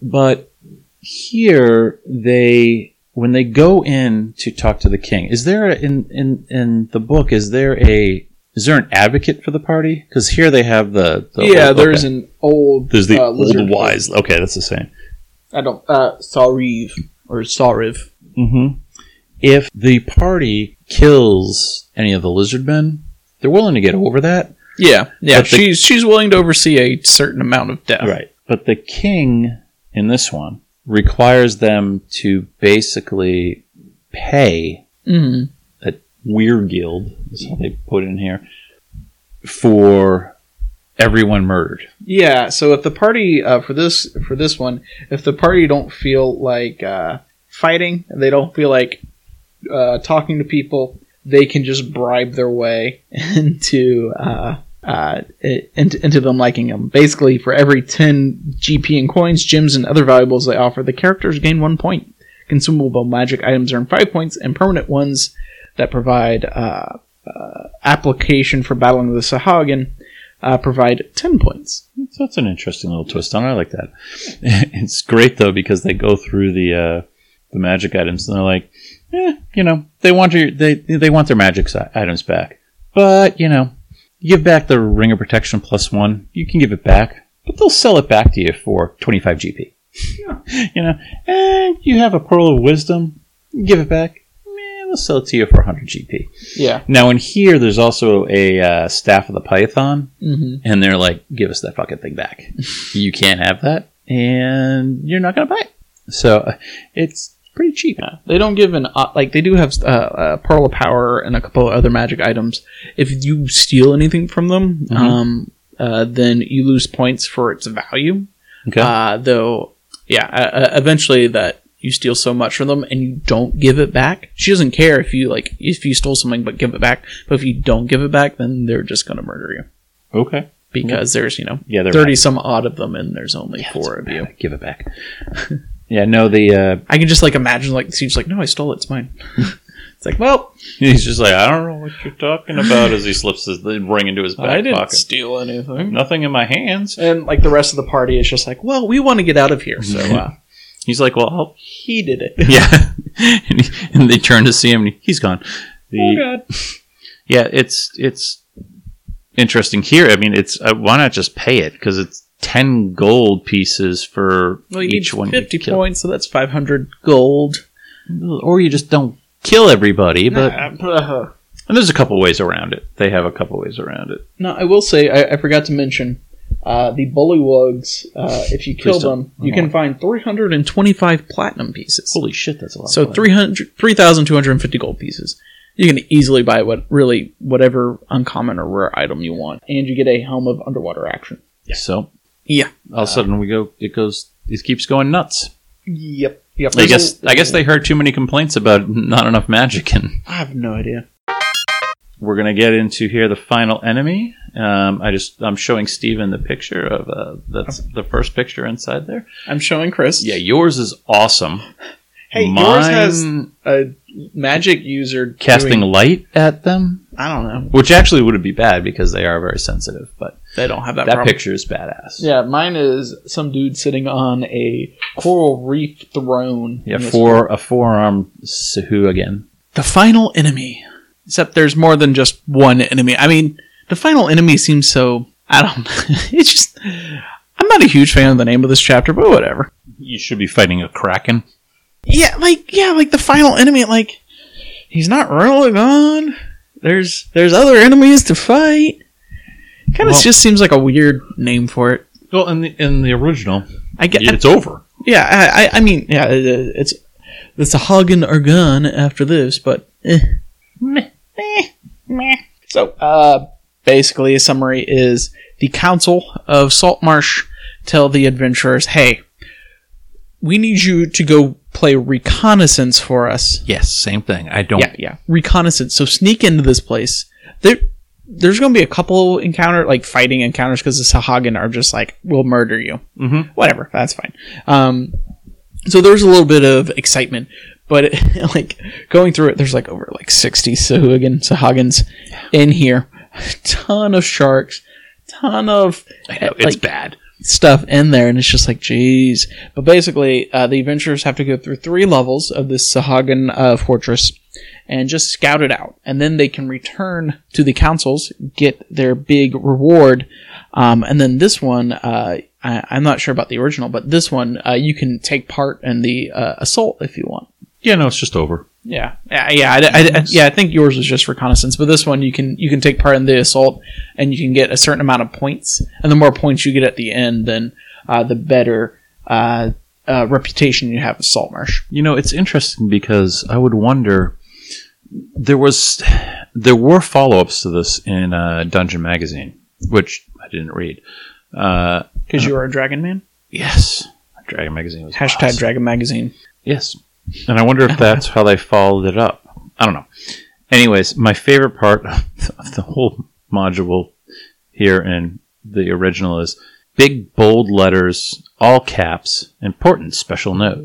But here they when they go in to talk to the king, is there a, in in in the book is there a is there an advocate for the party? Because here they have the, the yeah, old- there's okay. an old. there's the uh, old lizard wise. Okay, that's the same. I don't. Uh, Sauriv or Sauriv. Mm-hmm. If the party kills any of the lizard men, they're willing to get over that. Yeah, yeah. But the- she's she's willing to oversee a certain amount of death. Right. But the king in this one requires them to basically pay Mm. A Weird Guild, is how they put in here, for everyone murdered. Yeah, so if the party uh, for this for this one, if the party don't feel like uh, fighting, they don't feel like uh, talking to people, they can just bribe their way into uh, uh, into, into them liking them. Basically, for every ten GP in coins, gems, and other valuables they offer, the characters gain one point. Consumable magic items earn five points, and permanent ones that provide uh, uh, application for battling the Sahuagin uh, provide 10 points. So that's an interesting little twist on it. I like that. It's great though because they go through the uh, the magic items and they're like, eh, you know, they want your they they want their magic items back, but you know, you give back the ring of protection plus one, you can give it back, but they'll sell it back to you for twenty five GP. you know, and you have a pearl of wisdom, give it back. They'll sell it to you for 100 GP. Yeah. Now, in here, there's also a uh, staff of the Python, hmm and they're like, "Give us that fucking thing back. you can't have that, and you're not gonna buy it." So uh, it's pretty cheap. They don't give an uh, like they do have uh, uh, pearl of power and a couple of other magic items. If you steal anything from them, Mhm. um, uh, then you lose points for its value. Okay. Uh, though, yeah, eventually that you steal so much from them and you don't give it back. She doesn't care if you like if you stole something but give it back. But if you don't give it back, then they're just gonna murder you okay. because there's you know Yeah, they're thirty some odd of them and there's only Yeah, four of you. Give it back. yeah. No. The uh, I can just like imagine like she's like, no, I stole it. It's mine. it's like, well, he's just like, I don't know what you're talking about as he slips his the ring into his back I didn't pocket. steal anything. Nothing in my hands. And like the rest of the party is just like, well, we want to get out of here. So uh, He's like, well, he did it. yeah. and, he, and they turn to see him, and he's gone. The, Oh god. yeah, it's it's interesting here. I mean, it's uh, why not just pay it because it's ten gold pieces for Well, you each one. you fifty kill. points, so that's five hundred gold. or you just don't kill everybody. But uh, and there's a couple ways around it. They have a couple ways around it. no, I will say I, I forgot to mention uh, the bullywugs. Uh, if you kill them, you can find three hundred and twenty-five platinum pieces. Holy shit, that's a lot. So of money. 300 3,250 gold pieces. You can easily buy what really whatever uncommon or rare item you want, and you get a helm of underwater action. So Yeah. all of a sudden we go. It goes. It keeps going nuts. Yep. Yep. I guess. I guess they heard too many complaints about not enough magic and. I have no idea. We're gonna get into here the final enemy. Um, I just I'm showing Steven the picture of uh, that's the first picture inside there. I'm showing Chris. Yeah, yours is awesome. Hey, Mine, yours has a magic user casting doing- light at them, I don't know. which actually wouldn't be bad because they are very sensitive. But They don't have that. that problem. picture is badass. Yeah, mine is some dude sitting on a coral reef throne. yeah. For a forearm Sahuagin. the final enemy. Except there's more than just one enemy. I mean, the final enemy seems so. I don't. it's just. I'm not a huge fan of the name of this chapter, but whatever. You should be fighting a kraken. Yeah, like yeah, like the final enemy. Like he's not really gone. There's there's other enemies to fight. Kind of Well- just seems like a weird name for it. Well, in the in the original, I get. it's over. Yeah, I, I, I mean, yeah, it- it's it's a Hagen are gone after this, but eh. Meh, eh, meh. So, uh, basically, a summary is the Council of Saltmarsh tell the adventurers, "Hey, we need you to go play reconnaissance for us." Yes, same thing. I don't. Yeah, yeah, reconnaissance. So sneak into this place. There, there's going to be a couple encounter like fighting encounters because the Sahuagin are just like, "We'll murder you." Mhm. Whatever, that's fine. Um, so there's a little bit of excitement, but it, like going through it, there's like over like 60 Sahuagin Sahuagins in here, ton of sharks, ton of know, it's like, bad. stuff in there, and it's just like, geez. But basically, uh, the adventurers have to go through three levels of this Sahuagin uh, fortress and just scout it out, and then they can return to the councils, get their big reward, um, and then this one. Uh, I, I'm not sure about the original, but this one uh, you can take part in the uh, assault if you want. Yeah, no, it's just over. Yeah, yeah, yeah. I, I- I- yeah, I think yours was just reconnaissance, but this one you can you can take part in the assault, and you can get a certain amount of points, and the more points you get at the end, then uh, the better uh, uh, reputation you have with Saltmarsh. You know, it's interesting because I would wonder there was there were follow ups to this in uh, Dungeon Magazine, which I didn't read. Uh, Because you are a dragon man. yes, Dragon Magazine was Hashtag awesome. Dragon Magazine. Yes. And I wonder if that's how they followed it up. I don't know. Anyways, my favorite part of the whole module here in the original is big bold letters, all caps, important special note.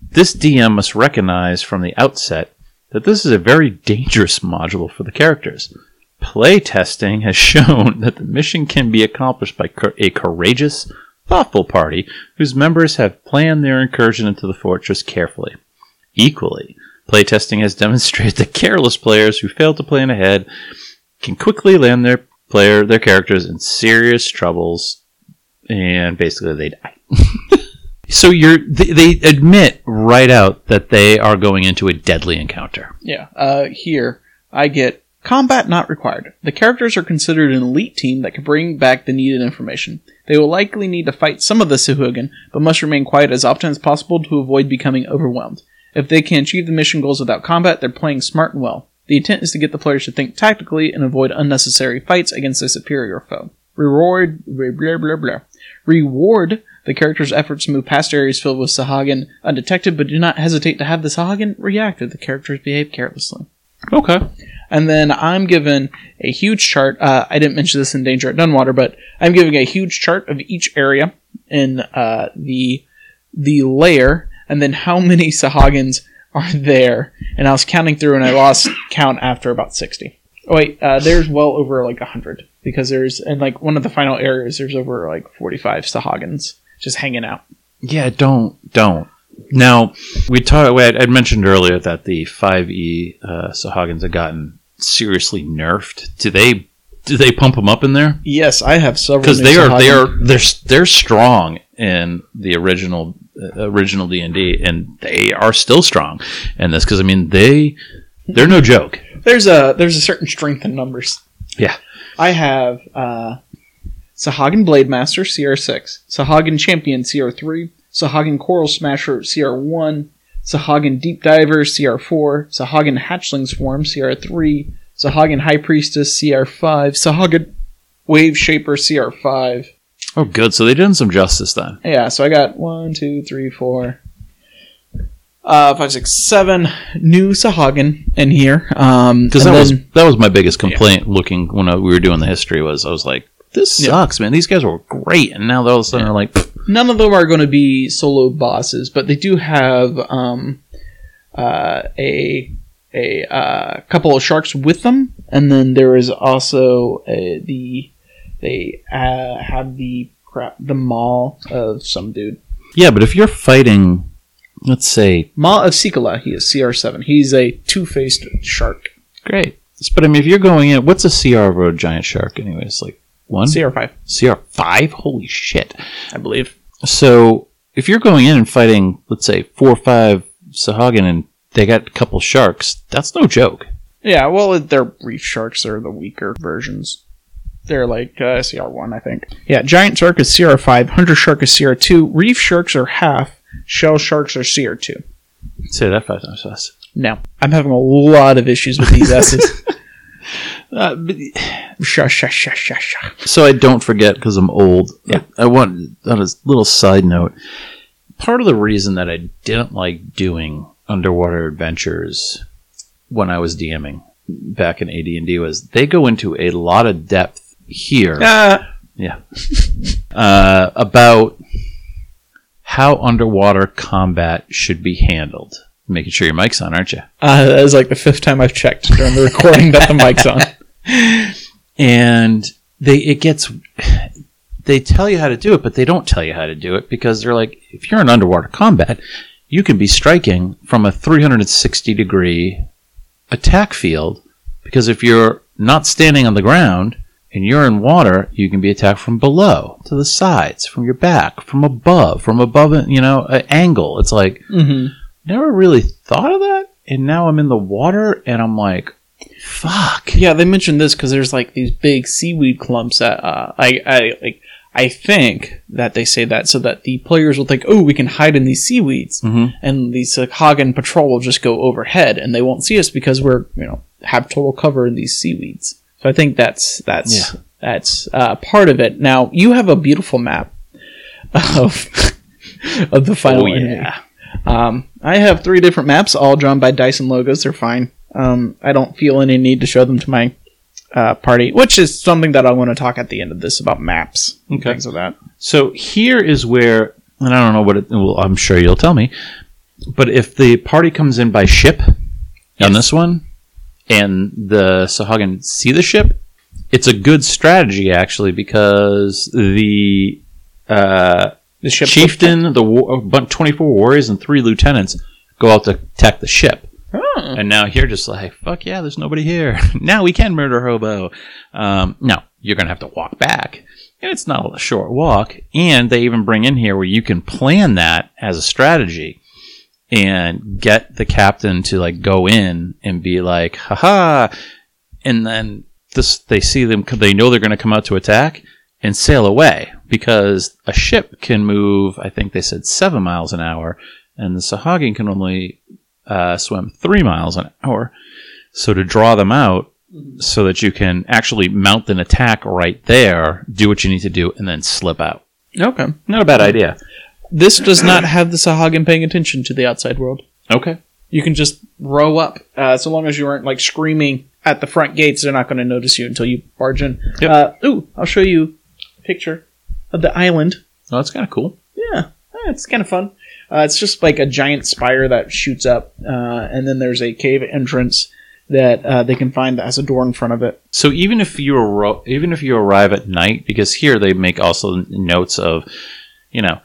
This DM must recognize from the outset that this is a very dangerous module for the characters. Play testing has shown that the mission can be accomplished by a courageous, thoughtful party whose members have planned their incursion into the fortress carefully. Equally, playtesting has demonstrated that careless players who fail to plan ahead can quickly land their player their characters in serious troubles and basically they die. so you're they, they admit right out that they are going into a deadly encounter. Yeah. Uh, here, I get combat not required. The characters are considered an elite team that can bring back the needed information. They will likely need to fight some of the Sahuagin, but must remain quiet as often as possible to avoid becoming overwhelmed. If they can achieve the mission goals without combat, they're playing smart and well. The intent is to get the players to think tactically and avoid unnecessary fights against a superior foe. Reward, blah, blah, blah. Reward the character's efforts to move past areas filled with Sahuagin undetected, but do not hesitate to have the Sahuagin react if the characters behave carelessly. Okay. And then I'm given a huge chart. Uh, I didn't mention this in Danger at Dunwater, but I'm giving a huge chart of each area in uh, the the layer, and then how many Sahuagins are there. And I was counting through, and I lost count after about sixty. Oh wait, uh, there's well over like hundred because there's in like one of the final areas there's over like 45 Sahuagins just hanging out. Yeah, don't don't. Now we talked. I'd mentioned earlier that the five E uh, Sahuagins have gotten seriously nerfed. Do they do they pump them up in there? Yes, I have several Because they are they are they're they're strong in the original uh, original D and D, and they are still strong in this. Because I mean they they're no joke. There's a there's a certain strength in numbers. Yeah. I have uh, Sahuagin Blade Master CR6, Sahuagin Champion CR3, Sahuagin Coral Smasher CR1, Sahuagin Deep Diver CR4, Sahuagin Hatchling Swarm CR3, Sahuagin High Priestess CR5, Sahuagin Wave Shaper CR5. Oh, good. So they did some justice then. Yeah, so I got one, two, three, four, uh, five, six, seven new Sahuagin in here. Um, Because and that was that was my biggest complaint. Looking when I, we were doing the history was I was like, this Yeah. sucks, man. These guys were great, and now they're all of a sudden they're like, "Pfft, none of them are going to be solo bosses, but they do have um, uh, a a uh, couple of sharks with them, and then there is also a, the they uh, have the crap the maw of some dude. yeah. But if you're fighting, let's say, Maw of Sekolah, he is CR seven. He's a two faced shark. great, but I mean, if you're going in, what's a CR of a giant shark? Anyways, like one CR five, CR five. Holy shit! I believe. So if you're going in and fighting, let's say four or five Sahuagin, and they got a couple sharks, that's no joke. Yeah, well, they're reef sharks. They're the weaker versions. They're like uh, CR1, I think. Yeah, giant shark is CR5, hunter shark is CR2, reef sharks are half, shell sharks are CR2. Say that five times fast. Now, I'm having a lot of issues with these S's. Uh, but- sha, sha, sha, sha, sha. so I don't forget because I'm old. Yeah. I want on a little side note. Part of the reason that I didn't like doing underwater adventures when I was DMing back in AD&D was they go into a lot of depth here Ah, uh, about how underwater combat should be handled. Making sure your mic's on, aren't you? uh, that is like the fifth time I've checked during the recording that the mic's on. and they it gets they tell you how to do it but they don't tell you how to do it because they're like if you're in underwater combat you can be striking from a 360 degree attack field because if you're not standing on the ground and you're in water you can be attacked from below to the sides from your back from above from above you know an angle. It's like hmm never really thought of that. And now i'm in the water and i'm like fuck Yeah, they mentioned this because there's like these big seaweed clumps that uh, I, I like. I think that they say that so that the players will think, oh, we can hide in these seaweeds, Mhm. and the Hagen patrol will just go overhead, and they won't see us because we're you know have total cover in these seaweeds. So I think that's that's Yeah. that's uh, part of it. Now you have a beautiful map of of the final Oh, yeah. Um, I have three different maps, all drawn by Dyson Logos. They're fine. Um, I don't feel any need to show them to my uh, party, which is something that I want to talk at the end of this about maps, and Okay. things of that. So here is where, and I don't know what it. Well, I'm sure you'll tell me. But if the party comes in by ship on this one, and the Sahuagin see the ship, it's a good strategy actually because the uh, The ship chieftain, the war, 24 warriors, and three lieutenants go out to attack the ship. Oh. And now you're just like, fuck yeah, there's nobody here. now we can murder Hobo. Um, no, you're going to have to walk back. And it's not a short walk. And they even bring in here where you can plan that as a strategy and get the captain to like go in and be like, haha. And then this, they see them, they know they're going to come out to attack and sail away because a ship can move, I think they said seven miles an hour, and the Sahuagin can only uh, swim three miles an hour. So to draw them out, so that you can actually mount an attack right there, do what you need to do, and then slip out. Okay. Not a bad idea. This does not have the Sahuagin paying attention to the outside world. Okay. You can just row up, uh, so long as you aren't like screaming at the front gates. They're not going to notice you until you barge in. Yep. Uh, ooh, I'll show you a picture of the island. Oh, that's kind of cool. Yeah, it's kind of fun. Uh, it's just like a giant spire that shoots up, uh, and then there's a cave entrance that uh, they can find that has a door in front of it. So even if you even if you arrive at night, because here they make also notes of, you know,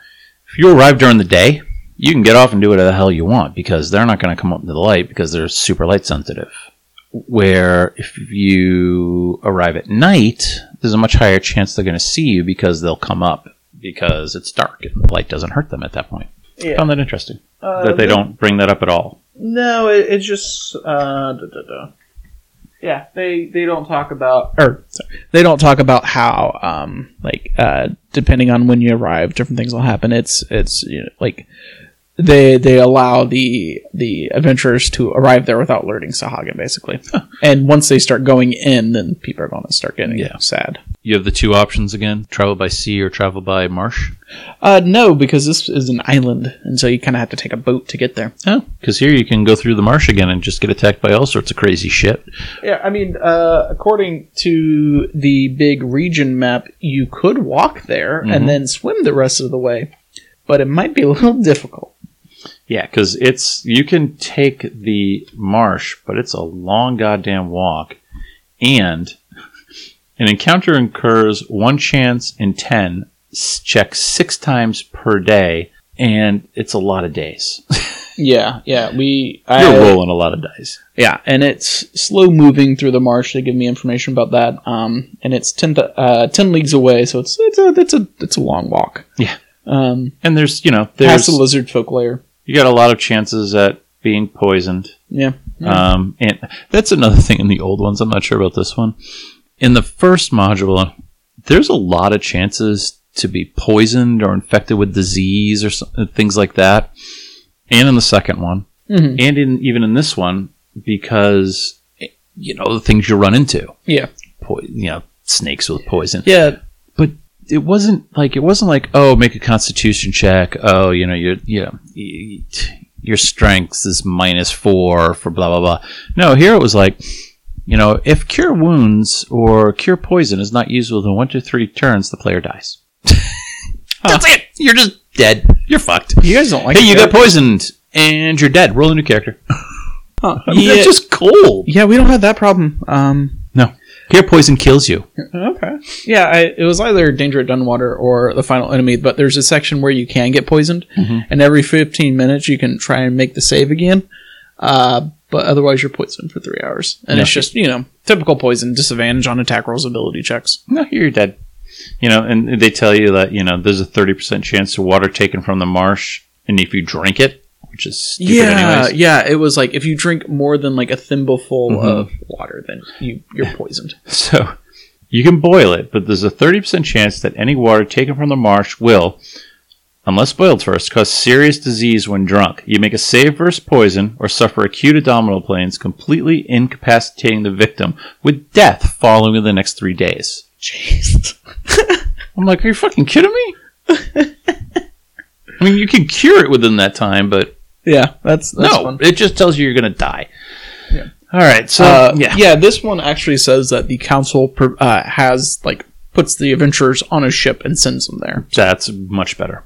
if you arrive during the day, you can get off and do whatever the hell you want because they're not going to come up into the light because they're super light sensitive. Where if you arrive at night, there's a much higher chance they're going to see you because they'll come up because it's dark and the light doesn't hurt them at that point. Yeah. Found that interesting Uh, that they don't bring that up at all. No, it, it's just uh, da, da, da. yeah. They they don't talk about or sorry, they don't talk about how um like uh depending on when you arrive, different things will happen. It's it's you know, like they they allow the the adventurers to arrive there without alerting Sahuagin basically, and once they start going in, then people are going to start getting Yeah. sad. You have the two options again: travel by sea or travel by marsh. Uh, no, because this is an island, and so you kind of have to take a boat to get there. Oh, because here you can go through the marsh again and just get attacked by all sorts of crazy shit. Yeah, I mean, uh, according to the big region map, you could walk there Mhm. and then swim the rest of the way, but it might be a little difficult. Yeah, because it's you can take the marsh, but it's a long goddamn walk, and an encounter occurs one chance in ten. s- Check six times per day, and it's a lot of days. Yeah, yeah, we. You're I, rolling a lot of dice. Yeah, and it's slow moving through the marsh. They give me information about that. Um, and it's ten uh, ten leagues away, so it's it's a it's a it's a long walk. Yeah. Um, And there's you know past there's the lizard folk layer. you got a lot of chances at being poisoned. Yeah. Um, and that's another thing in the old ones. I'm not sure about this one. In the first module, there's a lot of chances to be poisoned or infected with disease or so- things like that. And in the second one, Mhm. and in even in this one, because you know the things you run into, Yeah. po- you know, snakes with poison. Yeah. But it wasn't like it wasn't like oh, make a Constitution check. Oh, you know, your you know, your strength is minus four for blah blah blah. No, here it was like, you know, if cure wounds or cure poison is not used within one to three turns, the player dies. That's it. You're just dead. You're fucked. You guys don't like hey, you there? got poisoned and you're dead. Roll a new character. Huh. I mean, yeah, That's just cold. yeah, we don't have that problem. Um, No, cure poison kills you. Okay. Yeah, I, it was either Danger at Dunwater or the final enemy, but there's a section where you can get poisoned, and every 15 minutes you can try and make the save again. Uh, but otherwise, you're poisoned for three hours, and Yeah. it's just you know typical poison disadvantage on attack rolls, ability checks. no, you're dead. You know, and they tell you that you know there's a thirty percent chance of water taken from the marsh, and if you drink it, which is stupid Yeah, anyways. yeah. It was like if you drink more than like a thimbleful Mhm. of water, then you you're poisoned. So You can boil it, but there's a 30% chance that any water taken from the marsh will, unless boiled first, cause serious disease when drunk. You make a save versus poison or suffer acute abdominal pains, completely incapacitating the victim with death following in the next three days. Jeez. I'm like, are you fucking kidding me? I mean, you can cure it within that time, but Yeah, that's, that's no, fun. it just tells you you're going to die. Yeah. All right. So, Uh, yeah. yeah, this one actually says that the council per- uh, has like puts the adventurers on a ship and sends them there. That's much better.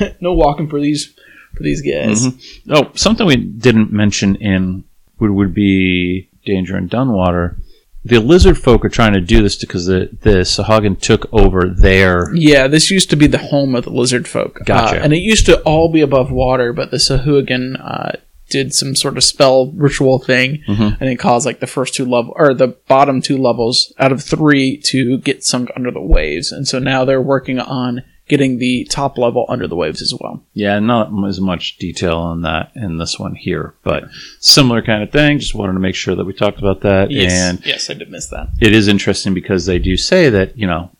no walking for these for these guys. Mhm. Oh, something we didn't mention in would, would be Danger in Dunwater. The lizard folk are trying to do this because the, the Sahuagin took over their. Yeah, this used to be the home of the lizard folk. Gotcha. Uh, and it used to all be above water, but the Sahuagin uh, did some sort of spell ritual thing, Mhm. and it caused like the first two level or the bottom two levels out of three to get sunk under the waves. And so now they're working on getting the top level under the waves as well. Yeah, not as much detail on that in this one here, but similar kind of thing. Just wanted to make sure that we talked about that. And yes, I did miss that. it is interesting because they do say that, you know,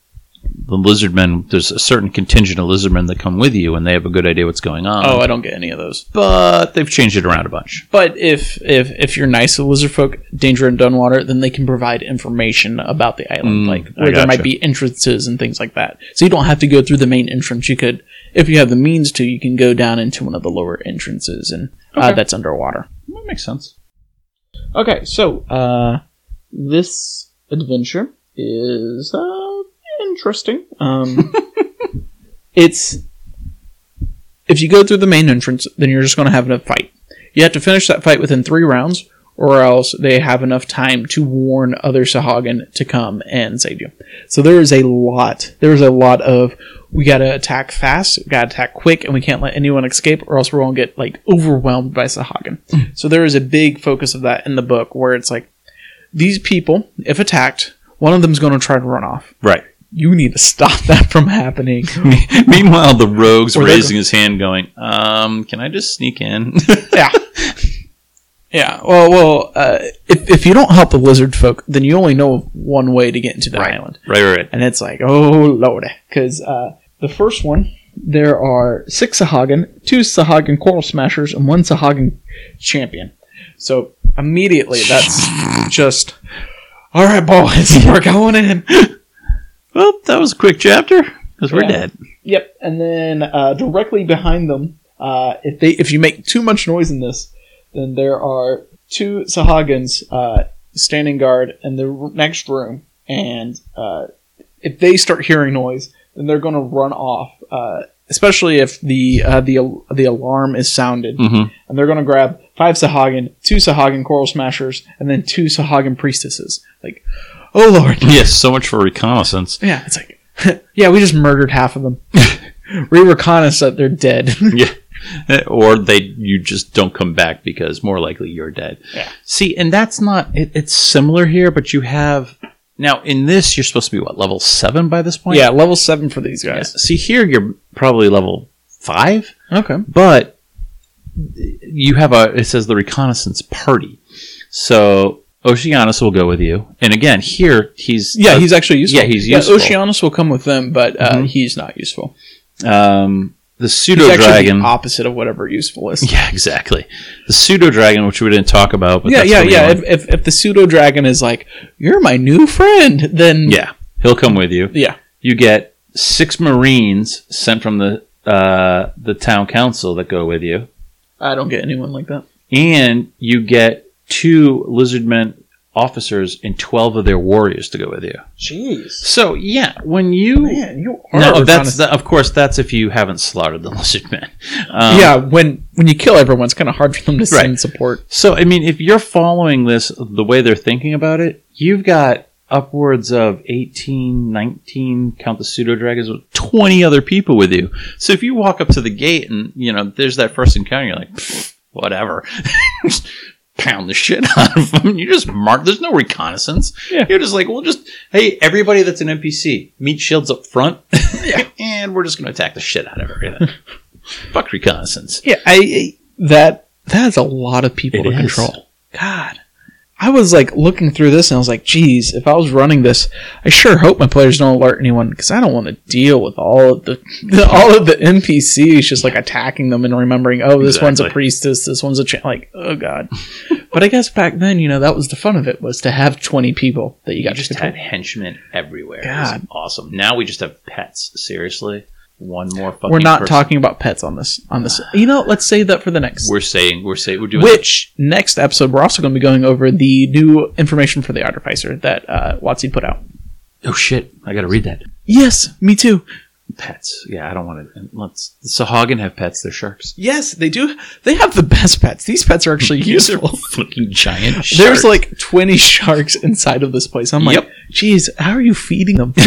the lizard men, there's a certain contingent of lizard men that come with you and they have a good idea what's going on. Oh, I don't get any of those. but they've changed it around a bunch. But if if if you're nice to lizard folk, danger in Dunwater, then they can provide information about the island, Mm, like I where there might be entrances and things like that. So you don't have to go through the main entrance. You could, if you have the means to, you can go down into one of the lower entrances, and uh, Okay. that's underwater. That makes sense. Okay, so uh, this adventure is uh, interesting. Um, it's if you go through the main entrance, then you're just going to have a fight. You have to finish that fight within three rounds, or else they have enough time to warn other Sahuagin to come and save you. So there is a lot. There is a lot of we got to attack fast, we got to attack quick, and we can't let anyone escape, or else we're going to get like overwhelmed by Sahuagin. so there is a big focus of that in the book, where it's like these people, if attacked, one of them's going to try to run off. Right. You need to stop that from happening. Meanwhile, the rogue's Or raising his hand, going, um, can I just sneak in? yeah. Yeah. Well, well, uh, if, if you don't help the lizard folk, then you only know of one way to get into the Right. island. right, right, right. And it's like, oh, lordy. Because uh, the first one, there are six Sahuagin, two Sahuagin Coral Smashers, and one Sahuagin Champion. So immediately, that's just, all right, boys, we're going in. Well, that was a quick chapter because we're Yeah. dead. Yep, and then uh, directly behind them, uh, if they if you make too much noise in this, then there are two Sahuagins uh, standing guard in the next room, and uh, if they start hearing noise, then they're going to run off. Uh, especially if the uh, the the alarm is sounded, Mm-hmm. and they're going to grab five Sahuagin, two Sahuagin Coral Smashers, and then two Sahuagin Priestesses. Like, oh lord, Yes, so much for reconnaissance. yeah, it's like, yeah, we just murdered half of them. we reconnaissance that they're dead. yeah. Eh, or they, you just don't come back because more likely you're dead. Yeah. See, and that's not. It, it's similar here, but you have now in this you're supposed to be what level seven by this point. yeah, level seven for these Yeah. guys. See here, you're probably level five, Okay. but you have a. It says the reconnaissance party, so Oceanus will go with you. And again, here he's Yeah, he's actually useful. yeah, he's useful. Oceanus will come with them, but uh, Mhm. he's not useful. um the pseudo dragon. opposite of whatever useful is. Yeah, exactly. The pseudo dragon, which we didn't talk about, but yeah, yeah, yeah. If, if, if the pseudo dragon is like, you're my new friend, then yeah, he'll come with you. yeah. You get six Marines sent from the uh, the town council that go with you, I don't get anyone like that. and you get two lizardmen officers and twelve of their warriors to go with you. Jeez, So yeah, when you man, you are. no, that's reconnaissance- that, of course that's if you haven't slaughtered the lizardmen. Um, yeah. When when you kill everyone, it's kind of hard for them to send Right. support. So, I mean, if you're following this the way they're thinking about it, you've got upwards of 18, 19, count the pseudo dragons, 20 other people with you. So if you walk up to the gate and, you know, there's that first encounter, you're like, whatever. Pound the shit out of them. You just mark. There's no reconnaissance. Yeah. You're just like, well, just hey, everybody that's an NPC, meet shields up front, and we're just going to attack the shit out of everything. Fuck reconnaissance. Yeah, I, I that that's a lot of people It to is. control. God, I was like looking through this and I was like, geez, if I was running this, I sure hope my players don't alert anyone because I don't want to deal with all of the, the all of the NPCs just like attacking them and remembering, oh, this one's a priestess, this one's a cha-. like, oh god. but I guess back then, you know, that was the fun of it was to have twenty people that you You got just to had henchmen everywhere. It was God. awesome. Now we just have pets. Seriously, one more fucking. We're not person. talking about pets on this on this. You know, let's save that for the next. We're saying we're saying we're doing. Which next episode we're also going to be going over the new information for the Artificer that uh, WotC put out. oh shit! I got to read that. Yes, me too. Pets. Yeah, I don't want to. Let's. The Sahuagin have pets. They're sharks. Yes, they do. They have the best pets. These pets are actually useful. fucking giant. There's like 20 sharks inside of this place. I'm like, Yep. geez, how are you feeding them?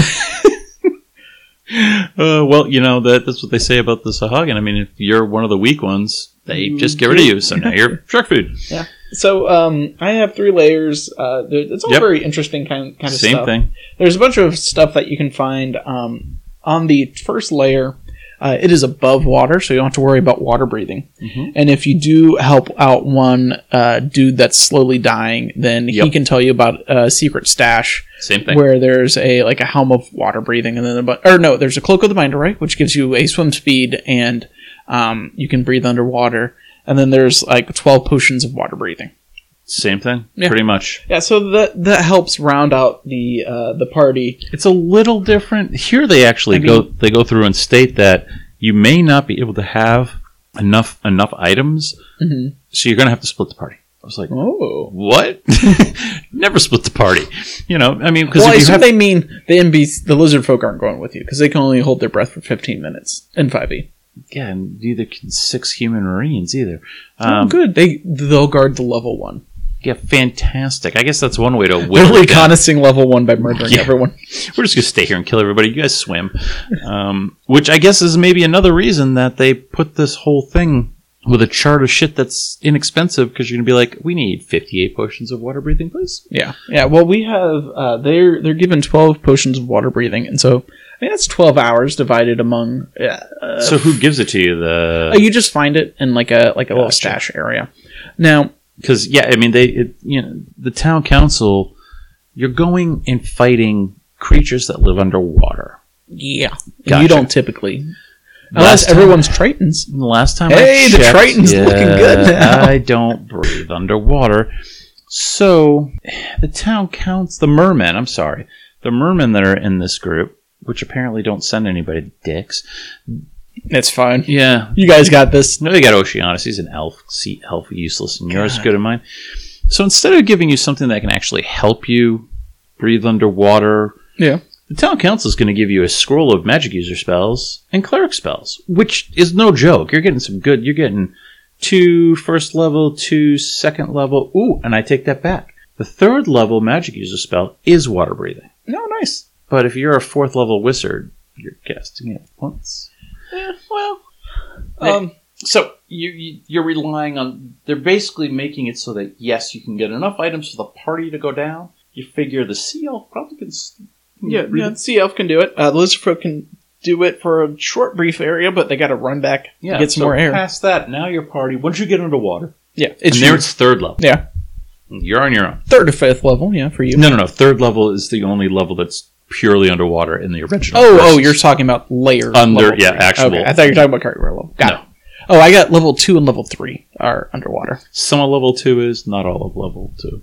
Uh, well, you know that that's what they say about the Sahuagin. I mean, if you're one of the weak ones, they just get rid of you. So now you're shark food. Yeah. So um, I have three layers. Uh, it's all Yep. very interesting kind kind of Same stuff. thing. There's a bunch of stuff that you can find um, on the first layer. Uh, it is above water, so you don't have to worry about water breathing. Mhm. And if you do help out one uh, dude that's slowly dying, then he can tell you about a secret stash Same thing. where there's a like a helm of water breathing, and then a bu- or no, there's a cloak of the binder, right, which gives you a swim speed and um, you can breathe underwater. And then there's like 12 potions of water breathing. Same thing. Yeah. Pretty much. Yeah, so that that helps round out the uh, the party. It's a little different. Here they actually I mean- go they go through and state that you may not be able to have enough enough items, Mhm. so you're gonna have to split the party. I was like, Oh. what? Never split the party. You know, I mean, because Well, I if you assume have they mean the MBs, the lizard folk aren't going with you because they can only hold their breath for 15 minutes in 5e. yeah, and neither can six human marines either. oh, Um, good. They they'll guard the level one. Yeah, fantastic. I guess that's one way to whittle Literally connoissing level one by murdering Yeah. everyone. We're just gonna stay here and kill everybody. You guys swim, um, which I guess is maybe another reason that they put this whole thing with a chart of shit that's inexpensive because you're gonna be like, we need 58 potions of water breathing, please. Yeah, yeah. Well, we have uh, they're they're given 12 potions of water breathing, and so I mean that's 12 hours divided among. Uh, so who gives it to you? uh, The you just find it in like a like a little stash area. Now, because yeah, I mean they, it, you know, the town council. You're going and fighting creatures that live underwater. yeah, Gotcha. you don't typically unless time- everyone's Tritons. The last time Hey, I the checked, Triton's looking good now. I don't breathe underwater. So the town counts the mermen. I'm sorry, the mermen that are in this group, which apparently don't send anybody dicks. It's fine. Yeah, You guys got this. no, they got Oceanus. He's an elf, sea elf, useless, and yours God. good in mine. So instead of giving you something that can actually help you breathe underwater, Yeah. the town council is going to give you a scroll of magic user spells and cleric spells, which is no joke. You're getting some good. You're getting two first level, two second level. Ooh, and I take that back. The third level magic user spell is water breathing. No, nice. But if you're a fourth level wizard, you're casting it once. Yeah, well, Um, so you, you you're relying on. They're basically making it so that yes, you can get enough items for the party to go down. You figure the sea elf probably can. s- yeah, breathe- yeah. Sea elf can do it. Uh, the lizard folk can do it for a short, brief area, but they got to run back yeah. to get some so more air. Past that, now your party. Once you get underwater, Yeah, and it's there it's third level. yeah, You're on your own. third to fifth level. Yeah, for you. No, no, no. Third level is the only level that's purely underwater in the original. Oh, oh, you're talking about layer Under- level yeah, actual- Okay, I thought you were talking about character level. Got No. it. Oh, I got level two and level three are underwater. some of level two is not all of level two.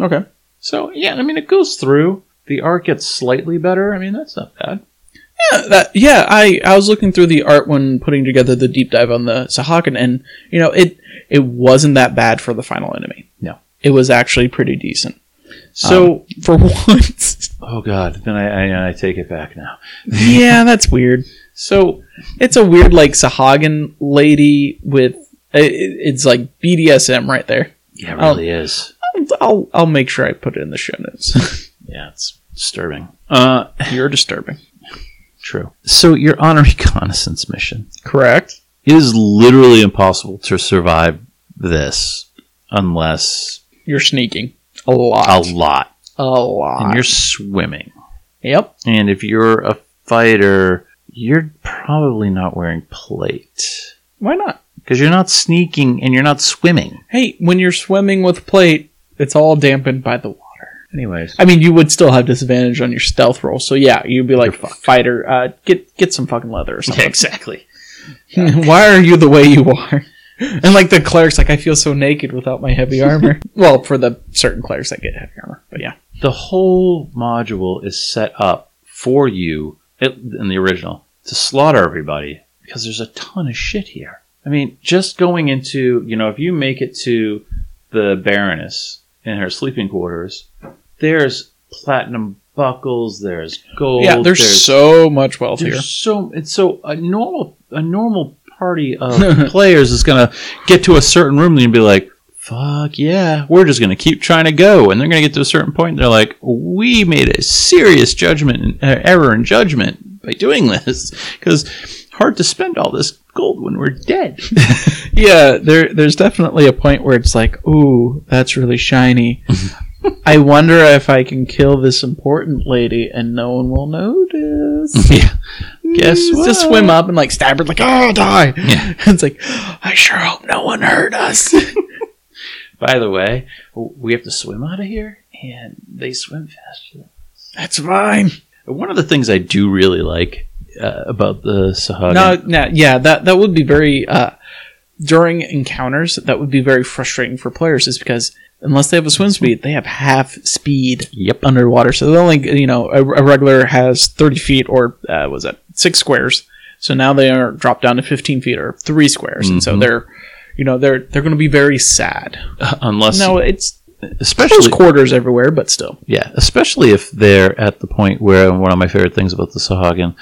Okay. So yeah, I mean it goes through. The art gets slightly better. I mean that's not bad. Yeah, that, yeah. I, I was looking through the art when putting together the deep dive on the Sahuagin, and you know it it wasn't that bad for the final enemy. No. it was actually pretty decent. So Um, for once, oh god, then I, I I take it back now. yeah, that's weird. So It's a weird like Sahuagin lady with it, it's like BDSM right there. yeah, it really is. I'll I'll make sure I put it in the show notes. Yeah, it's disturbing. Uh, You're disturbing. true. So your on a reconnaissance mission. Correct. It is literally impossible to survive this unless You're sneaking a lot. a lot, A lot. and you're swimming. yep. And if you're a fighter, you're probably not wearing plate Why not? because you're not sneaking and you're not swimming. Hey, when you're swimming with plate, it's all dampened by the water. Anyways, I mean, you would still have disadvantage on your stealth roll, so yeah, you'd be like fighter. Uh, get get some fucking leather or something. exactly. Why are you the way you are? And like the cleric's like, I feel so naked without my heavy armor. well, for the certain clerics that get heavy armor, but yeah, The whole module is set up for you it, in the original to slaughter everybody because there's a ton of shit here. I mean, just going into you know, if you make it to the Baroness in her sleeping quarters, there's platinum buckles, there's gold, yeah. There's, so much wealth here. There's so it's so a normal a normal party of players is gonna get to a certain room and be like, "Fuck yeah, we're just gonna keep trying to go," and they're gonna get to a certain point. And they're like, "We made a serious judgment uh, error in judgment by doing this because hard to spend all this gold when we're dead." Yeah, there there's definitely a point where it's like, ooh, that's really shiny. I wonder if I can kill this important lady and no one will notice. yeah. Guess Just swim up and like stab her, like, oh, die. Yeah. it's like, I sure hope no one heard us. By the way, we have to swim out of here, and they swim faster. That's fine. One of the things I do really like uh, about the Sahuagin. No, no, yeah, that that would be very uh, during encounters. That would be very frustrating for players, is because unless they have a swim speed, they have half speed Yep. underwater. So they only, you know, a, a regular has thirty feet or uh, was that six squares. So now they are dropped down to fifteen feet or three squares, and so Mhm. they're, you know, they're they're going to be very sad. Unless, No, it's especially, quarters everywhere, but still. yeah, especially if they're at the point where one of my favorite things about the Sahuagin,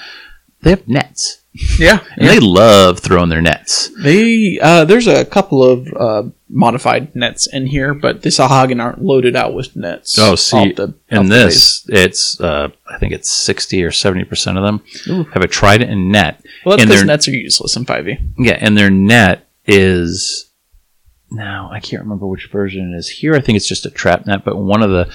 they have nets, Yeah, and they love throwing their nets. They uh, there's a couple of uh, modified nets in here, but the Sahuagin aren't loaded out with nets. Oh, see, the- In this, it's uh, I think it's sixty or seventy percent of them Ooh. have a trident and net. well, that's because nets are useless in five e. Yeah, and their net is now I can't remember which version it is. Here I think it's just a trap net, but one of the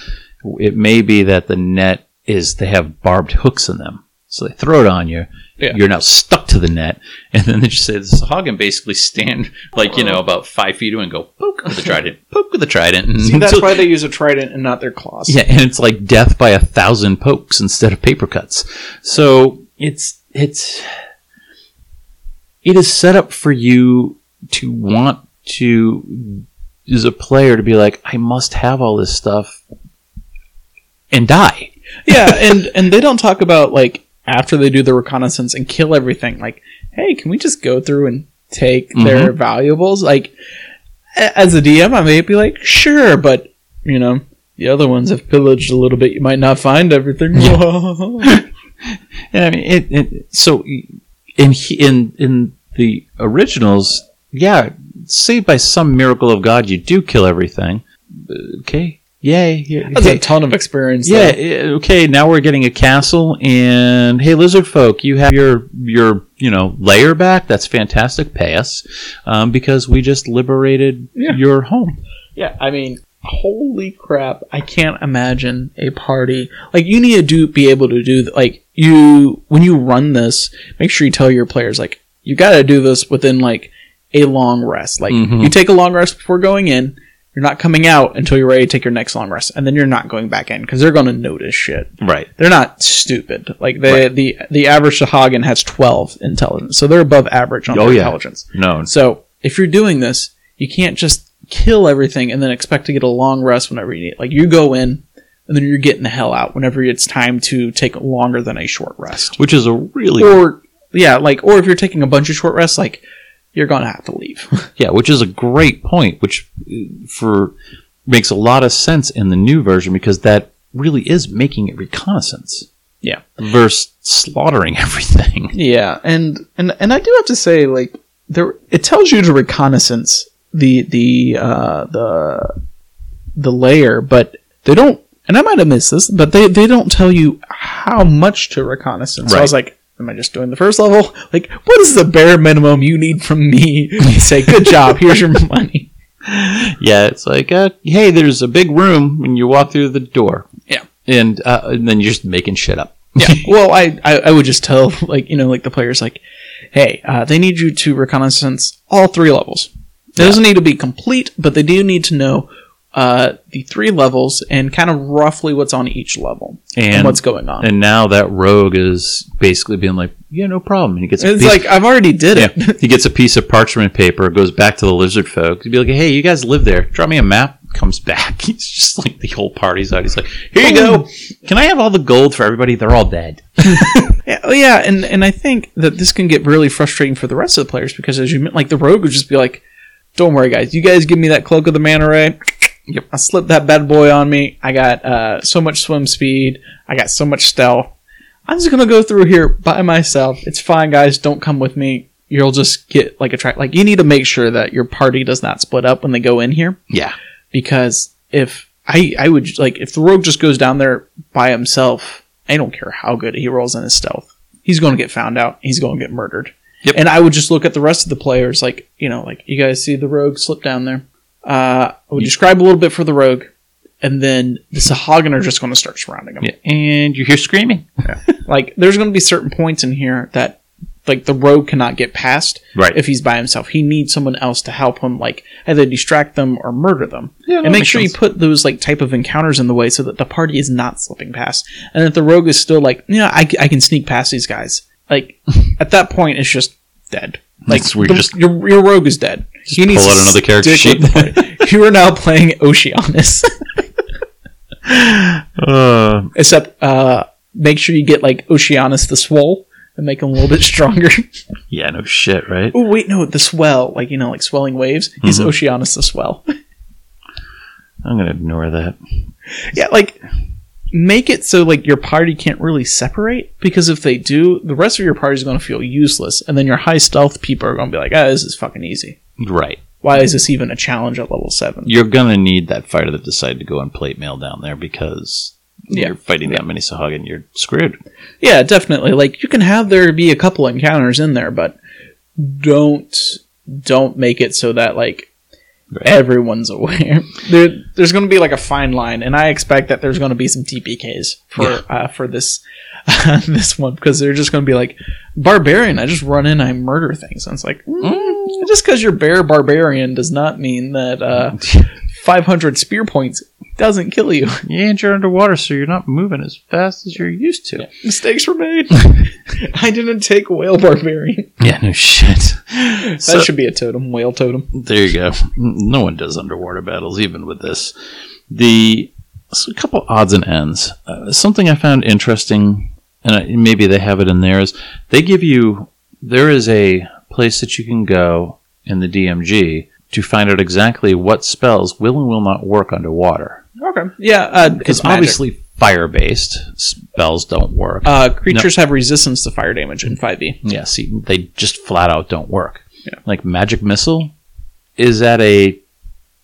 it may be that the net is they have barbed hooks in them. So they throw it on you. Yeah. You're now stuck to the net, and then they just say this hog and basically stand like you know about five feet away and go poke with the trident, poke with the trident. And See, that's until- why they use a trident and not their claws. yeah, and it's like death by a thousand pokes instead of paper cuts. So it's it's it is set up for you to want to as a player to be like, I must have all this stuff and die. yeah, and and they don't talk about like after they do the reconnaissance and kill everything. Like, hey, can we just go through and take mm-hmm. their valuables? Like, as a DM, I may be like, sure, but you know. The other ones have pillaged a little bit. You might not find everything. Yeah, I mean, it, it, so in in in the originals, yeah, say by some miracle of God you do kill everything. Uh, okay, yay! yeah, That's a ton of experience. Yeah. though. eh, Okay. Now we're getting a castle, and hey, lizard folk, you have your your you know layer back. That's fantastic. Pay us, um, because we just liberated Yeah. your home. Yeah, I mean, holy crap! I can't imagine a party like you need to do be able to do like you when you run this. Make sure you tell your players like you got to do this within like a long rest. Like Mhm. you take a long rest before going in. You're not coming out until you're ready to take your next long rest, and then you're not going back in because they're going to notice shit. Right. They're not stupid. Like the Right. the the average Sahuagin has 12 intelligence, so they're above average on Oh, yeah. intelligence. No. So if you're doing this, you can't just kill everything and then expect to get a long rest whenever you need. Like you go in and then you're getting the hell out whenever it's time to take longer than a short rest. Which is a really Or yeah, like or if you're taking a bunch of short rests, like you're gonna have to leave. yeah, which is a great point. Which uh, for makes a lot of sense in the new version because that really is making it reconnaissance. Yeah. Versus slaughtering everything. yeah, and and and I do have to say, like there, it tells you to reconnaissance the the uh, the the layer, but they don't. And I might have missed this, but they they don't tell you how much to reconnaissance. So I was like, am I just doing the first level? Like, what is the bare minimum you need from me to say, good job, here's your money? Yeah, it's like, uh, hey, there's a big room when you walk through the door. Yeah. And, uh, and then you're just making shit up. Yeah. Well, I, I I would just tell like you know like the players like, hey, uh, they need you to reconnaissance all three levels. It doesn't need to be complete, but they do need to know uh, the three levels and kind of roughly what's on each level and, And what's going on. and now that rogue is basically being like, yeah, no problem. And he gets a it's piece, like I've already did yeah, it. he gets a piece of parchment paper, goes back to the lizard folk. He'd be like, hey, you guys live there. Draw me a map. Comes back. He's just like the whole party's out. He's like, here you go. Can I have all the gold for everybody? They're all dead. Yeah, oh, yeah, and and I think that this can get really frustrating for the rest of the players because as you meant, like the rogue would just be like, "Don't worry, guys, you guys give me that cloak of the manta ray. Yep, I slipped that bad boy on me. I got uh, so much swim speed. I got so much stealth. I'm just gonna go through here by myself. It's fine, guys. Don't come with me. You'll just get like a track. Like you need to make sure that your party does not split up when they go in here Yeah. because if I I would like if the rogue just goes down there by himself, I don't care how good he rolls in his stealth. He's going to get found out. He's going to get murdered. Yep. And I would just look at the rest of the players, like you know, like you guys see the rogue slip down there. Uh, I would describe a little bit for the rogue, and then the Sahuagin are just going to start surrounding him. yeah. And you hear screaming. Like there's going to be certain points in here that like the rogue cannot get past Right. if he's by himself. He needs someone else to help him, like either distract them or murder them. Yeah, and make sure sense. you put those like type of encounters in the way so that the party is not slipping past, and that the rogue is still like, you know, I, I can sneak past these guys. Like at that point, it's just dead. Like That's the- just- your your rogue is dead. He pull needs out to another character stick with the party. you are now playing Oceanus. Uh, Except uh, make sure you get like Oceanus the Swole and make him a little bit stronger. yeah, no shit, right? oh wait, no, the swell, like you know, like swelling waves. He's Mhm. Oceanus the Swell. I'm gonna ignore that. yeah, like make it so like your party can't really separate because if they do, the rest of your party is going to feel useless, and then your high stealth people are going to be like, ah, this is fucking easy. Right. Why is this even a challenge at level seven? You're gonna need that fighter that decided to go and plate mail down there because Yeah. you're fighting that many Sahuagin, you're screwed. Yeah, definitely. Like you can have there be a couple encounters in there, but don't don't make it so that like. Everyone's aware. there, there's going to be like a fine line, and I expect that there's going to be some TPKs for Yeah. uh, for this this one because they're just going to be like barbarian. I just run in, I murder things, and it's like mm, just because you're bear barbarian does not mean that uh, 500 spear points doesn't kill you. Yeah, and you're underwater, so you're not moving as fast as you're used to. Mistakes were made. I didn't take whale barbarian. Yeah, no shit. That So- should be a totem, whale totem. There you go. No one does underwater battles, even with this. The so a couple odds and ends. Uh, something I found interesting, and I, maybe they have it in there, is they give you there is a place that you can go in the DMG to find out exactly what spells will and will not work underwater. Okay. Yeah, uh, Because magic. obviously fire based spells don't work. Uh, creatures have resistance to fire damage in 5e. Yeah, see, they just flat out don't work. Yeah. Like magic missile is at a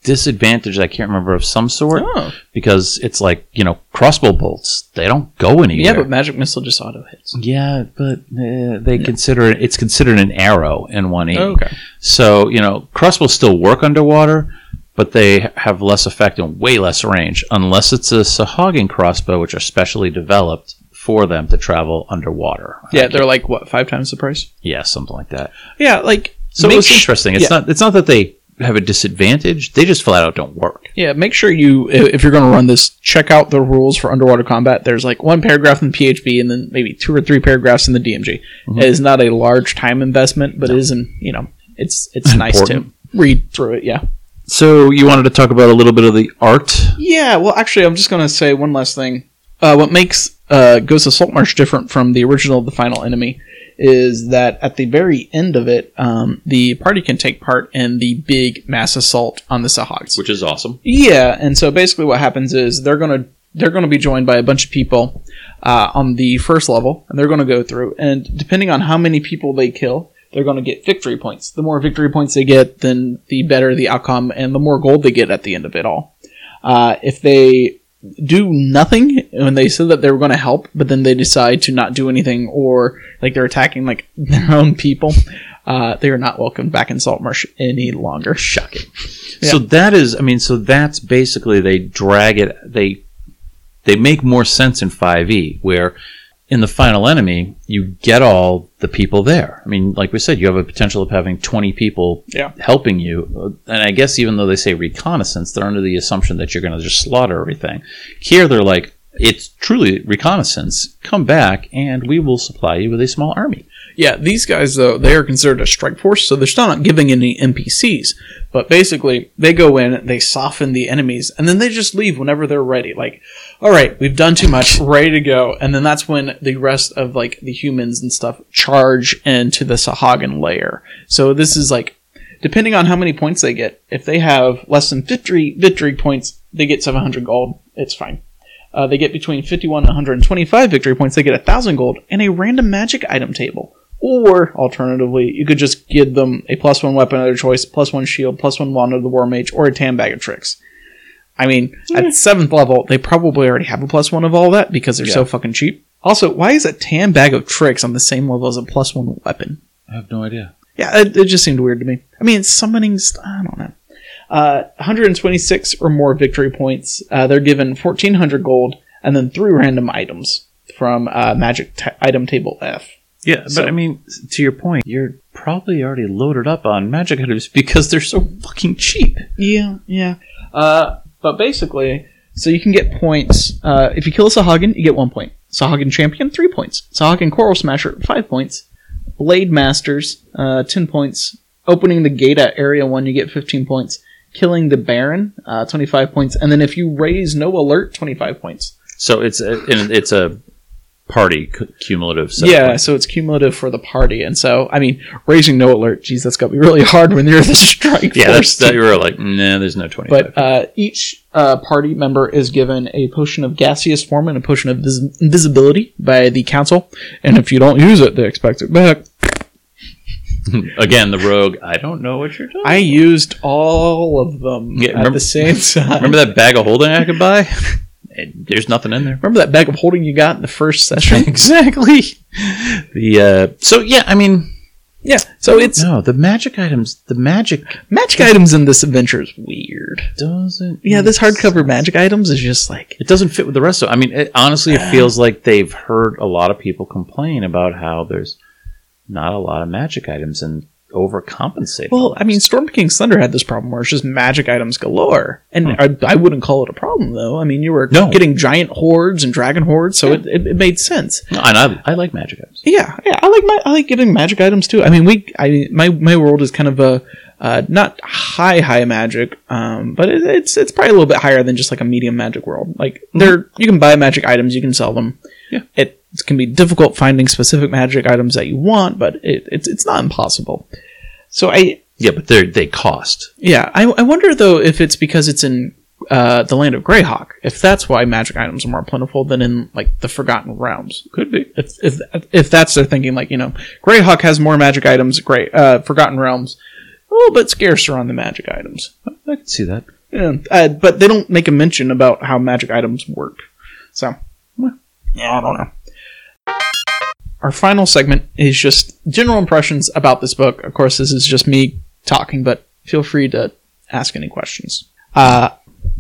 disadvantage. I can't remember of some sort Oh. because it's like you know crossbow bolts. They don't go anywhere. Yeah, but magic missile just auto hits. yeah, but uh, they consider it. It's considered an arrow in one E. Okay. So you know crossbows still work underwater. But they have less effect and way less range, unless it's a Sahuagin crossbow, which are specially developed for them to travel underwater. Yeah, they're like what five times the price. Yeah, something like that. Yeah, like So it's interesting. It's yeah. not. It's not that they have a disadvantage. They just flat out don't work. Yeah, make sure you if you're going to run this, check out the rules for underwater combat. There's like one paragraph in PHB and then maybe two or three paragraphs in the DMG. Mm-hmm. It is not a large time investment, but it is, in, you know, it's it's nice to read through it. Yeah. So you wanted to talk about a little bit of the art. Yeah, well, actually, I'm just going to say one last thing. Uh, what makes uh, Ghost of Saltmarsh different from the original The Final Enemy is that at the very end of it, um, the party can take part in the big mass assault on the Sahags. which is awesome. Yeah, and so basically what happens is they're gonna they're gonna be joined by a bunch of people uh, on the first level, and they're gonna go through, and depending on how many people they kill, they're gonna get victory points. The more victory points they get, then the better the outcome, and the more gold they get at the end of it all. Uh, if they do nothing when they said that they were going to help, but then they decide to not do anything, or like they're attacking like their own people, uh, they are not welcome back in Saltmarsh any longer. Shocking. So that is, I mean, so that's basically they drag it. They they make more sense in 5e, where in the final enemy, you get all the people there. I mean, like we said, you have a potential of having 20 people Yeah. helping you. And I guess even though they say reconnaissance, they're under the assumption that you're going to just slaughter everything. Here, they're like, it's truly reconnaissance. Come back, and we will supply you with a small army. Yeah, these guys though they are considered a strike force, so they're still not giving any NPCs. But basically, they go in, they soften the enemies, and then they just leave whenever they're ready. Like, all right, we've done too much, ready to go. And then that's when the rest of like the humans and stuff charge into the Sahuagin layer. So this is like, depending on how many points they get. If they have less than 50 victory points, they get 700 gold. It's fine. Uh, they get between 51 and 125 victory points. They get 1,000 gold and a random magic item table. Or, alternatively, you could just give them a plus one weapon of their choice, plus one shield, plus one wand of the War Mage, or a tan bag of tricks. I mean, at seventh level, they probably already have a plus one of all that because they're so fucking cheap. Also, why is a tan bag of tricks on the same level as a plus one weapon? I have no idea. Yeah, it, it just seemed weird to me. I mean, summoning, st- I don't know. Uh, 126 or more victory points. Uh, they're given 1400 gold and then three random items from uh, Magic t- Item Table F. Yeah, but So- I mean, to your point, you're probably already loaded up on magic items because they're so fucking cheap. Yeah, yeah. Uh, but basically, so you can get points. Uh, if you kill a Sahuagin, you get one point. Sahuagin Champion, three points. Sahuagin Coral Smasher, five points. Blade Masters, uh, ten points. Opening the gate at Area 1, you get 15 points. Killing the Baron, uh, 25 points. And then if you raise no alert, 25 points. So it's a, it's a party cu- cumulative. Set yeah, so it's cumulative for the party. And so, I mean, raising no alert, geez, that's got to be really hard when you're the strike yeah. That's that. You were like, nah, there's no twenty. But uh, each uh, party member is given a potion of gaseous form and a potion of vis- invisibility by the council. And if you don't use it, they expect it back. Again, the rogue. I don't know what you're talking. I used all of them Yeah, at remember- the same time. Remember that bag of holding I could buy? And There's nothing in there. Remember that bag of holding you got in the first session? exactly. The uh, so yeah, I mean, yeah. So it's no, the magic items. The magic magic items in this adventure is weird. doesn't. Yeah, this hardcover magic items is just like It doesn't fit with the rest of. I mean, it, honestly, it feels like they've heard a lot of people complain about how there's not a lot of magic items and overcompensating. Well, I mean, Storm King's Thunder had this problem where it's just magic items galore, and I, I wouldn't call it a problem though. I mean, you were Hmm. No. getting giant hordes and dragon hordes, so it, it, it made sense. No, and I, I like magic items. Yeah, yeah, I like my I like getting magic items too. I mean, we I my my world is kind of a uh, not high high magic, um, but it, it's it's probably a little bit higher than just like a medium magic world. Like there, you can buy magic items, you can sell them. Yeah. it can be difficult finding specific magic items that you want, but it, it's it's not impossible. So I Yeah, but they they cost. yeah I, I wonder though if it's because it's in uh, the land of Greyhawk, if that's why magic items are more plentiful than in like the Forgotten Realms. Could be. If if if that's their thinking, like you know, Greyhawk has more magic items. Great, uh, Forgotten Realms a little bit scarcer on the magic items. I could see that. Yeah, uh, but they don't make a mention about how magic items work. So, well, yeah, I don't know. Our final segment is just general impressions about this book. Of course, this is just me talking, but feel free to ask any questions. Uh,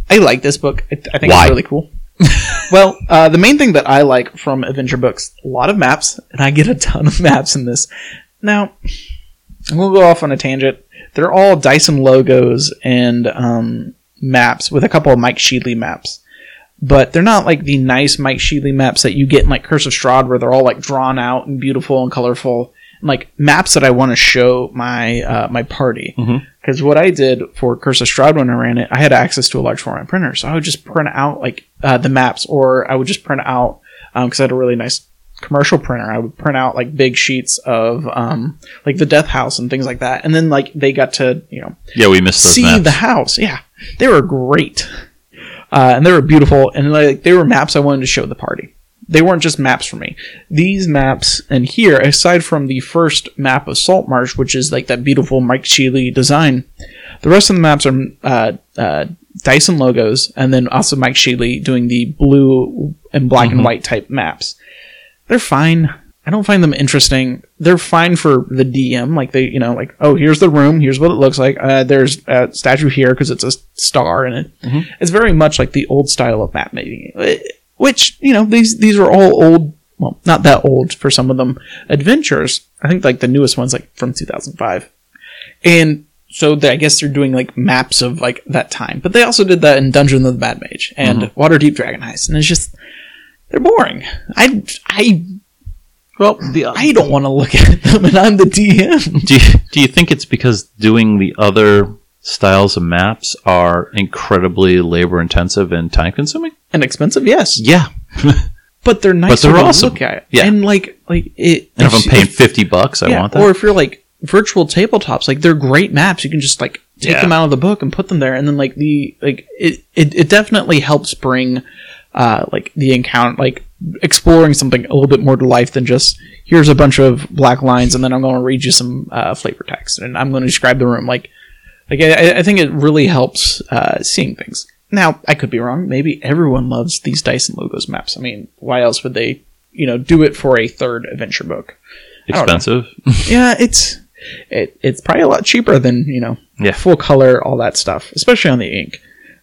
I like this book. I, I think Why? it's really cool. well, uh, the main thing that I like from adventure books, a lot of maps, and I get a ton of maps in this. Now, I'm gonna go off on a tangent. They're all Dyson Logos and um, maps with a couple of Mike Schley maps, but they're not like the nice Mike Schley maps that you get in like Curse of Strahd, where they're all like drawn out and beautiful and colorful, and, like maps that I want to show my uh, my party. Because what I did for Curse of Strahd when I ran it, I had access to a large format printer, so I would just print out like uh, the maps, or I would just print out because I had a really nice commercial printer. I would print out like big sheets of um, like the Death House and things like that, and then like they got to you know Yeah, we missed those see maps. the house. Yeah, they were great, uh, and they were beautiful, and like they were maps I wanted to show the party. They weren't just maps for me. These maps and here, aside from the first map of Saltmarsh, which is like that beautiful Mike Schley design, the rest of the maps are uh, uh, Dyson Logos, and then also Mike Schley doing the blue and black and white type maps. They're fine. I don't find them interesting. They're fine for the DM. Like they, you know, like oh, here's the room. Here's what it looks like. Uh, there's a statue here because it's a star and it. It's very much like the old style of map making, eh, which you know these these are all old well, not that old for some of them, adventures. I think like the newest one's like from 2005. And so they, I guess they're doing like maps of like that time. But they also did that in Dungeon of the Mad Mage and Mm-hmm. Waterdeep Dragon Heist. And it's just, they're boring. I, I, Well, the, I don't want to look at them and I'm the DM. do you, do you think it's because doing the other styles of maps are incredibly labor intensive and time consuming? and expensive, yes. Yeah. But they're nice But they're to awesome. look at. Yeah. And like, like it. And if I'm paying fifty bucks, I yeah, want that. Or if you're like virtual tabletops, like they're great maps. You can just like take Yeah. them out of the book and put them there, and then like the like it it, it definitely helps bring uh like the encounter like exploring something a little bit more to life than just here's a bunch of black lines and then I'm going to read you some uh, flavor text and I'm going to describe the room like like I, I think it really helps uh, seeing things. Now I could be wrong. Maybe everyone loves these Dyson Logos maps. I mean, why else would they you know do it for a third adventure book? I don't know. Expensive. yeah, it's it, it's probably a lot cheaper than you know Yeah. full color, all that stuff, especially on the ink.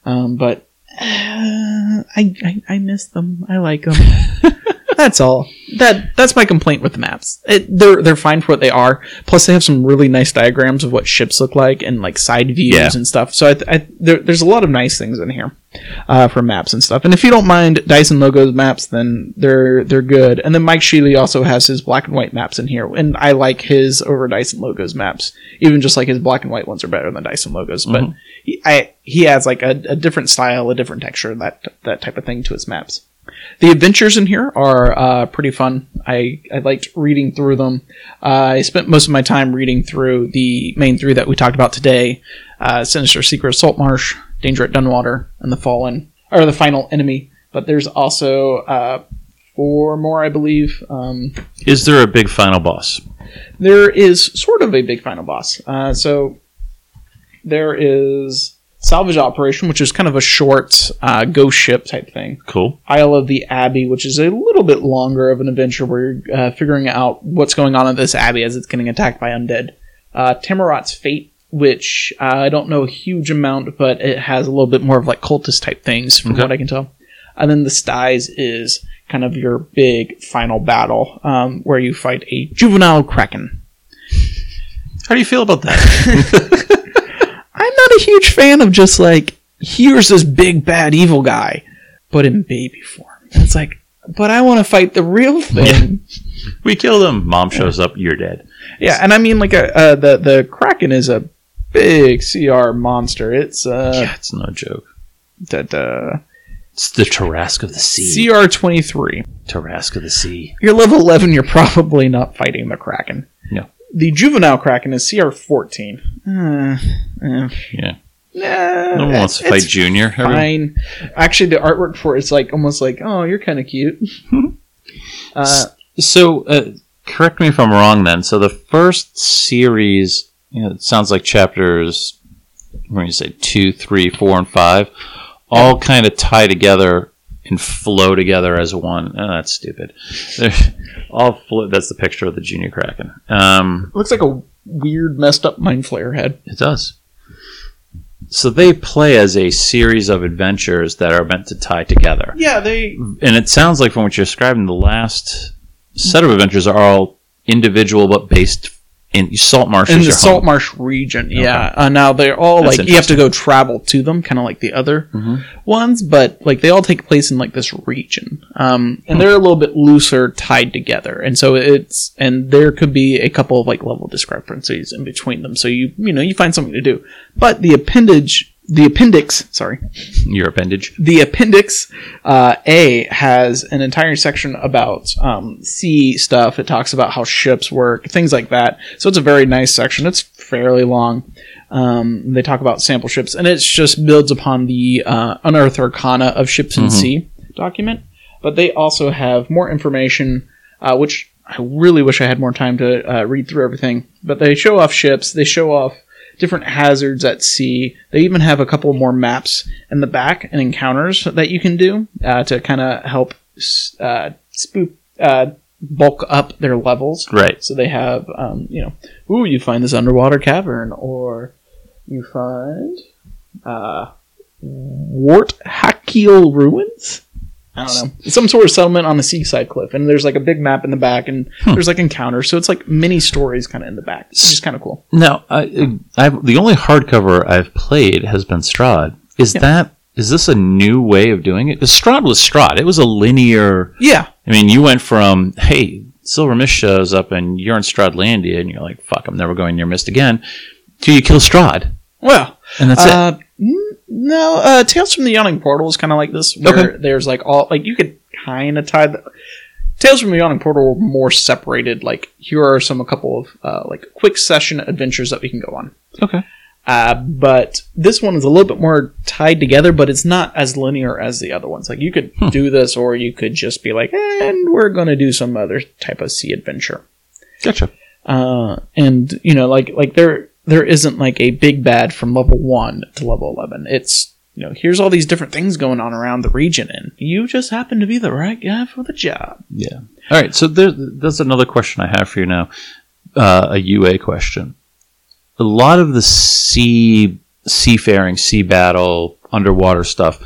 Um, but uh, I, I I miss them. I like them. that's all. That that's my complaint with the maps. It, they're they're fine for what they are. Plus, they have some really nice diagrams of what ships look like and like side views Yeah. and stuff. So I, I, there, there's a lot of nice things in here uh, for maps and stuff. And if you don't mind Dyson Logos maps, then they're they're good. And then Mike Schley also has his black and white maps in here, and I like his over Dyson Logos maps. Even just like his black and white ones are better than Dyson Logos, but he, I, he adds like a, a different style, a different texture, that that type of thing to his maps. The adventures in here are uh, pretty fun. I, I liked reading through them. Uh, I spent most of my time reading through the main three that we talked about today: uh, Sinister Secret Saltmarsh, Danger at Dunwater, and the Fallen, or the Final Enemy. But there's also uh, four more, I believe. Um, Is there a big final boss? there is sort of a big final boss. Uh, so there is Salvage Operation, which is kind of a short uh, ghost ship type thing. Cool. Isle of the Abbey, which is a little bit longer of an adventure where you're uh, figuring out what's going on in this abbey as it's getting attacked by undead. Uh, Tammeraut's Fate, which uh, I don't know a huge amount, but it has a little bit more of like cultist type things from Okay. what I can tell. And then the Styes is kind of your big final battle um, where you fight a juvenile kraken. How do you feel about that? I'm not a huge fan of just like, here's this big bad evil guy, but in baby form. And it's like, but I want to fight the real thing. we kill them. Mom shows up. You're dead. Yeah, and I mean, like, a, uh, the the Kraken is a big CR monster. It's uh, yeah, it's no joke. that uh, It's the Tarrasque of the sea. CR twenty three. Tarrasque of the sea. You're level eleven. You're probably not fighting the Kraken. No. The juvenile Kraken is CR fourteen. Uh. Yeah. Nah, No one wants to fight Junior. Everyone- Actually, the artwork for it's like almost like, oh, you're kind of cute. uh, So, uh, correct me if I'm wrong then. So, the first series, you know, it sounds like chapters, what do you say, two, three, four, and five, all kind of tie together and flow together as one. Oh, that's stupid. They're all flow. That's the picture of the Junior Kraken. Um, looks like a weird, messed up mind flayer head. it does. So, they play as a series of adventures that are meant to tie together. Yeah, they. and it sounds like from what you're describing, the last set of adventures are all individual but based in Saltmarsh. in the salt home. marsh region. Yeah. Uh, now they're all That's like you have to go travel to them, kind of like the other Mhm. ones, but like they all take place in like this region, um, and they're a little bit looser tied together, and so it's and there could be a couple of like level discrepancies in between them. So you you know you find something to do, but the appendage. The appendix, sorry, Your appendage. the appendix uh, A has an entire section about um, sea stuff. It talks about how ships work, things like that. So it's a very nice section. It's fairly long. Um, they talk about sample ships, and it just builds upon the uh, Unearthed Arcana of Ships in Sea document. But they also have more information, uh, which I really wish I had more time to uh, read through everything. But they show off ships. They show off different hazards at sea. They even have a couple more maps in the back and encounters that you can do uh, to kind of help uh, spook, uh, bulk up their levels. Right. So they have, um, you know, ooh, you find this underwater cavern, or you find uh, Wart Hakil ruins. I don't know, some sort of settlement on a seaside cliff, and there's like a big map in the back, and there's like encounters, so it's like mini stories kind of in the back, which is kind of cool. Now, I, I've, the only hardcover I've played has been Strahd. Is that is this a new way of doing it? 'Cause Strahd was Strahd. It was a linear. Yeah, I mean, you went from hey, Silver Mist shows up and you're in Stradlandia, and you're like, fuck, I'm never going near Mist again. To you kill Strahd, well, and that's it. uh, n- no, uh, Tales from the Yawning Portal is kind of like this, where Okay. there's like all like you could kind of tie the Tales from the Yawning Portal were more separated. Like here are some a couple of uh, like quick session adventures that we can go on. Okay. Uh, but this one is a little bit more tied together, but it's not as linear as the other ones. Like you could do this, or you could just be like, and we're going to do some other type of sea adventure. Gotcha. Uh, and you know, like like there there isn't like a big bad from level one to level eleven. It's you know, here's all these different things going on around the region, and you just happen to be the right guy for the job. Yeah. All right. So there, there's another question I have for you now. Uh, a UA question. A lot of the sea, seafaring, sea battle, underwater stuff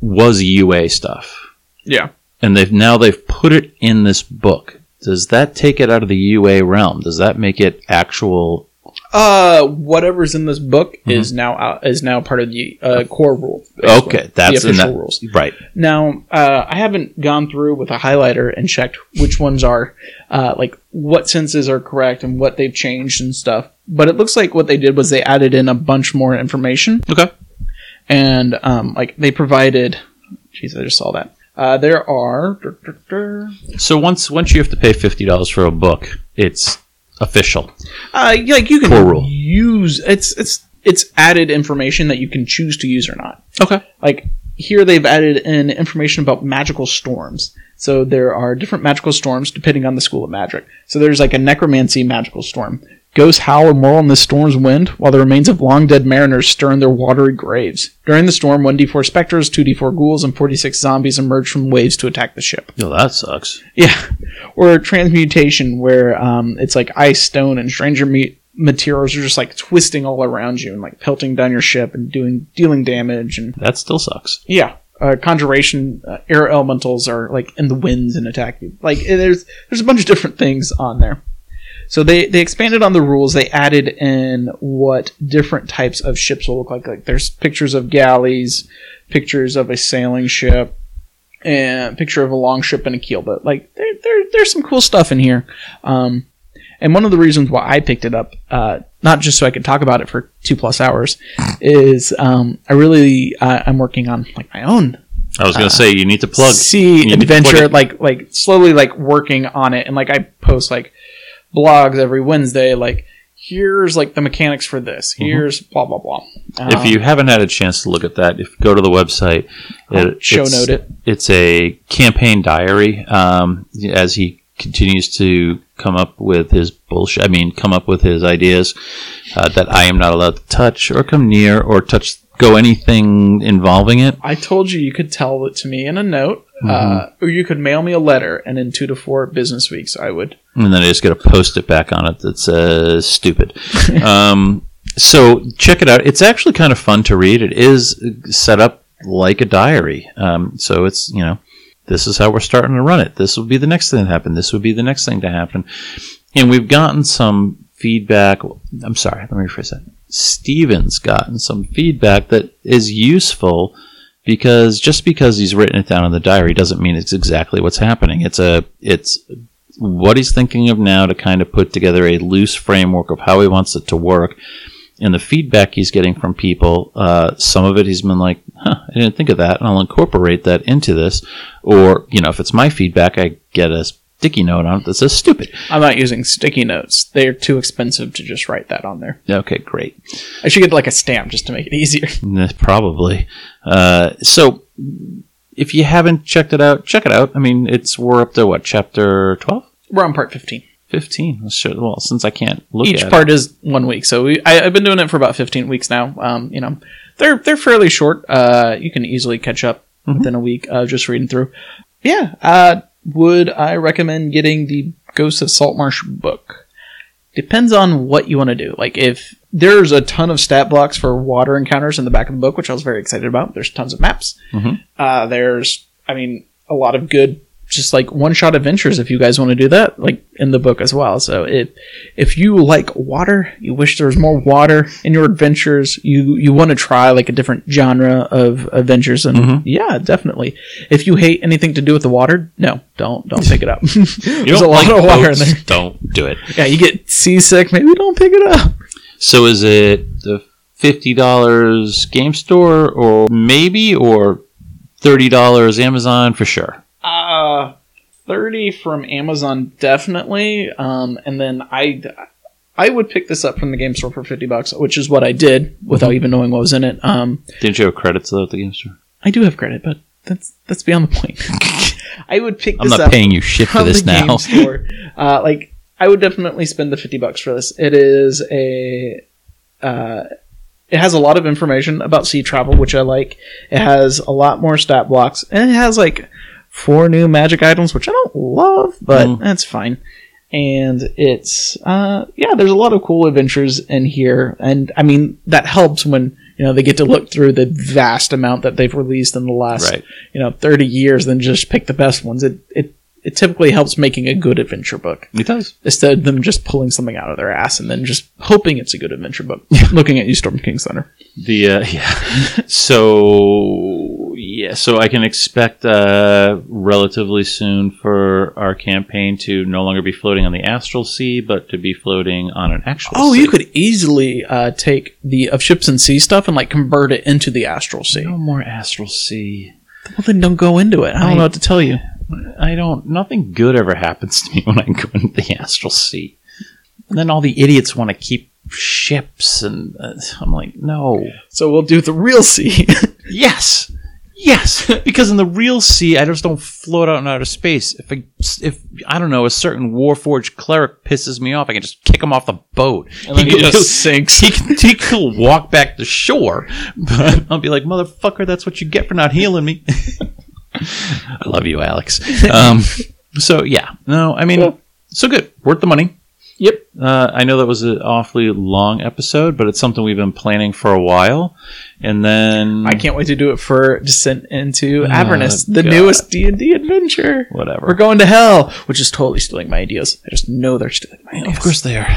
was UA stuff, Yeah. and they've now they've put it in this book. Does that take it out of the UA realm? Does that make it actual? Uh, whatever's in this book is now out, is now part of the uh, core rule. basically. Okay, that's the in official that rules. right. Now, uh, I haven't gone through with a highlighter and checked which ones are, uh, like, what senses are correct and what they've changed and stuff. But it looks like what they did was they added in a bunch more information. Okay. And, um, like, they provided. Jeez, I just saw that. Uh, there are. So once once you have to pay fifty dollars for a book, it's official. Uh, yeah, like, you can Core rule. use. It's, it's, it's added information that you can choose to use or not. Okay. like here they've added in information about magical storms. So there are different magical storms depending on the school of magic. So there's like a necromancy magical storm. Ghosts howl and whirl in the storm's wind, while the remains of long dead mariners stir in their watery graves. During the storm, 1d4 specters, 2d4 ghouls, and 46 zombies emerge from waves to attack the ship. Well, that sucks. Yeah. Or transmutation, where um, it's like ice, stone, and stranger meat materials are just like twisting all around you and like pelting down your ship and doing dealing damage and That still sucks. yeah, uh, conjuration uh, air elementals are like in the winds and attack you. Like there's there's a bunch of different things on there. So they they expanded on the rules. They added in what different types of ships will look like. Like there's pictures of galleys, pictures of a sailing ship, and a picture of a long ship and a keelboat. Like there, there there's some cool stuff in here. Um, and one of the reasons why I picked it up, uh, not just so I could talk about it for two plus hours, is um, I really uh, I'm working on like my own I was going to say you need to plug. need to plug adventure, like like slowly like working on it, and like I post like blogs every Wednesday, like here's like the mechanics for this, here's blah blah blah. Mm-hmm. If Um, you haven't had a chance to look at that, if go to the website, I'll show it's- note it. It's a campaign diary. Um, as he continues to come up with his bullshit, I mean, come up with his ideas uh, that I am not allowed to touch or come near or touch, go anything involving it. I told you you could tell it to me in a note, Mm-hmm. uh, or you could mail me a letter, and in two to four business weeks, I would. and then I just got to post it back on it that says stupid. um, so check it out. It's actually kind of fun to read. It is set up like a diary. Um, so it's you know this is how we're starting to run it. This will be the next thing that happened. This would be the next thing to happen. And we've gotten some feedback. I'm sorry. Let me rephrase that. Steven's gotten some feedback that is useful because just because he's written it down in the diary doesn't mean it's exactly what's happening. It's a it's what he's thinking of now to kind of put together a loose framework of how he wants it to work. And the feedback he's getting from people, uh, some of it he's been like, huh, I didn't think of that, and I'll incorporate that into this. Or, you know, if it's my feedback, I get a sticky note on it that says stupid. I'm not using sticky notes; they're too expensive to just write that on there. Okay, great. I should get like a stamp just to make it easier. Probably. Uh, so, if you haven't checked it out, check it out. I mean, it's we're up to what chapter twelve. We're on part fifteen. 15. Well, since I can't look each part is one week. So we, I, I've been doing it for about 15 weeks now. Um, you know, they're they're fairly short. Uh, you can easily catch up within a week of just reading through. Yeah. Uh, would I recommend getting the Ghosts of Saltmarsh book? Depends on what you want to do. Like if there's a ton of stat blocks for water encounters in the back of the book, which I was very excited about. There's tons of maps. Mhm. Uh, there's I mean, a lot of good, just like one shot adventures. If you guys want to do that, like in the book as well. So if if you like water, you wish there was more water in your adventures. You you want to try like a different genre of adventures, and Mhm. yeah, definitely. If you hate anything to do with the water, no, don't don't pick it up. There's a lot like of water in there. Don't do it. Yeah, you get seasick. Maybe don't pick it up. So is it the fifty dollars game store, or maybe, or thirty dollars Amazon for sure? Uh, 30 from Amazon, definitely. Um, and then I, I would pick this up from the game store for 50 bucks, which is what I did without even knowing what was in it. Um, Didn't you have credits though at the game store? I do have credit, but that's, that's beyond the point. I would pick I'm this not up paying you shit for from this the now. game store. Uh, like, I would definitely spend the 50 bucks for this. It is a, uh, it has a lot of information about sea travel, which I like. It has a lot more stat blocks, and it has like four new magic items, which I don't love, but Mm. that's fine. And it's uh yeah, there's a lot of cool adventures in here, and I mean that helps when you know they get to look through the vast amount that they've released in the last Right. you know 30 years, then just pick the best ones. It it it typically helps making a good adventure book It does. instead of them just pulling something out of their ass and then just hoping it's a good adventure book. Looking at you, Storm King Thunder. The uh, yeah. so yeah, so I can expect uh, relatively soon for our campaign to no longer be floating on the astral sea, but to be floating on an actual. Oh, sea. you could easily uh, take the of ships and sea stuff and like convert it into the astral sea. no more astral sea. Well, then don't go into it. I don't I- know what to tell you. I don't. Nothing good ever happens to me when I go into the astral sea. And then all the idiots want to keep ships, and uh, I'm like, no. So we'll do the real sea. Yes, yes. because in the real sea, I just don't float out in outer space. If I, if I don't know, a certain warforged cleric pisses me off, I can just kick him off the boat, And he can- just sinks. He can, he can walk back to shore, but I'll be like, motherfucker, that's what you get for not healing me. I love you, Alex. Um, so yeah, no, I mean, so good, worth the money. Yep. Uh, I know that was an awfully long episode, but it's something we've been planning for a while. And then I can't wait to do it for Descent into Oh, Avernus, the God. newest D and D adventure. whatever. We're going to hell, which is totally stealing my ideas. I just know they're stealing my ideas. Of course they are.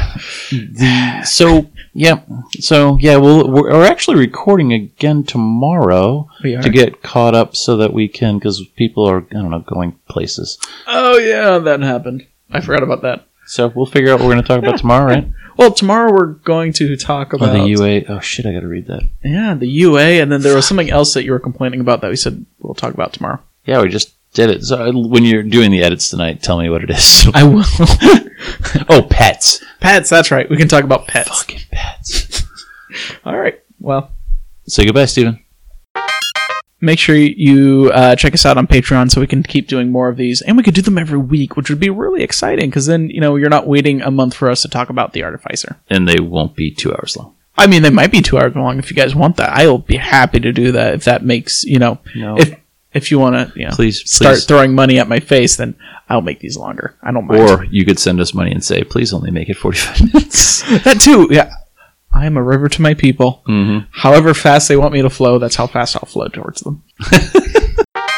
The, so yeah, so yeah, we'll, we're, we're actually recording again tomorrow to get caught up so that we can because people are I don't know going places. oh yeah, that happened. I forgot about that. So we'll figure out what we're going to talk about tomorrow, right? Well, tomorrow we're going to talk Oh, about the UA. Oh shit, I got to read that. Yeah, the UA, and then there was something else that you were complaining about that we said we'll talk about tomorrow. Yeah, we just did it. So uh, when you're doing the edits tonight, tell me what it is. I will. oh, pets. pets, that's right. We can talk about pets. Fucking pets. All right. Well, Say goodbye, Steven. Make sure you uh, check us out on Patreon so we can keep doing more of these, and we could do them every week, which would be really exciting because then you know you're not waiting a month for us to talk about the Artificer. And they won't be two hours long. I mean, they might be two hours long if you guys want that. I'll be happy to do that if that makes you know No. if if you want to you know Please, start please. throwing money at my face, then I'll make these longer. I don't mind. Or you could send us money and say, please only make it 45 minutes. that too. Yeah, I am a river to my people. mm-hmm. However fast they want me to flow, that's how fast I'll flow towards them.